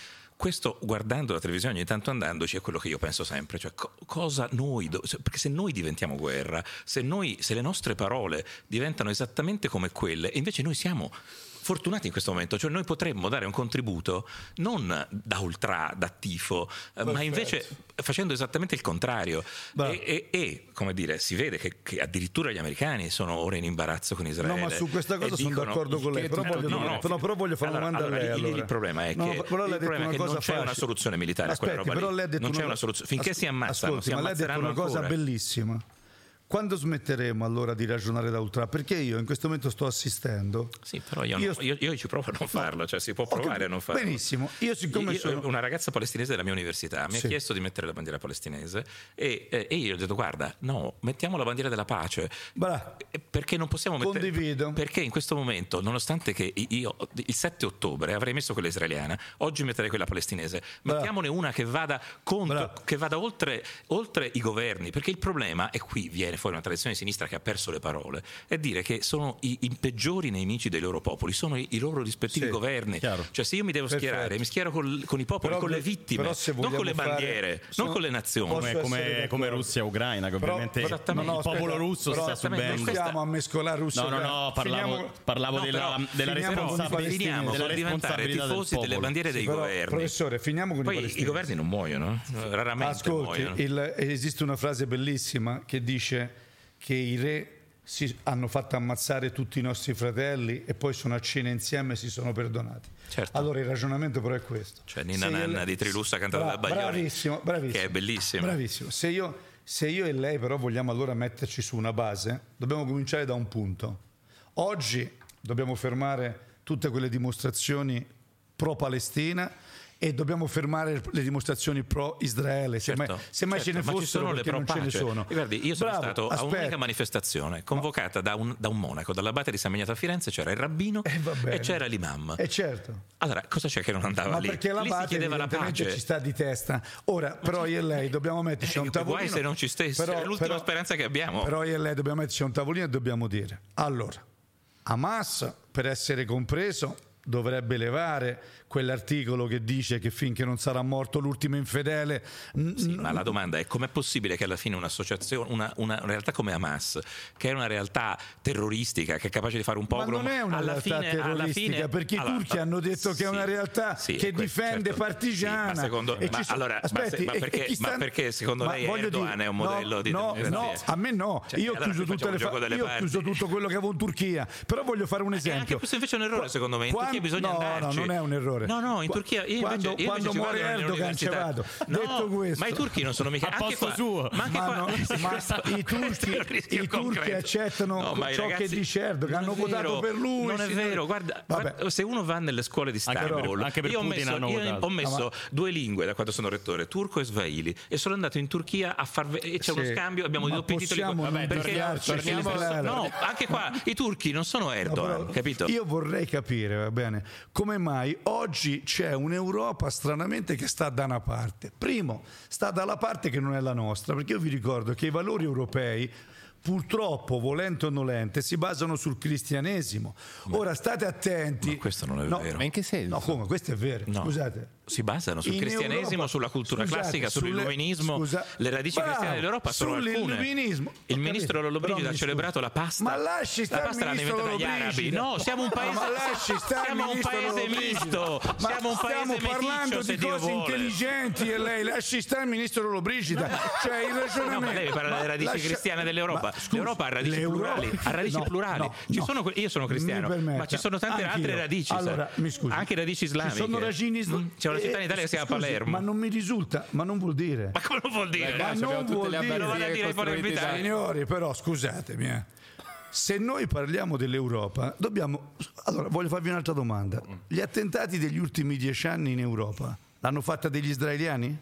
Questo, guardando la televisione, ogni tanto andandoci, è quello che io penso sempre, cioè co- cosa noi, do- perché se noi diventiamo guerra, se, noi, se le nostre parole diventano esattamente come quelle, e invece noi siamo fortunati in questo momento, cioè noi potremmo dare un contributo non da ultra, da tifo, eh, ma invece facendo esattamente il contrario. E, e- e, come dire, si vede che, che addirittura gli americani sono ora in imbarazzo con Israele. No, ma su questa cosa sono d'accordo con lei, però no, voglio, no, dire- no, però- voglio fare una allora, domanda a lei. allora, il- allora. Il problema è No, che, il problema è una che non c'è una facile. soluzione militare a quella Aspetti, roba però lei ha detto non c'è una soluzione. Finché As- si ammazzano, ascolti, si ma lei ha detto una cosa ancora. bellissima. Quando smetteremo allora di ragionare da ultra? Perché io in questo momento sto assistendo. Sì, però io, Io- no- io- io ci provo a non farlo, cioè si può provare a non farlo. Benissimo. Io siccome sono- Una ragazza palestinese della mia università mi Sì. ha chiesto di mettere la bandiera palestinese e, e- io gli ho detto guarda, no, mettiamo la bandiera della pace. Bra- Perché non possiamo mettere... Condivido. Perché in questo momento, nonostante che io il 7 ottobre avrei messo quella israeliana, oggi metterei quella palestinese. Bra- Mettiamone una che vada contro, che vada oltre, oltre i governi, perché il problema, e qui viene fuori una tradizione di sinistra che ha perso le parole, è dire che sono i, i peggiori nemici dei loro popoli, sono i, i loro rispettivi Sì, governi. chiaro. Cioè se io mi devo Perfetto. schierare, mi schiero col- con i popoli, Però- con le vittime, non con le fare- bandiere, sono- non con le nazioni. Come, come, Russia e Ucraina, che Però- ovviamente il No, no, popolo aspetta, russo però- sta subendo. questa- Stiamo a mescolare Russia No, no, no, parlavo, Finiamo- parlavo No, della, però della responsabilità, palestinesi. finiamo della col diventare tifosi delle popolo. bandiere dei Sì, però, governi. professore, finiamo con i Poi i palestinesi. governi non muoiono, eh? raramente Ascolti, muoiono. il- esiste una frase bellissima che dice che i re si hanno fatto ammazzare tutti i nostri fratelli e poi sono a cena insieme e si sono perdonati. Certo. Allora il ragionamento però è questo. Cioè, Ninna Se io Nanna lei- di Trilussa cantata Bra- da Baglioni, Bravissimo, bravissimo. che è bellissima. Bravissimo. Se io, se io e lei però vogliamo allora metterci su una base, dobbiamo cominciare da un punto. Oggi dobbiamo fermare tutte quelle dimostrazioni pro-Palestina e dobbiamo fermare le dimostrazioni pro Israele, se Certo, mai, se mai certo, ce ne fossero perché non ce ne sono. E guardi, io sono Bravo, stato a aspetta. un'unica manifestazione convocata da un, da un monaco, dall'abate di San Miniato a Firenze, c'era il rabbino Eh, e c'era l'imam. Eh certo. Allora, cosa c'è che non andava Ma lì? perché la lì chiedeva la pace. ci sta di testa. Ora, però io e lei dobbiamo metterci a un Eh, tavolino. guai se non ci stesse, è l'ultima speranza che abbiamo. Però io e lei dobbiamo metterci a un tavolino e dobbiamo dire, allora, Hamas, per essere compreso, dovrebbe levare quell'articolo che dice che finché non sarà morto l'ultimo infedele... n- Sì, ma la domanda è com'è possibile che alla fine un'associazione, una, una realtà come Hamas, che è una realtà terroristica, che è capace di fare un Ma pogrom, non è una alla realtà fine, terroristica, fine- perché i Allora, turchi hanno detto che è una realtà sì, che difende certo, partigiana. ma secondo, E ma sono- allora, ma se- aspetti, ma e- e perché, chi ma sta- perché secondo ma lei Erdogan dire, è un no, modello di no, no, a me no. Cioè, io ho allora chiuso, il gioco delle io ho chiuso tutto quello che avevo in Turchia. Però voglio fare un esempio. questo invece è un errore, secondo me. Turchia bisogna no, andarci. No, non è un errore. No, no, in Turchia io quando, invece, io quando invece muore Erdogan ci vado. No, Detto questo, ma i turchi non sono mica A anche posto qua- suo. Ma anche ma, qua no, ma i turchi, i turchi accettano No, ciò che ragazzi- dice Erdogan, hanno votato per lui. Non è vero, guarda, Vabbè. guarda, se uno va nelle scuole di Anche per- Istanbul, anche per io, ho Putin messo, io ho messo due lingue da quando sono rettore, turco e swahili, e sono andato in Turchia a far e c'è uno scambio, abbiamo i doppi titoli. non perché, no, anche qua i turchi non sono No, Erdogan, capito? Io vorrei capire, va bene, come mai oggi c'è un'Europa stranamente che sta da una parte. Primo, sta dalla parte che non è la nostra, perché io vi ricordo che i valori europei purtroppo, volente o nolente, si basano sul cristianesimo. Ora state attenti. ma questo non è No, vero. Ma in che senso? No, come? Questo è vero. No. Scusate. Si basano sul In cristianesimo, Europa- sulla cultura scusate, classica, sull'illuminismo. scusa- le radici Bravo, cristiane dell'Europa sono alcune. Il ministro Lollobrigida ha celebrato la pasta. Ma lasci la stare il pasta l'hanno inventata gli arabi. No, siamo un paese, Ma siamo un paese misto. Ma siamo un paese stiamo parlando meticcio, di cose intelligenti e lei lasci stare il ministro Lollobrigida. Cioè il ragionamento. No, ma lei parla delle radici lascia- cristiane dell'Europa. Ma scusi, L'Europa ha radici plurali. Ha radici No, plurali. no, sono io sono cristiano, ma ci sono tante altre radici. Anche radici islamiche. Ci sono radici isla- C'è una città in Italia che si chiama scusi, Palermo. Ma non mi risulta, ma non vuol dire. Ma come lo vuol dire? Beh, Ma non vuol dire- Non alberghe dire i costruite Palermitani. da- Signori, però scusatemi, eh. se noi parliamo dell'Europa, dobbiamo. Allora, voglio farvi un'altra domanda. Gli attentati degli ultimi dieci anni in Europa l'hanno fatta degli israeliani?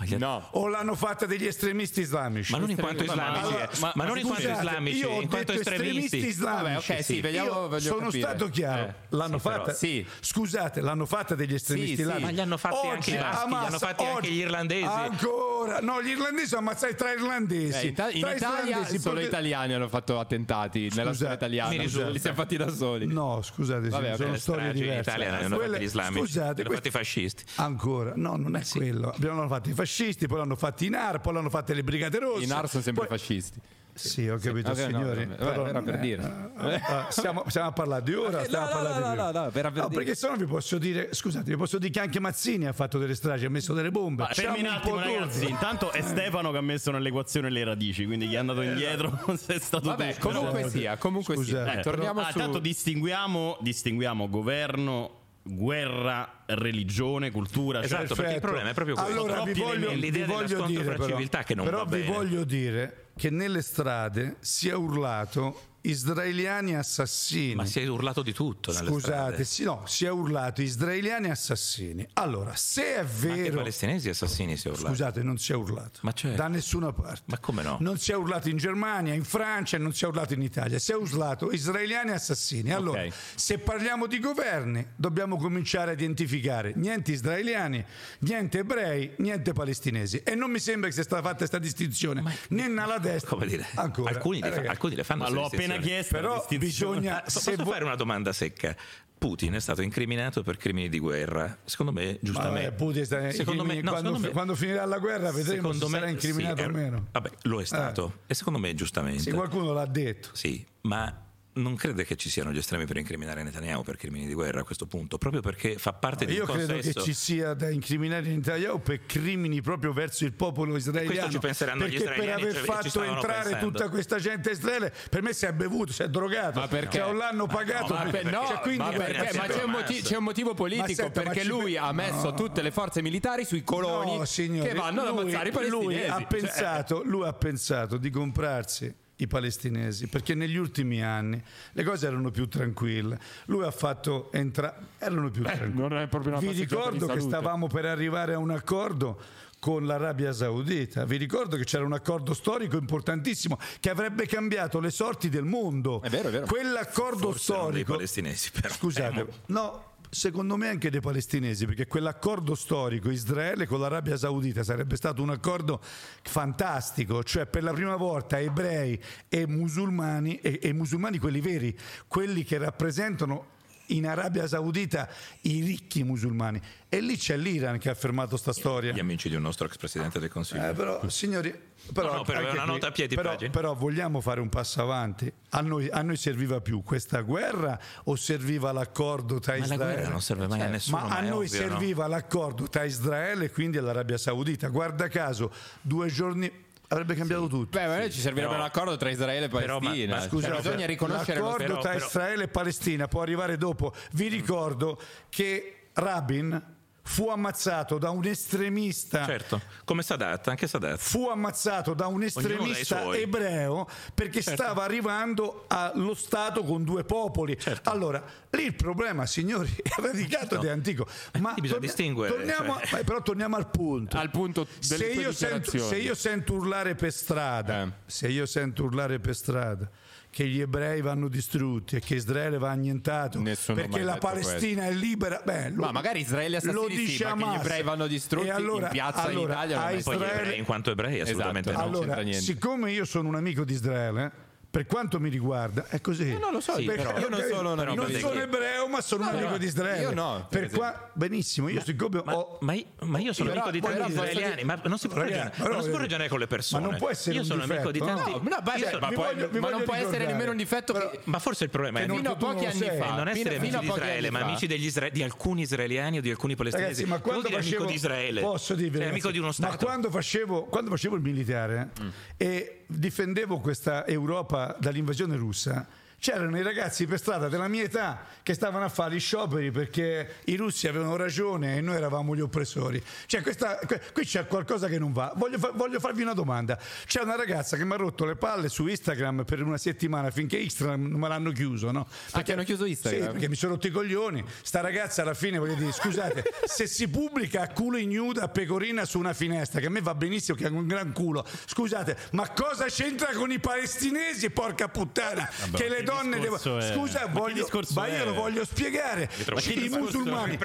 Gli- No. O l'hanno fatta degli estremisti islamici? Ma non in quanto islamici, allora, eh. ma- ma, non in quanto Scusate, islamici, io ho in quanto detto estremisti. islamici. Vabbè, ok, sì, vediamo- Io voglio sono capire. stato chiaro. Eh, l'hanno sì, però, fatta. sì. Scusate, l'hanno fatta degli estremisti Sì, sì. islamici. Ma li hanno fatti anche i baschi, li hanno fatti anche oggi- gli irlandesi. Ancora, no, gli irlandesi sono ammazzati tra irlandesi. Eh, in, Ita- in Tra Italia islandesi, solo perché- italiani hanno fatto attentati nella Scusa, storia italiana. mi risulta. Li siamo fatti da soli. No, scusate, Vabbè, sì, sono storie stragi in diverse. Italia hanno Quelle- fatti gli islamici, Scusate, hanno fatti i fascisti. Ancora, no, non è quello. Abbiamo fatto i fascisti, poi l'hanno fatto i NAR, poi l'hanno fatte le Brigate Rosse. I NAR sono sempre poi- fascisti. Sì, ho capito, Ok, no, signori. vabbè, però era per non è- dire. eh, eh, stiamo, stiamo a parlare di ora, Eh, stiamo no, a parlare no, di no, no, no, era per No, dire. perché sennò vi posso dire, scusate, vi posso dire che anche Mazzini ha fatto delle stragi, ha messo delle bombe. Ma fermi un un attimo, ragazzi. Intanto è Stefano che ha messo nell'equazione le radici, quindi chi è andato indietro è stato Vabbè, comunque sia, comunque Scusate. sia. Eh, Torniamo ah, su... Tanto distinguiamo, distinguiamo governo, guerra, religione, cultura. cioè- Esatto, perché il problema è proprio questo. Allora vi voglio, vi L'idea dello voglio dire però, civiltà che non però va vi bene. voglio dire che nelle strade si è urlato israeliani assassini. Ma si è urlato di tutto nelle Scusate, sì, no, si è urlato israeliani assassini. Allora, se è Ma vero palestinesi assassini si è urlato. Scusate, non si è urlato. Ma certo. Da nessuna parte. Ma come no? Non si è urlato in Germania, in Francia e non si è urlato in Italia. Si è urlato israeliani assassini. Allora, Ok. se parliamo di governi, dobbiamo cominciare a identificare niente israeliani, niente ebrei, niente palestinesi. E non mi sembra che sia stata fatta questa distinzione né nella destra. Come dire, Ancora. alcuni, Eh, li fa- alcuni le fanno. Ma l'ho appena. Chiesto. Però bisogna... Posso se vuoi- fare una domanda secca? Putin è stato incriminato per crimini di guerra. Secondo me, Vabbè, giustamente. Putin sta- secondo me, no, quando, secondo me- quando finirà la guerra vedremo se me sarà incriminato sì, o è- meno. Vabbè, lo è stato. E secondo me, giustamente. Sì, qualcuno l'ha detto. Sì, ma non crede che ci siano gli estremi per incriminare Netanyahu per crimini di guerra a questo punto, proprio perché fa parte di Io un credo consesso. che ci sia da incriminare Netanyahu per crimini proprio verso il popolo israeliano. Questo ci penseranno gli perché per israeliani, aver cioè, ci fatto entrare pensando. tutta questa gente a Israele, per me si è bevuto, si è drogato. Ma perché? Cioè, o l'hanno pagato. Ma, per- no, Cioè, quindi ma perché? ragazzi, Ma c'è un, c'è motivo politico senta, perché lui ha messo No. tutte le forze militari sui coloni No, signori, che vanno ad lui- ammazzare i palestinesi. Lui ha, Cioè, pensato, lui ha pensato di comprarsi i palestinesi, perché negli ultimi anni le cose erano più tranquille. Lui ha fatto entrare, erano più tranquille. non è proprio una Vi ricordo che stavamo per arrivare a un accordo con l'Arabia Saudita. Vi ricordo che c'era un accordo storico importantissimo che avrebbe cambiato le sorti del mondo. È vero, è vero. Quell'accordo Forse dei storico palestinesi, però. Scusate, Eh, no, secondo me anche dei palestinesi, perché quell'accordo storico Israele con l'Arabia Saudita sarebbe stato un accordo fantastico, cioè per la prima volta ebrei e musulmani, e, e musulmani quelli veri, quelli che rappresentano in Arabia Saudita i ricchi musulmani. E lì c'è l'Iran che ha fermato sta storia. Gli amici di un nostro ex presidente del Consiglio. Eh, però, signori, però, No, no, però qui- nota a piedi però, però vogliamo fare un passo avanti. A noi, a noi serviva più questa guerra o serviva l'accordo tra Ma la Israele? guerra non serve mai a Cioè, nessuno. Ma a è noi ovvio, no? serviva l'accordo tra Israele e quindi l'Arabia Saudita. Guarda caso, due giorni avrebbe cambiato tutto. Beh, magari ci servirebbe Però- un accordo tra Israele e però, ma- Palestina. ma Cioè, Scusate, bisogna riconoscere lo l'accordo però- tra però- Israele e Palestina può arrivare dopo. Vi ricordo che Rabin fu ammazzato da un estremista Certo, come Sadat, anche Sadat. fu ammazzato da un estremista ebreo perché Certo. stava arrivando allo Stato con due popoli. Certo. Allora, lì il problema, signori, è radicato ed è antico. Ma quindi bisogna distinguere, Torniamo, cioè. ma- però torniamo al punto. Al punto delle se io, sento, se io sento urlare per strada, Eh. se io sento urlare per strada che gli ebrei vanno distrutti e che Israele va annientato Nessuno perché la Palestina è libera, beh, lo- Ma magari Israele assassini sì, dice che gli ebrei vanno distrutti allora- in piazza in allora, Italia non a mai Poi gli Israele- ebrei in quanto ebrei assolutamente Esatto. no. c'entra allora, niente. siccome io sono un amico di Israele, per quanto mi riguarda, è così. non lo so, Sì, Perché- però- io non sono un non di sono ebreo, ma sono un No, amico no, di Israele. io no, per qua- benissimo, io siccome Ma, ho- ma io, ma io sono Però- amico di tanti israeliani, ma non si può ragionare, però ma non si può ragionare con le persone. ma non può essere io un sono amico di tanti. No, no, beh, io cioè, sono- ma, poi- voglio- ma non può essere nemmeno un difetto Però- che ma forse il problema è non non, fino a non pochi anni fa, non essere amici di Israele, ma amici di alcuni israeliani o di alcuni palestinesi. Ma Che quando dire facevo, amico di Israele? Posso ragazzi, amico di uno Ma Stato. quando facevo, quando facevo il militare Mm. e difendevo questa Europa dall'invasione russa, c'erano i ragazzi per strada della mia età che stavano a fare gli scioperi perché i russi avevano ragione e noi eravamo gli oppressori. Cioè, questa- que- qui c'è qualcosa che non va. Voglio, fa- voglio farvi una domanda. C'è una ragazza che mi ha rotto le palle su Instagram per una settimana finché Instagram non me l'hanno chiuso, no? Ah, ti hanno chiuso Instagram? Sì, perché mi sono rotti i coglioni. Sta ragazza alla fine voglio dire, scusate, se si pubblica a culo ignuda a pecorina su una finestra, che a me va benissimo, che ha un gran culo, scusate, ma cosa c'entra con i palestinesi, porca puttana? che le donne devono. è? Scusa, Ma voglio, ma io è? lo voglio spiegare. I musulmani,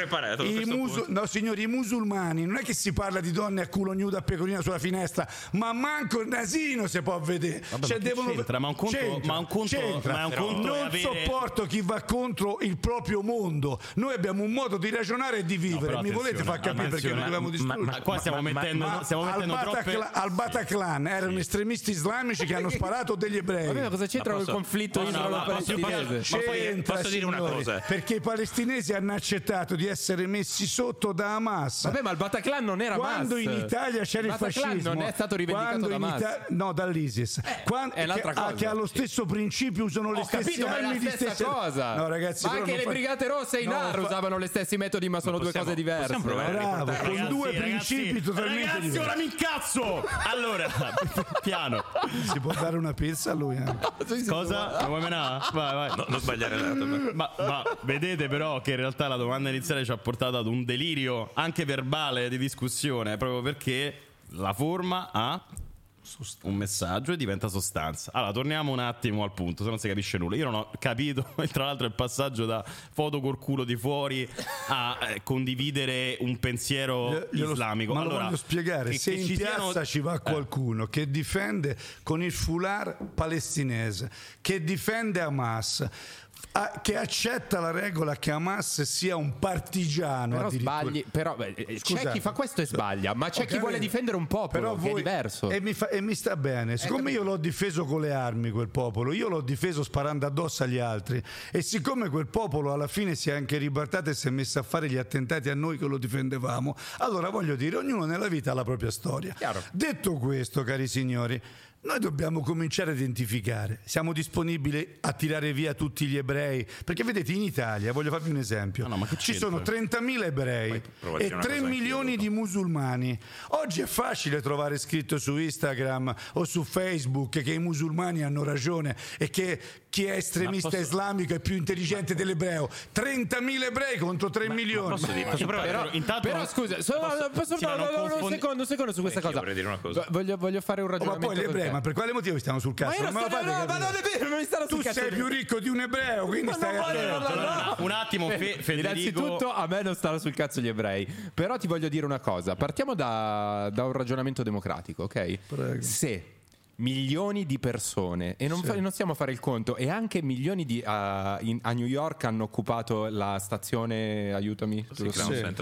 i musu- no, signori, i musulmani non è che si parla di donne a culo ignuda a pecorina sulla finestra, ma manco il nasino si può vedere. Vabbè, Cioè, ma devono- c'entra? Ma un conto- c'entra, ma un conto- c'entra. ma un conto non avere- sopporto chi va contro il proprio mondo. Noi abbiamo un modo di ragionare e di vivere. però Mi volete far capire perché noi dobbiamo distruggere? Ma qua stiamo mettendo, stiamo al, mettendo. Bataclan, al Bataclan erano estremisti islamici che hanno sparato degli ebrei. Ma cosa c'entra il conflitto no, no, ma posso- posso- C'entra, posso dire una cosa? Perché i palestinesi hanno accettato di essere messi sotto da Hamas. Vabbè, ma il Bataclan non era quando Hamas. in Italia c'era il Bataclan fascismo, non è stato rivendicato da in Hamas. Ita- no, dall'ISIS, Quando- è un'altra che, ah, cosa. che ha lo stesso principio, usano le Ho stesse capito, ma è armi la stessa stesse- cosa. No, ragazzi, ma anche le fa- Brigate Rosse e i No, NAR fa- usavano le stessi metodi, ma sono due cose diverse. Bravo, con Ragazzi, due ragazzi, principi totalmente Ragazzi, diversi. ora mi incazzo! Allora, piano. Si può dare una pizza a lui? eh? Cosa? Non vuoi menare? Vai, vai. No, non sbagliare dato. ma- Ma, ma vedete però che in realtà la domanda iniziale ci ha portato ad un delirio anche verbale di discussione, proprio perché la forma ha un messaggio e diventa sostanza. Allora, torniamo un attimo al punto, se non si capisce nulla. Io non ho capito, tra l'altro, il passaggio da foto col culo di fuori a eh, condividere un pensiero Glielo- islamico. Ma allora, lo voglio spiegare. che- Se che in ci piazza siano- ci va Eh. qualcuno che difende con il foulard palestinese, che difende Hamas, a- che accetta la regola che Hamas sia un partigiano Però sbagli, però beh, eh, c'è chi fa questo e sbaglia, ma c'è Ho chi vuole difendere un popolo Però che è voi- diverso. E mi, fa- e mi sta bene. Siccome io l'ho difeso con le armi, quel popolo, io l'ho difeso sparando addosso agli altri. E siccome quel popolo alla fine si è anche ribaltato e si è messo a fare gli attentati a noi che lo difendevamo, allora voglio dire, ognuno nella vita ha la propria storia. Chiaro. Detto questo, cari signori. Noi dobbiamo cominciare a identificare, siamo disponibili a tirare via tutti gli ebrei, perché vedete in Italia, voglio farvi un esempio, No, no, ma che ci c'entra? sono 30.000 ebrei e una 3 cosa anch'io milioni di musulmani. Oggi è facile trovare scritto su Instagram o su Facebook che i musulmani hanno ragione e che chi è estremista posso- islamico è più intelligente dell'ebreo. 30.000 ebrei contro 3 milioni. Posso dire, posso? Però, intanto però non- scusa, posso- posso- sì, ma no, no, no, un confondi- secondo, un secondo su questa Anch'io cosa. vorrei dire una cosa. Voglio, voglio fare un Oh, ma ragionamento. poi gli ebrei. Ma per quale motivo stiamo sul cazzo? Ma io non me lo sto- fate no, ma non è vero, non mi stanno sul Tu cazzo sei di- più ricco di un ebreo, quindi Ma stai no, no, no. Un attimo, Fe- Federico. Innanzitutto a me non stanno sul cazzo gli ebrei, però ti voglio dire una cosa, partiamo da, da un ragionamento democratico, ok? Prego. Se milioni di persone, e non, fa- non stiamo a fare il conto, e anche milioni di, a- in- a New York hanno occupato la stazione, aiutami, Sì, Ground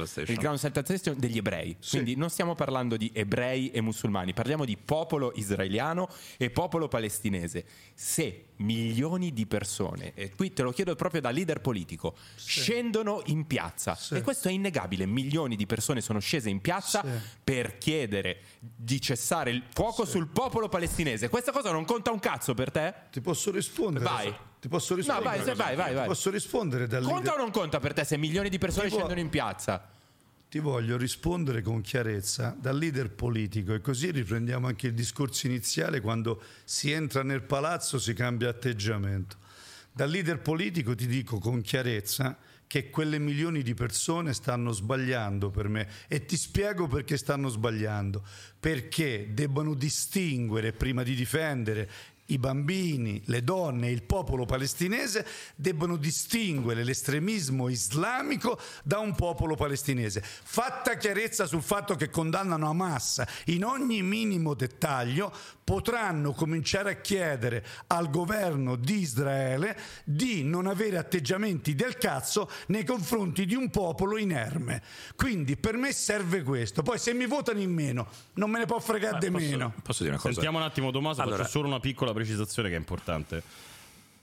Station. il Ground Central Station degli ebrei. Quindi non stiamo parlando di ebrei e musulmani, parliamo di popolo israeliano e popolo palestinese. Se milioni di persone, e qui te lo chiedo proprio da leader politico, scendono in piazza, e questo è innegabile, milioni di persone sono scese in piazza Sì. per chiedere di cessare il fuoco sul popolo palestinese. Questa cosa non conta un cazzo per te? Ti posso rispondere? Vai. Ti posso rispondere? vai, se- vai, vai, vai. Ti posso rispondere da Conta leader- o non conta per te se milioni di persone Tipo- scendono in piazza? Ti voglio rispondere con chiarezza da leader politico e così riprendiamo anche il discorso iniziale quando si entra nel palazzo si cambia atteggiamento. Da leader politico ti dico con chiarezza che quelle milioni di persone stanno sbagliando per me e ti spiego perché stanno sbagliando. Perché debbano distinguere prima di difendere i bambini, le donne e il popolo palestinese debbono distinguere l'estremismo islamico da un popolo palestinese. Fatta chiarezza sul fatto che condannano Hamas in ogni minimo dettaglio, potranno cominciare a chiedere al governo di Israele di non avere atteggiamenti del cazzo nei confronti di un popolo inerme. Quindi per me serve questo. Poi se mi votano in meno, non me ne può fregare di meno. posso dire una cosa? Sentiamo un attimo Tommaso, Allora- faccio solo una piccola precisazione che è importante.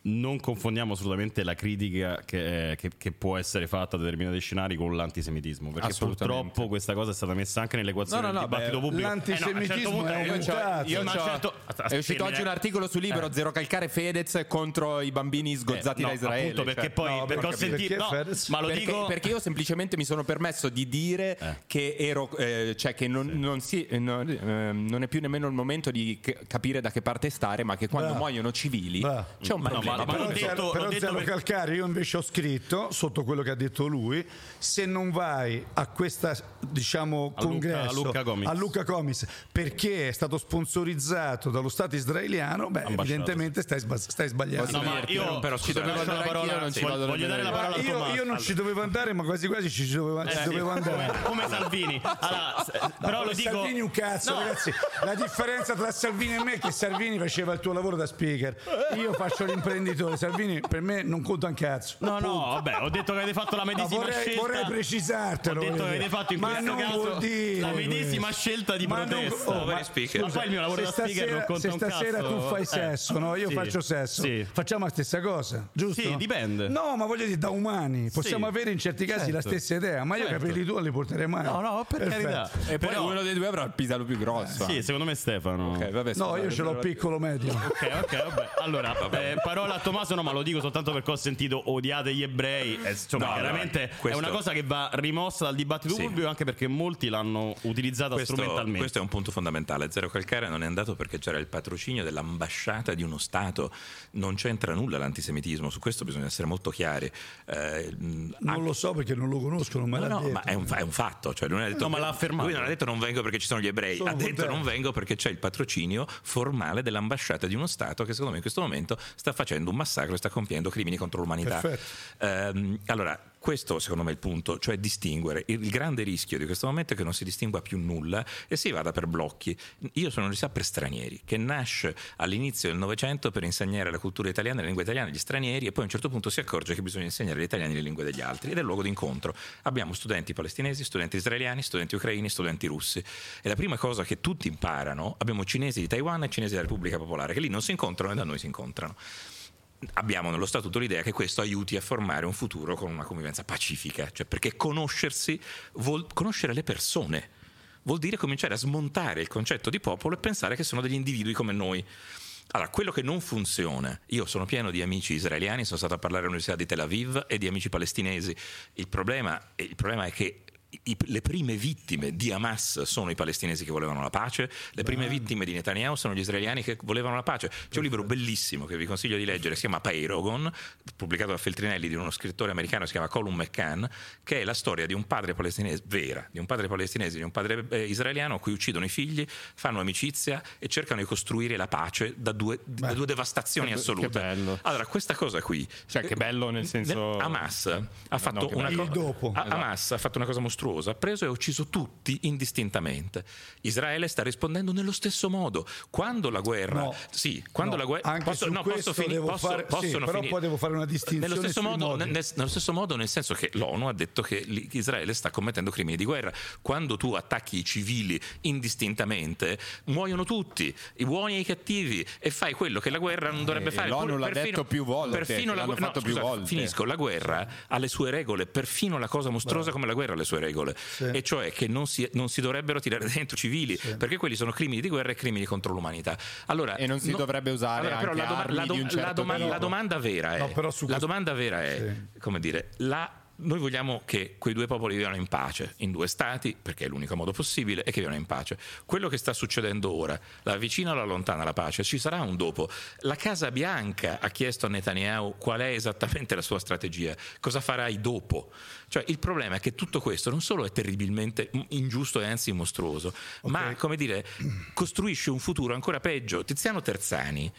Non confondiamo assolutamente la critica che, che- che può essere fatta a determinati scenari con l'antisemitismo, perché purtroppo questa cosa è stata messa anche nell'equazione No, no, no, del dibattito beh, pubblico. Eh, no, a certo l'antisemitismo è eh, c'ho- certo- è uscito oggi un articolo su Libero Zero Calcare Fedez contro i bambini sgozzati Eh, da Israele. appunto perché cioè- poi perché ho sentito ma lo perché, dico perché io semplicemente mi sono permesso di dire Eh. che ero eh, cioè che non, non si- eh, non- eh, non è più nemmeno il momento di capire da che parte stare ma che quando muoiono civili c'è un Ma ma- ma Però, detto- zero, però detto zero perché- calcare, io invece ho scritto sotto quello che ha detto lui, se non vai a questa diciamo A congresso a Lucca Comics. a Lucca Comics perché è stato sponsorizzato dallo Stato israeliano, beh, Ambasciato, evidentemente stai, sba- stai sbagliando. No, io però, però, ci dovevo andare la parola- non ci sì, voglio nemmeno dare la io. parola io, io non ci dovevo andare, ma quasi quasi ci dovevo, ci Eh, dovevo sì, andare. come, come Salvini. Allora, s- però lo dico Salvini un cazzo, No. ragazzi. La differenza tra Salvini e me è che Salvini faceva il tuo lavoro da speaker. Io faccio l'imprenditore. Salvini per me non conta un cazzo. No, no, vabbè, ho detto che avete fatto la Ma medesima vorrei, scelta. vorrei precisartelo. Ho detto che avete fatto in Ma questo non caso vuol dire la medesima questo. scelta di Ma non- protesta. oh, Poveri ma speaker. Ma poi il mio lavoro da speaker non stasera, conta se stasera tu fai Eh, sesso, no? io sì, faccio sesso, sì. facciamo la stessa cosa, giusto? Sì, dipende. No, ma voglio dire, da umani possiamo Sì, avere in certi casi la certo. stessa idea, ma io Certo. capelli tu non li porterei mai. No, no, per Perfetto. carità. e poi Però- uno dei due avrà il pisello più grosso Sì, secondo me Stefano. Ok, vabbè, No, scusa, io ce l'ho allora- piccolo medio. Ok, ok, vabbè. Allora, eh, parola a Tommaso, no, ma lo dico soltanto perché ho sentito odiate gli ebrei. Eh, insomma, No, chiaramente allora, questo- è una cosa che va rimossa dal dibattito Sì. pubblico anche perché molti l'hanno utilizzata Questo, strumentalmente. questo è un punto fondamentale. Zero Calcare non è andato perché c'era il patrocinio dell'ambasciata di uno Stato. Non c'entra nulla l'antisemitismo, su questo bisogna essere molto chiari. Eh, Non lo so perché non lo conosco, non me No, no, ma è un, fa- è un fatto. Cioè, lui, non ha detto, No, ma l'ha affermato. lui non ha detto non vengo perché ci sono gli ebrei, Sono ha detto contento. non vengo perché c'è il patrocinio formale dell'ambasciata di uno Stato che secondo me in questo momento sta facendo un massacro e sta compiendo crimini contro l'umanità. Ehm, allora, questo secondo me è il punto, cioè distinguere. Il, grande rischio di questo momento è che non si distingua più nulla e si vada per blocchi. Io sono un'università per stranieri, che nasce all'inizio del Novecento per insegnare la cultura italiana e la lingua italiana agli stranieri e poi a un certo punto si accorge che bisogna insegnare agli italiani le lingue degli altri ed è il luogo d'incontro. Abbiamo studenti palestinesi, studenti israeliani, studenti ucraini, studenti russi. E la prima cosa che tutti imparano, abbiamo cinesi di Taiwan e cinesi della Repubblica Popolare, che lì non si incontrano e da noi si incontrano abbiamo nello statuto l'idea che questo aiuti a formare un futuro con una convivenza pacifica, cioè perché conoscersi vuol conoscere le persone. vuol dire cominciare a smontare il concetto di popolo e pensare che sono degli individui come noi. Allora, quello che non funziona, io sono pieno di amici israeliani, sono stato a parlare all'Università di Tel Aviv e di amici palestinesi. Il problema, il problema è che i, le prime vittime di Hamas sono i palestinesi che volevano la pace, le prime Beh. vittime di Netanyahu sono gli israeliani che volevano la pace. C'è un libro bellissimo che vi consiglio di leggere, si chiama Peirogon, pubblicato da Feltrinelli di uno scrittore americano che si chiama Colum McCann, che è la storia di un padre palestinese vera, di un padre palestinese, di un padre eh, israeliano a cui uccidono i figli, fanno amicizia e cercano di costruire la pace da due, da due devastazioni che, assolute. Che bello. Allora, questa cosa qui, cioè che bello nel senso Hamas ha fatto no, una cosa Hamas ha fatto una cosa mostruosa mostruosa, ha preso e ha ucciso tutti indistintamente. Israele sta rispondendo nello stesso modo. Quando la guerra... No, sì, quando no, la guerra... Anche posso, no, posso finire... Posso, fare, sì, però finire. poi devo fare una distinzione nello stesso, modo, nel, nello stesso modo, nel senso che l'ONU ha detto che Israele sta commettendo crimini di guerra. Quando tu attacchi i civili indistintamente, muoiono tutti, i buoni e i cattivi, e fai quello che la guerra non dovrebbe eh, fare. L'ONU l'ha perfino, detto più volte. Perfino la guerra... No, scusate, finisco. La guerra ha le sue regole, perfino la cosa mostruosa Beh. come la guerra ha le sue regole. Sì. E cioè che non si, non si dovrebbero tirare dentro civili, sì. perché quelli sono crimini di guerra e crimini contro l'umanità. Allora, e non si no, dovrebbe usare allora, la, doma- la, do- certo la, doma- la, domanda vera è, no, la domanda vera è sì. come dire, la noi vogliamo che quei due popoli vivano in pace, in due stati, perché è l'unico modo possibile, e che vivano in pace. Quello che sta succedendo ora, la vicina o la lontana la pace, ci sarà un dopo. La Casa Bianca ha chiesto a Netanyahu qual è esattamente la sua strategia, cosa farai dopo. Cioè, il problema è che tutto questo non solo è terribilmente ingiusto e anzi mostruoso, okay. ma, come dire, costruisce un futuro ancora peggio. Tiziano Terzani?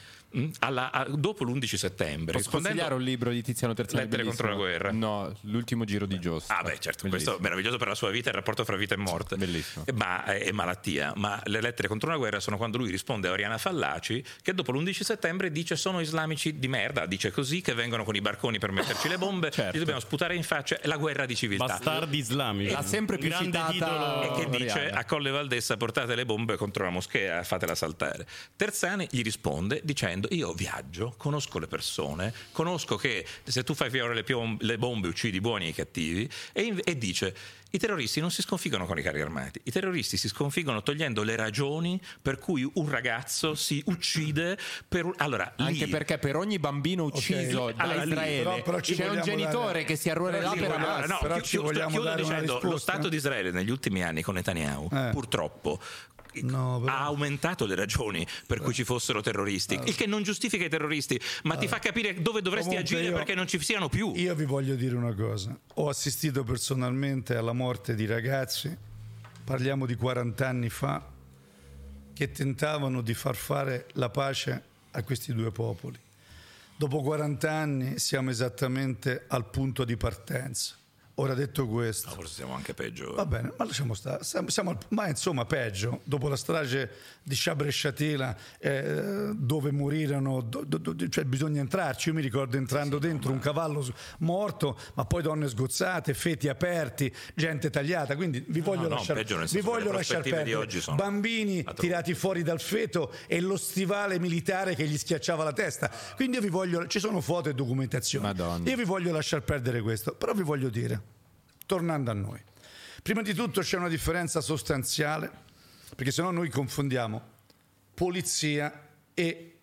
Alla, a, dopo l'11 settembre. Posso consigliare un libro di Tiziano Terzani? Lettere contro la guerra. No, l'ultimo giro di Giusto. Ah, beh, certo, bellissimo. questo è meraviglioso per la sua vita, il rapporto fra vita e morte. Bellissimo. Ma, e malattia. Ma le lettere contro la guerra sono quando lui risponde a Oriana Fallaci, che dopo l'11 settembre dice sono islamici di merda, dice così, che vengono con i barconi per metterci le bombe, certo. gli dobbiamo sputare in faccia, è la guerra di civiltà. Bastardi islamici. Ha sempre più citata titolo... E che dice a Colle Valdessa portate le bombe contro la moschea, fatela saltare. Terzani gli risponde dicendo io viaggio conosco le persone, conosco che se tu fai fiore le, piom- le bombe uccidi i buoni e i cattivi e, e dice i terroristi non si sconfiggono con i carri armati, i terroristi si sconfiggono togliendo le ragioni per cui un ragazzo si uccide. Per... Allora, Anche lì... perché per ogni bambino ucciso okay. da allora, Israele però, però c'è un genitore dare... che si arruolerà per allora, no, però ci vogliamo chiudo dicendo lo Stato di Israele negli ultimi anni con Netanyahu, eh. purtroppo, no, ha aumentato le ragioni per cui ci fossero terroristi, il che non giustifica i terroristi, ma ti fa capire dove dovresti Comunque agire io, perché non ci siano più. Io vi voglio dire una cosa, ho assistito personalmente alla morte di ragazzi, parliamo di 40 anni fa, che tentavano di far fare la pace a questi due popoli. Dopo 40 anni siamo esattamente al punto di partenza. Ora detto questo, no, forse siamo anche peggio. Va bene, ma lasciamo stare. Siamo, siamo, ma insomma, peggio. Dopo la strage di Shabra Shatila, eh, dove morirono, do, do, do, cioè bisogna entrarci. Io mi ricordo entrando sì, dentro ma... un cavallo morto, ma poi donne sgozzate, feti aperti, gente tagliata. Quindi vi voglio no, lasciare, no, vi voglio lasciar perdere. Bambini tirati fuori dal feto e lo stivale militare che gli schiacciava la testa. Quindi io vi voglio, ci sono foto e documentazioni. Madonna. Io vi voglio lasciare perdere questo, però vi voglio dire tornando a noi. Prima di tutto c'è una differenza sostanziale, perché se no noi confondiamo polizia e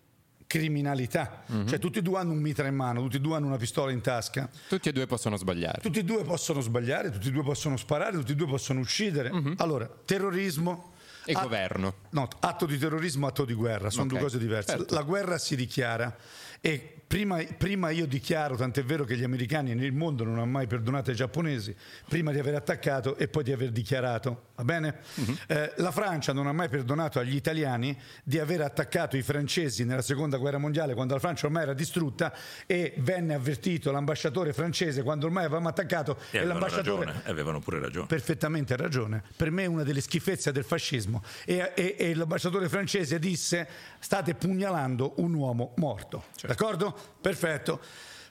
criminalità. Mm-hmm. Cioè tutti e due hanno un mitra in mano, tutti e due hanno una pistola in tasca. Tutti e due possono sbagliare. Tutti e due possono sbagliare, tutti e due possono sparare, tutti e due possono uccidere. Mm-hmm. Allora, terrorismo e att- governo. No, atto di terrorismo, atto di guerra, sono okay. due cose diverse. Certo. La guerra si dichiara e Prima, prima, io dichiaro, tant'è vero che gli americani nel mondo non hanno mai perdonato ai giapponesi, prima di aver attaccato e poi di aver dichiarato, va bene? Uh-huh. Eh, la Francia non ha mai perdonato agli italiani di aver attaccato i francesi nella seconda guerra mondiale quando la Francia ormai era distrutta e venne avvertito l'ambasciatore francese quando ormai avevamo attaccato e, e l'ambasciatore... Ragione, avevano pure ragione. Perfettamente ragione. Per me è una delle schifezze del fascismo e, e, e l'ambasciatore francese disse state pugnalando un uomo morto, certo. D'accordo? Perfetto.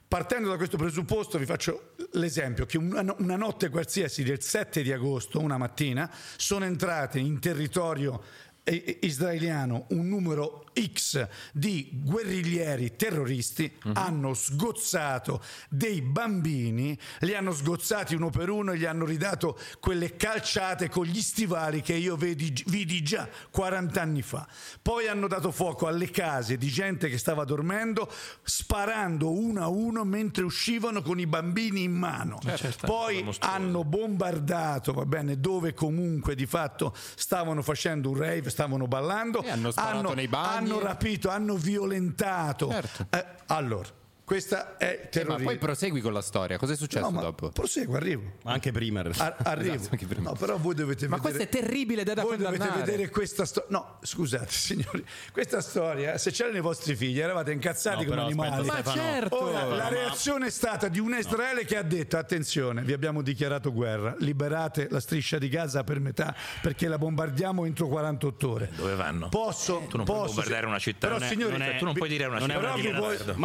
Partendo da questo presupposto vi faccio l'esempio che una, notte qualsiasi del 7 di agosto, una mattina, sono entrate in territorio israeliano un numero X di guerriglieri terroristi hanno sgozzato dei bambini, li hanno sgozzati uno per uno e gli hanno ridato quelle calciate con gli stivali che io vedi- vidi già 40 anni fa. Poi hanno dato fuoco alle case di gente che stava dormendo, sparando uno a uno mentre uscivano con i bambini in mano. certo, Poi hanno bombardato, va bene, dove comunque di fatto stavano facendo un rave, stavano ballando, E hanno sparato nei bagni. Hanno rapito, hanno violentato. Certo. Eh, allora, questa è Eh, ma terrorismo. poi prosegui con la storia. Cos'è successo No, ma dopo? proseguo, arrivo. Ma anche prima. in realtà. A- arrivo. Esatto, anche prima. No, però voi dovete Ma vedere. questo è terribile ed è da voi dovete condannare. vedere questa storia. No, scusate, signori, questa storia, se c'erano i vostri figli, eravate incazzati No, come però aspetta, animali. Ma certo! Ora, la ma- reazione è stata di un Israele che ha detto: attenzione, vi abbiamo dichiarato guerra, liberate la striscia di Gaza per metà perché la bombardiamo entro 48 ore. Dove vanno? Posso, Tu non puoi posso- bombardare una città. Però, non è- signori, non è- tu non puoi dire a una non è città. però una vi dichiarazione- vuoi-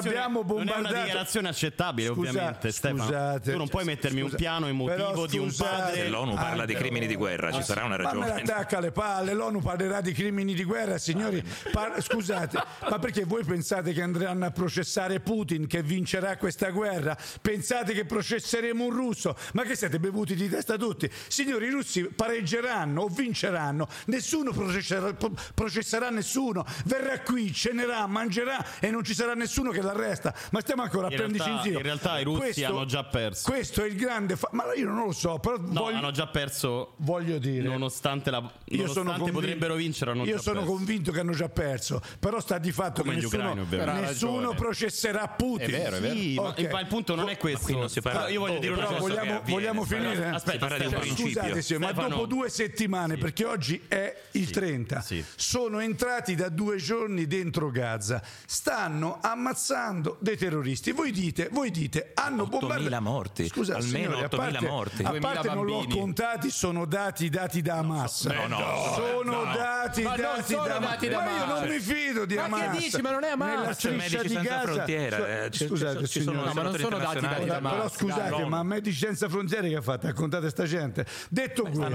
ma non è una quando dichiarazione- abbiamo non è una bombardato- dichiarazione accettabile, Scusa- ovviamente. Stefano, scusate, tu non puoi mettermi scusa- un piano emotivo di un padre. Se l'ONU parla di crimini di guerra, ci sarà una Ma ragione. l'attacca alle palle, l'ONU parlerà di crimini di guerra, signori. par- scusate, ma perché voi pensate che andranno a processare Putin che vincerà questa guerra? Pensate che processeremo un russo? Ma che siete bevuti di testa tutti? Signori, i russi pareggeranno o vinceranno, nessuno processerà, pro- processerà nessuno, verrà qui, cenerà, mangerà e non ci sarà nessuno che l'arresta. Ma stiamo ancora a In prenderci in realtà- giro. in realtà i russi hanno già perso. Questo è il grande... fa- ma io non lo so, però No, voglio, hanno già perso. voglio dire... Nonostante, la, Io sono nonostante convinto, potrebbero vincere, hanno io già sono perso. convinto che hanno già perso, però sta di fatto Come che nessuno. Ha nessuno processerà Putin. È vero, è vero. Sì, ma- Ok. ma il punto non è questo. non si parla- Però io voglio Oh, dire una cosa. vogliamo, avviene, vogliamo finire? Aspetta, principio. Scusate, signor, ma dopo due settimane, perché oggi è il 30, sì. sono entrati da due giorni dentro Gaza, stanno ammazzando dei terroristi. Voi dite, voi dite, hanno 8.000 bombardato. morti, Scusate, almeno signori, a 8.000 parte- morti. A 2.000 parte non l'ho contati, sono dati dati da Hamas. No, no, sono no. dati Ma non dati sono da da Ma io Hamas. non mi fido di Ma che Hamas. dici? Ma non è Hamas. Nella C'è striscia di Gaza. Cioè, eh, scusate, ci sono- signori. No, ma non sono dati da. Hamas. Però scusate, ma Medici Senza Frontiere che ha fatto? Raccontate sta gente. Detto questo,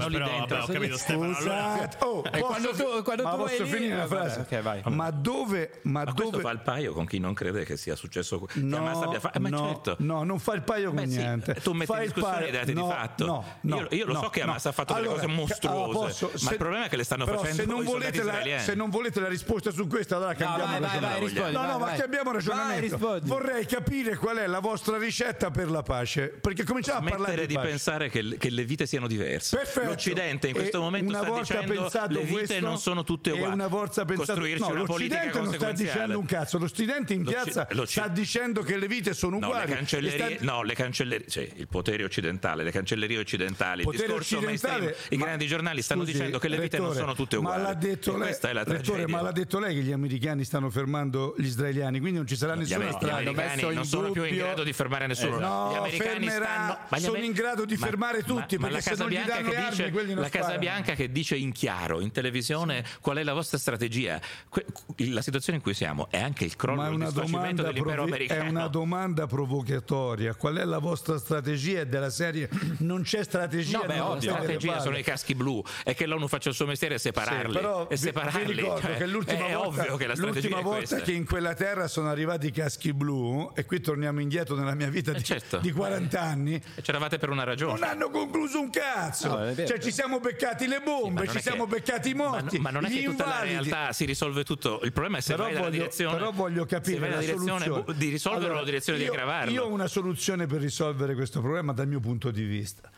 Scusate, oh, E posso, quando tu- quando ma tu posso vai lì- finire la frase? ok, vai. Ma dove, ma Ma questo dove fa il paio con chi non crede che sia successo che No, Hamas abbia fatto. Eh, ma no, certo. no, non fa il paio con Beh, sì, niente. tu metti Fa in il discussione paio- i dati di no, fatto. No, no, io, io lo no, so che no. Hamas ha fatto Allora, delle cose mostruose, allora, posso- ma se- il problema è che le stanno facendo se non, volete la, se non volete la risposta su questo, allora cambiamo vai, vai, vai, ragionamento. rispondi, no, ma cambiamo ragionamento. Vorrei capire qual è la vostra ricetta per la pace, perché cominciamo a parlare di, di pace. pensare che, le- che le vite siano diverse. Perfetto. L'Occidente in E questo momento una sta volta dicendo le vite non sono tutte uguali. una volta pensato Costruirci no, una politica l'Occidente non sta dicendo un cazzo, l'Occidente in L'Occi- piazza l'Occi- sta dicendo che le vite sono No, uguali. le cancellerie, sta- no, le cancellerie, cioè, il potere occidentale, le cancellerie occidentali, il Potere discorso occidentale, mainstream, i ma- grandi giornali stanno scusi, dicendo che le vite non rettore, sono tutte uguali. Ma l'ha detto lei, questa è la rettore, ma l'ha detto lei che gli americani stanno fermando gli israeliani, quindi non ci sarà Gli, nessuna gli strada. messo americani non sono più in dubbio- grado di fermare nessuno. No, gli americani fermerà- stanno, ma gli sono in grado di fermare tutti, ma perché la Casa non gli Bianca che armi, dice, non la Casa. Bianca che dice in chiaro in televisione qual è la vostra strategia. Que- la situazione in cui siamo è anche il crollo Ma una, disfacimento domanda dell'impero provi- americano. è una domanda provocatoria. Qual è la vostra strategia? È della serie non c'è strategia. No, beh, La ovvio. state strategia sono i caschi blu e che l'ONU faccia il suo mestiere e separarli. Sì, però e vi- separarli. vi ricordo cioè, che l'ultima è volta, ovvio che la strategia l'ultima è volta che in quella terra sono arrivati i caschi blu, e qui torniamo indietro nella mia vita Eh, di, certo. di 40 anni, E c'eravate per una ragione. non hanno concluso un cazzo. No, è cioè, ci siamo beccati le Ma bombe, non ci è siamo che- beccati i ma- morti. Ma, non è che tutta la invalidi. realtà si risolve tutto. Il problema è se Però vai nella voglio, direzione. però voglio capire la direzione soluzione. bu- di risolverlo Allora, o la direzione io, di aggravarlo. Io ho una soluzione per risolvere questo problema dal mio punto di vista.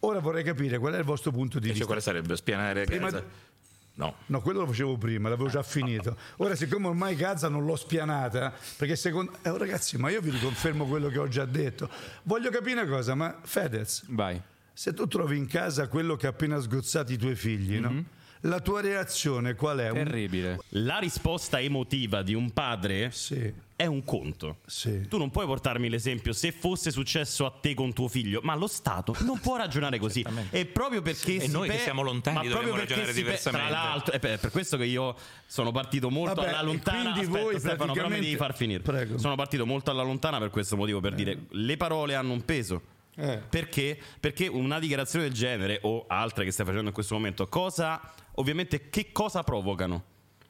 Ora vorrei capire qual è il vostro punto di Cioè, vista. quale sarebbe? Spianare Prima Gaza? No. No, quello lo facevo prima, l'avevo già finito. Ora, siccome ormai Gaza non l'ho spianata, perché secondo. Eh, ragazzi, ma io vi riconfermo quello che ho già detto. Voglio capire una cosa, ma Fedez, Vai. se tu trovi in casa quello che ha appena sgozzato i tuoi figli, no? La tua reazione qual è? Terribile. La risposta emotiva di un padre Sì, è un conto. sì. Tu non puoi portarmi l'esempio se fosse successo a te con tuo figlio, ma lo Stato non può ragionare così. E proprio perché E si noi che pe- siamo lontani ma perché ragionare si pe- diversamente. Tra l'altro, è per questo che io sono partito molto Vabbè, alla e lontana. quindi Aspetta, voi Stefano, però mi devi far finire. Prego. Sono partito molto alla lontana per questo motivo, per dire le parole hanno un peso. Eh. Perché? Perché una dichiarazione del genere o altre che stai facendo in questo momento, cosa ovviamente che cosa provocano?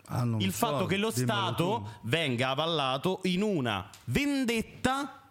Ah, il so, fatto che lo Stato venga avallato in una vendetta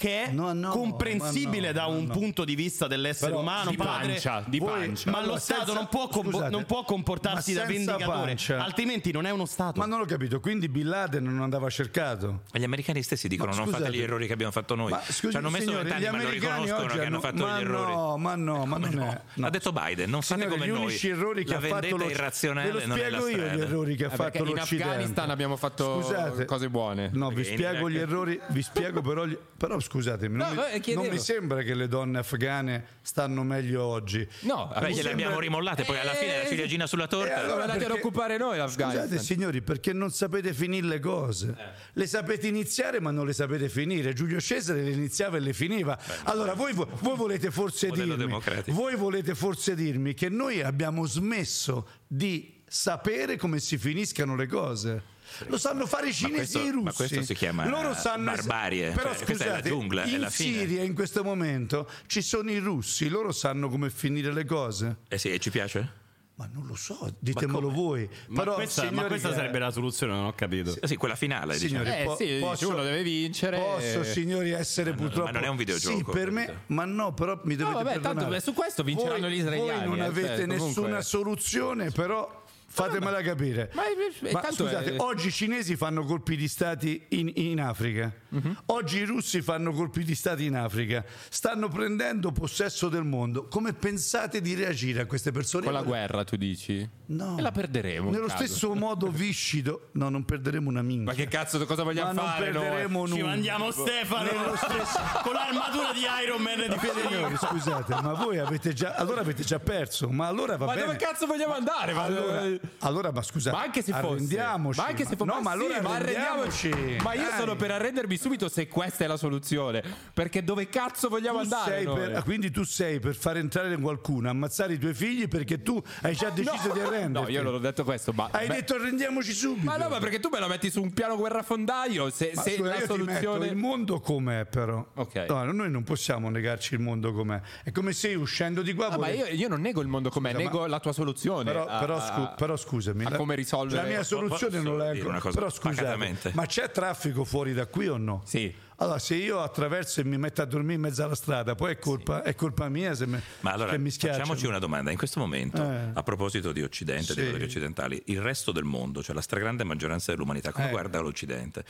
che è No, no, comprensibile no, da un punto di vista dell'essere Però umano, di padre. pancia, di Voi- pancia. Ma lo Allora, Stato senza- non, può compo- scusate, non può comportarsi da senza vendicatore, pancia. altrimenti non è uno Stato. Ma non ho capito, quindi Bin Laden non andava cercato. Ma gli americani stessi dicono Ma non fate scusate. gli errori che abbiamo fatto noi. Ma scusi, Ci hanno messo signori, vent'anni, gli ma lo americani riconoscono che hanno fatto gli errori. No, ma no, ma non è. no. Ha detto Biden, non fate Signori, come gli noi. unici errori che ha fatto lo irrazionale Ve lo non è la spiego io gli errori che ha Eh, fatto perché in l'Occidente. Afghanistan abbiamo fatto Scusate. cose buone. No, vi in spiego gli errori, vi spiego però, gli- però scusatemi, non, No, mi, eh, chiedevo. non mi sembra che le donne afghane stanno meglio oggi. No, Beh, mi gliele sembra- abbiamo rimollate, poi alla fine la Eh, ciliegina sulla E torta. allora Andate ad occupare noi l'Afghanistan. Scusate signori, perché non sapete finire le cose. Le sapete iniziare ma non le sapete finire. Giulio Cesare le iniziava e le finiva. allora voi, voi volete dirmi voi volete forse dirmi che noi abbiamo smesso di sapere come si finiscano le cose. Lo sanno fare i cinesi questo- e i russi. ma questo si chiama Loro sanno barbarie. Però Cioè, questa è la scusate, giungla, è in la fine. Siria in questo momento ci sono i russi, loro sanno come finire le cose. Eh sì, e ci piace? Ma non lo so, ditemelo voi. ma, Però, questa, ma signori, questa che- sarebbe la soluzione, non ho capito. Eh sì, quella finale, diciamo. Signori, Eh, po- sì, dice, posso, uno deve vincere. Posso, signori, essere purtroppo. ma non è un videogioco, Sì, per me, ma no, però mi dovete vabbè, tanto, perdonare. beh, su questo vinceranno Voi- gli israeliani, Voi non eh, avete cioè, nessuna comunque- soluzione, però. Fatemela capire. ma- eh, Ma tanto scusate, è- oggi i cinesi fanno colpi di stati in, in Africa. Mhm. Oggi i russi fanno colpi di stati in Africa. Stanno prendendo possesso del mondo. Come pensate di reagire a queste persone? Con la guerra, tu dici? No. E la perderemo. Nello caso. stesso modo viscido. No, non perderemo una minchia. Ma che cazzo, cosa vogliamo Ma non fare? noi? perderemo Ci nulla. mandiamo Stefano con l'armatura di Iron Man di Federico. scusate, ma voi avete già allora avete già perso, ma allora va Ma bene. dove cazzo vogliamo andare? Ma- allora, allora, ma scusate, Ma anche se fosse, arrendiamoci. ma anche se fosse, no, ma allora sì, ma arrendiamoci. Ma io Dai. sono per arrendermi subito se questa è la soluzione. Perché dove cazzo vogliamo Tu andare? per- ah, quindi tu sei per far entrare qualcuno, ammazzare i tuoi figli perché tu hai già deciso di arrenderti. No, io non ho detto questo, ma. Hai beh, detto arrendiamoci subito. ma no, ma perché tu me la metti su un piano guerrafondaio? Se, Ma se scusa, la soluzione. il mondo com'è però. Ok. No, noi non possiamo negarci il mondo com'è. È come se io uscendo di qua Ah, ma volevo- io, io non nego il mondo com'è, Scusa, nego ma- la tua soluzione. Però, a- però a- scu- però scusami, a la- come risolvere- la mia soluzione non cosa Però pacatamente? ma c'è traffico fuori da qui o no? Sì. Allora, se io attraverso e mi metto a dormire in mezzo alla strada, poi è colpa, è colpa mia se me- Ma allora mi facciamoci una domanda. In questo momento, Eh. a proposito di Occidente, Sì. di valori occidentali, il resto del mondo, cioè la stragrande maggioranza dell'umanità, come Eh. guarda l'Occidente?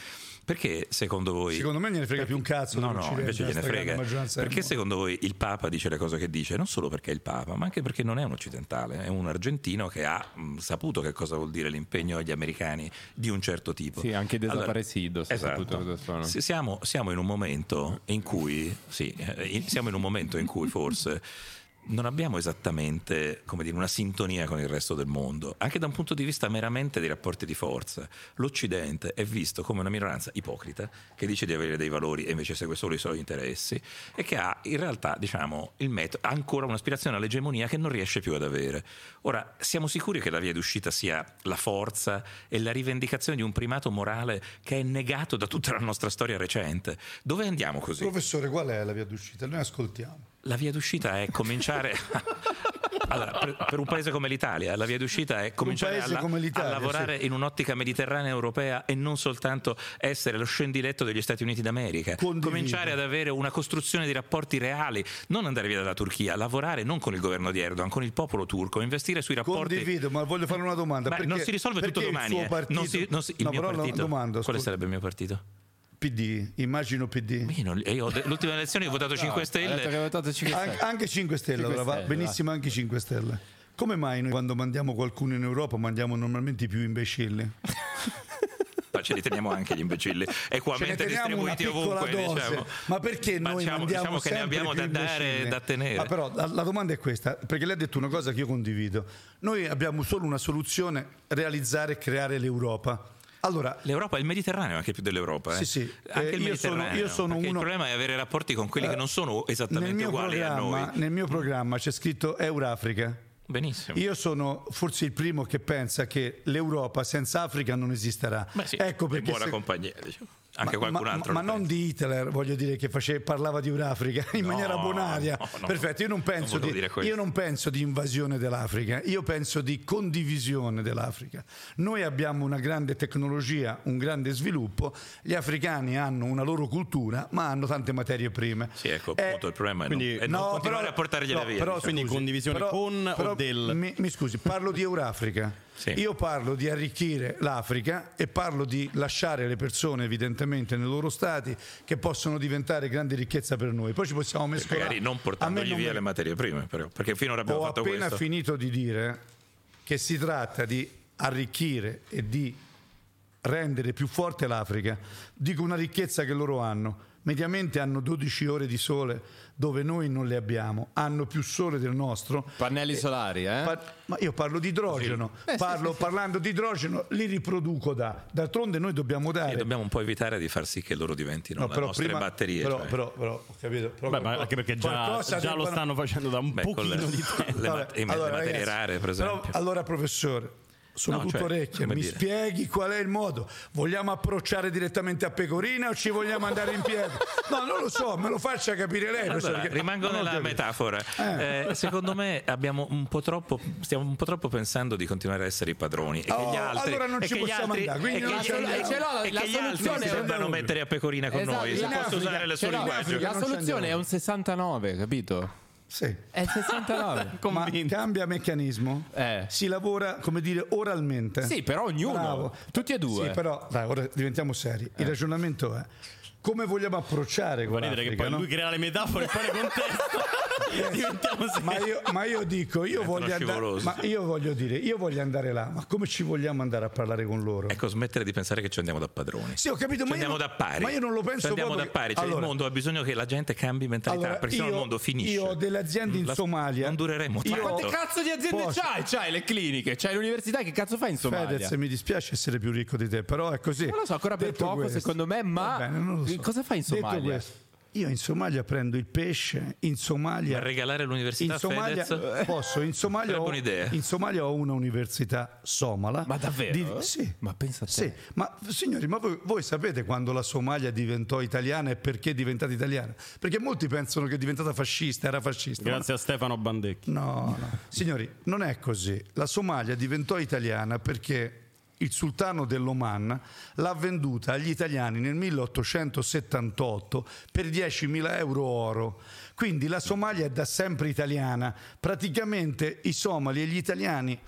Perché secondo voi. Secondo me gliene frega più un cazzo. No, no, invece gliene frega. Perché secondo voi il Papa dice le cose che dice? Non solo perché è il Papa, ma anche perché non è un occidentale, è un argentino che ha mh, saputo che cosa vuol dire l'impegno agli americani di un certo tipo. Sì, anche i Allora, esatto. saputo cosa sono. Sì, Siamo, siamo in un momento in cui, sì, eh, siamo in un momento in cui forse non abbiamo esattamente dire, una sintonia con il resto del mondo, anche da un punto di vista meramente dei rapporti di forza. L'Occidente è visto come una minoranza ipocrita che dice di avere dei valori e invece segue solo i suoi interessi e che ha in realtà diciamo, metodo, ancora un'aspirazione all'egemonia che non riesce più ad avere. Ora, siamo sicuri che la via d'uscita sia la forza e la rivendicazione di un primato morale che è negato da tutta la nostra storia recente? Dove andiamo così? Professore, qual è la via d'uscita? Noi ascoltiamo. La via d'uscita è cominciare. Allora, per, per un paese come l'Italia, la via d'uscita è cominciare a, a lavorare in un'ottica mediterranea europea e non soltanto essere lo scendiletto degli Stati Uniti d'America. Condivido. Cominciare ad avere una costruzione di rapporti reali, non andare via dalla Turchia, lavorare non con il governo di Erdogan, con il popolo turco, investire sui rapporti. Condivido, ma voglio fare una domanda. Ma perché, non si risolve tutto perché domani. Il eh. suo partito, Non si- non si- il no, mio partito. domanda, Quale sarebbe il mio partito? PD, immagino PD. Io non- io ho- l'ultima elezione ho votato 5 Ha detto che Stelle. ha votato 5 An- Stelle. anche 5 Stelle, 5 allora va Stelle, benissimo anche 5 Stelle. Come mai noi quando mandiamo qualcuno in Europa mandiamo normalmente i più imbecilli? Ma ce li teniamo anche gli imbecilli, equamente distribuiti ovunque. dose. Diciamo. Ma perché Ma noi diciamo, mandiamo diciamo che ne sempre abbiamo da dare e da tenere. Ma però la, la domanda è questa, perché lei ha detto una cosa che io condivido. Noi abbiamo solo una soluzione, realizzare e creare l'Europa. Allora, L'Europa è il Mediterraneo anche più dell'Europa. Sì, eh. sì. Anche Eh, il io sono- Mediterraneo. io sono uno- Il problema è avere rapporti con quelli che non sono esattamente uguali a noi. nel mio programma c'è scritto Eurafrica. Benissimo. Io sono forse il primo che pensa che l'Europa senza Africa non esisterà. Beh, sì, ecco perché buona se- compagnia. Diciamo. Anche Ma- qualcun ma- altro. Ma, lo non di Hitler, voglio dire che face- parlava di Eurafrica in No, maniera bonaria. no, no. Perfetto, io non, penso Non di, io non penso di invasione dell'Africa, io penso di condivisione dell'Africa. Noi abbiamo una grande tecnologia, un grande sviluppo, gli africani hanno una loro cultura, ma hanno tante materie prime. Sì, ecco, Eh, appunto, il problema è, quindi- non, è non continuare però- a portargliela no, via. però, diciamo. Quindi scusi, condivisione con o del- Mi, mi scusi, parlo di Eurafrica. Sì. Io parlo di arricchire l'Africa e parlo di lasciare le persone evidentemente nei loro stati che possono diventare grande ricchezza per noi. Poi ci possiamo mescolare. Magari non portandogli via mi- le materie prime, però, perché finora abbiamo Ho fatto appena questo. finito di dire che si tratta di arricchire e di rendere più forte l'Africa. Dico una ricchezza che loro hanno. Mediamente hanno 12 ore di sole dove noi non le abbiamo, hanno più sole del nostro. Pannelli solari, eh? Pa- ma io parlo di idrogeno, parlo, parlando di idrogeno li riproduco da. D'altronde noi dobbiamo dare. E dobbiamo un po' evitare di far sì che loro diventino No, le nostre prima- batterie. Però, cioè. però, però, ho capito. però Beh, ma anche perché già, già lo debbano- stanno facendo da un Beh, pochino le- di tempo. le mat- mezzo alle materie rare, per esempio. però, allora, professore, sono No, tutto cioè, orecchie. Mi dire. spieghi qual è il modo? Vogliamo approcciare direttamente a Pecorina o ci vogliamo andare in piedi? No, non lo so, me lo faccia capire lei. Allora, che- rimango nella metafora. Eh, secondo me abbiamo un po' troppo, stiamo un po' troppo pensando di continuare a essere i padroni. E che Oh, gli altri, allora non e ci che gli possiamo altri- andare, quindi e che non altri- andiamo. Ce l'ho, la- e la che gli altri soluzione si è- debbano mettere a pecorina con Esatto, noi. Se posso Africa, usare le Ce sue l'ho, linguaggio. la soluzione è un 69, capito? Sì. È il 69. Ma cambia meccanismo? Eh. Si lavora, come dire, oralmente. Sì, però ognuno. Bravo. Tutti e due. Sì, però dai, ora diventiamo seri. Il ragionamento è come vogliamo approcciare con ridere che poi no? lui crea le metafore e poi le contesta. Ma, io, ma io dico, io voglio, andare, ma io voglio dire, io voglio andare là, ma come ci vogliamo andare a parlare con loro? Ecco, smettere di pensare che ci andiamo da padroni. Sì, ho capito, Ci ma io andiamo non- da pari. ma io non lo penso Ci andiamo da pari. Cioè, Allora- il mondo ha bisogno che la gente cambi mentalità, Allora, perché sennò io- il mondo finisce. Io ho delle aziende in La- Somalia. Non dureremo Io- tanto. Quante cazzo di aziende Posso- c'hai? C'hai le cliniche, c'hai l'università, che cazzo fai in Somalia? Fedez, mi dispiace essere più ricco di te, però è così. Non lo so, ancora per Detto poco, questo- secondo me, ma So. cosa fai in Detto Somalia? questo, io in Somalia prendo il pesce, in Somalia... Ma regalare l'università in Somalia, Fedez? posso, in Somalia, ho, un'idea. in Somalia ho una università somala. Ma davvero? Di- sì. Ma pensa a te. Sì, ma signori, ma voi, voi sapete quando la Somalia diventò italiana e perché è diventata italiana? Perché molti pensano che è diventata fascista, era fascista. ma Grazie a Stefano Bandecchi. No, no. Signori, non è così. La Somalia diventò italiana perché il sultano dell'Oman l'ha venduta agli italiani nel 1878 per 10.000 euro oro. Quindi la Somalia è da sempre italiana. Praticamente i somali e gli italiani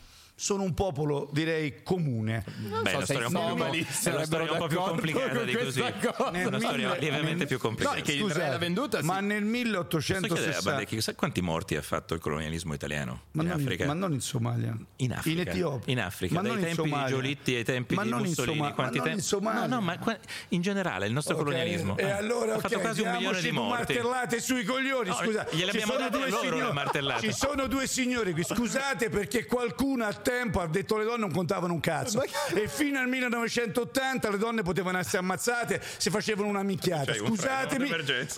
sono un popolo, direi, comune. Beh, so una se storia i un po' più, è storia un po' più complicata di così. cosa. È una storia Nel- lievemente nel- più complicata. No, è che il Scusate, re l'ha venduta, sì. ma nel Posso chiedere a 1860 Bandecchi, sa quanti morti ha fatto il colonialismo italiano ma in non, Africa? ma non in Somalia, In Africa, Etiopia, in Africa, ma dai non in tempi di Somalia. Giolitti ai tempi ma di non in Mussolini, Soma- quanti ma non tempi- in Somalia. No, no, ma qua- in generale il nostro Ok, colonialismo E eh, allora ha fatto quasi un milione di morti. martellate sui coglioni, No, scusa. gliele ci abbiamo sono date due loro le signori- martellate. Ci sono due signori qui, scusate perché qualcuno a tempo ha detto le donne non contavano un cazzo. E fino al 1980 le donne potevano essere ammazzate se facevano una minchiata. Un freno Scusatemi,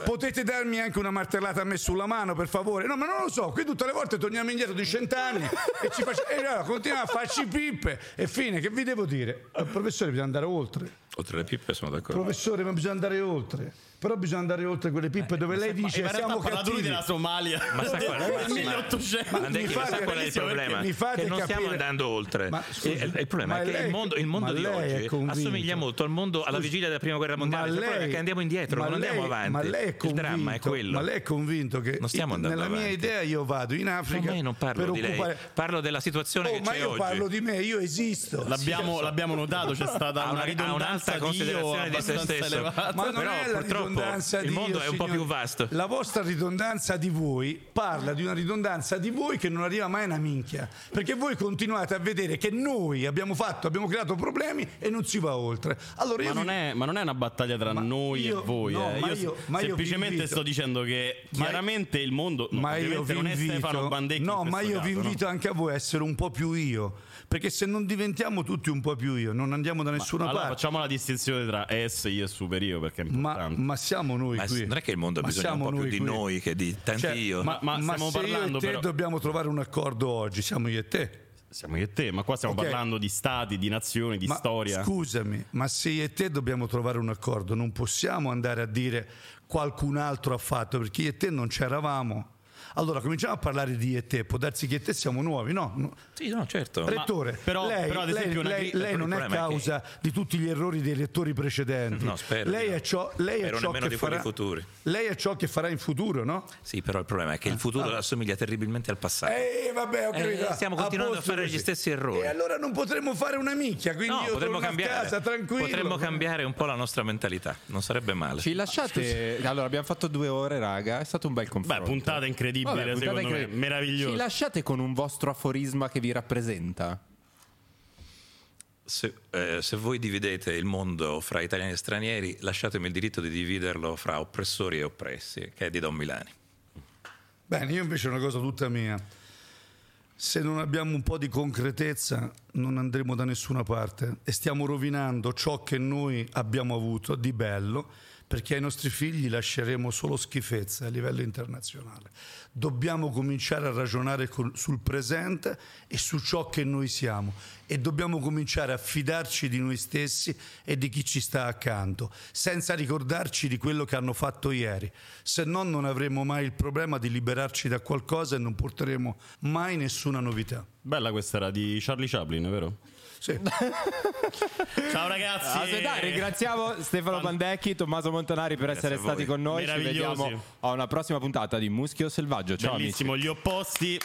potete darmi anche una martellata a me sulla mano, per favore? No, ma non lo so, qui tutte le volte torniamo indietro di cent'anni e ci facciamo e allora continuiamo a farci pippe e fine, che vi devo dire? Eh, Professore, bisogna andare oltre. Oltre le pippe sono d'accordo. Professore, ma bisogna andare oltre. Però bisogna andare oltre quelle pippe dove lei dice Ma siamo cattivi. della Somalia. Ma sa qual è? Del 1800. Ma Andecchi, mi ma fate- sa qual è il problema? mi fate che non stiamo andando oltre. Ma scusi, e il problema ma è che lei- il mondo, il mondo ma di lei oggi assomiglia molto al mondo alla vigilia della prima guerra mondiale. Cioè, il problema è che andiamo indietro, ma non andiamo lei- avanti. Ma lei è il convinto, dramma è quello. Ma lei è convinto che Non stiamo andando nella mia avanti. idea io vado in Africa Ma io non parlo di lei, parlo della situazione Oh, che ma c'è io oggi. parlo di me, io esisto. L'abbiamo, l'abbiamo notato, c'è stata una ridondanza di io considerazione di se abbastanza stesso. elevata. Ma non Però, è la ridondanza il di mondo io, è un po' signori. più vasto. La vostra ridondanza di voi parla di una ridondanza di voi che non arriva mai a una minchia. Perché voi continuate a vedere che noi abbiamo fatto, abbiamo creato problemi e non si va oltre. Allora Ma non, vi- è, ma non è una battaglia tra Ma noi io- e voi. no, eh. Io, io- vi semplicemente invito- sto dicendo che chiaramente il mondo. no, ma io vi non è Stefano invito, Bandecchi. no, ma io vi caso, no? invito anche a voi a essere un po' più io. Perché se non diventiamo tutti un po' più io, non andiamo da nessuna Allora parte. facciamo la distinzione tra S, io e super io perché è Ma, importante. ma siamo noi Ma qui. non è che il mondo ha Ma bisogno un po' più di qui. noi che di tanti Cioè, io. ma- ma stiamo se parlando io e te però- dobbiamo trovare un accordo oggi, siamo io e te. Siamo io e te, ma qua stiamo Ok. parlando di stati, di nazioni, di Ma storia. Scusami, ma se io e te dobbiamo trovare un accordo, non possiamo andare a dire qualcun altro ha fatto, perché io e te non c'eravamo. Allora cominciamo a parlare di e te, può darsi che e te siamo nuovi, no? no. Sì, no, certo. Rettore, però- lei, però, ad lei- esempio, una lei- lei il non è è che- causa di tutti gli errori dei rettori precedenti. No, spero lei è ciò, lei è ciò che farà, futuri. Lei è ciò che farà in futuro, no? Sì, però il problema è che il futuro Ah. assomiglia terribilmente al passato. Eh, vabbè, ho Eh, capito. stiamo continuando a posto fare così. gli stessi errori. E allora non potremmo fare una minchia, quindi No, io potremmo cambiare. a casa tranquillo. Potremmo cambiare un po' la nostra mentalità. Non sarebbe male. Ci lasciate. Allora, abbiamo fatto due ore, raga. È stato un bel Beh, confronto. puntata incredibile, Vabbè, puntata secondo incredibile. me. Meravigliosa. Ci lasciate con un vostro aforisma che vi rappresenta? Se, eh, se voi dividete il mondo fra italiani e stranieri, lasciatemi il diritto di dividerlo fra oppressori e oppressi, che è di Don Milani. Bene, io invece una cosa tutta mia. Se non abbiamo un po' di concretezza non andremo da nessuna parte e stiamo rovinando ciò che noi abbiamo avuto di bello perché ai nostri figli lasceremo solo schifezze a livello internazionale. Dobbiamo cominciare a ragionare sul presente e su ciò che noi siamo e dobbiamo cominciare a fidarci di noi stessi e di chi ci sta accanto, senza ricordarci di quello che hanno fatto ieri, se no non avremo mai il problema di liberarci da qualcosa e non porteremo mai nessuna novità. Bella questa era di Charlie Chaplin, vero? Sì. Ciao ragazzi. Ah, se dai, ringraziamo Stefano Bandecchi, Tommaso Montanari per essere stati con noi. Ci vediamo a una prossima puntata di Muschio Selvaggio. Ciao amici. Bellissimo, gli opposti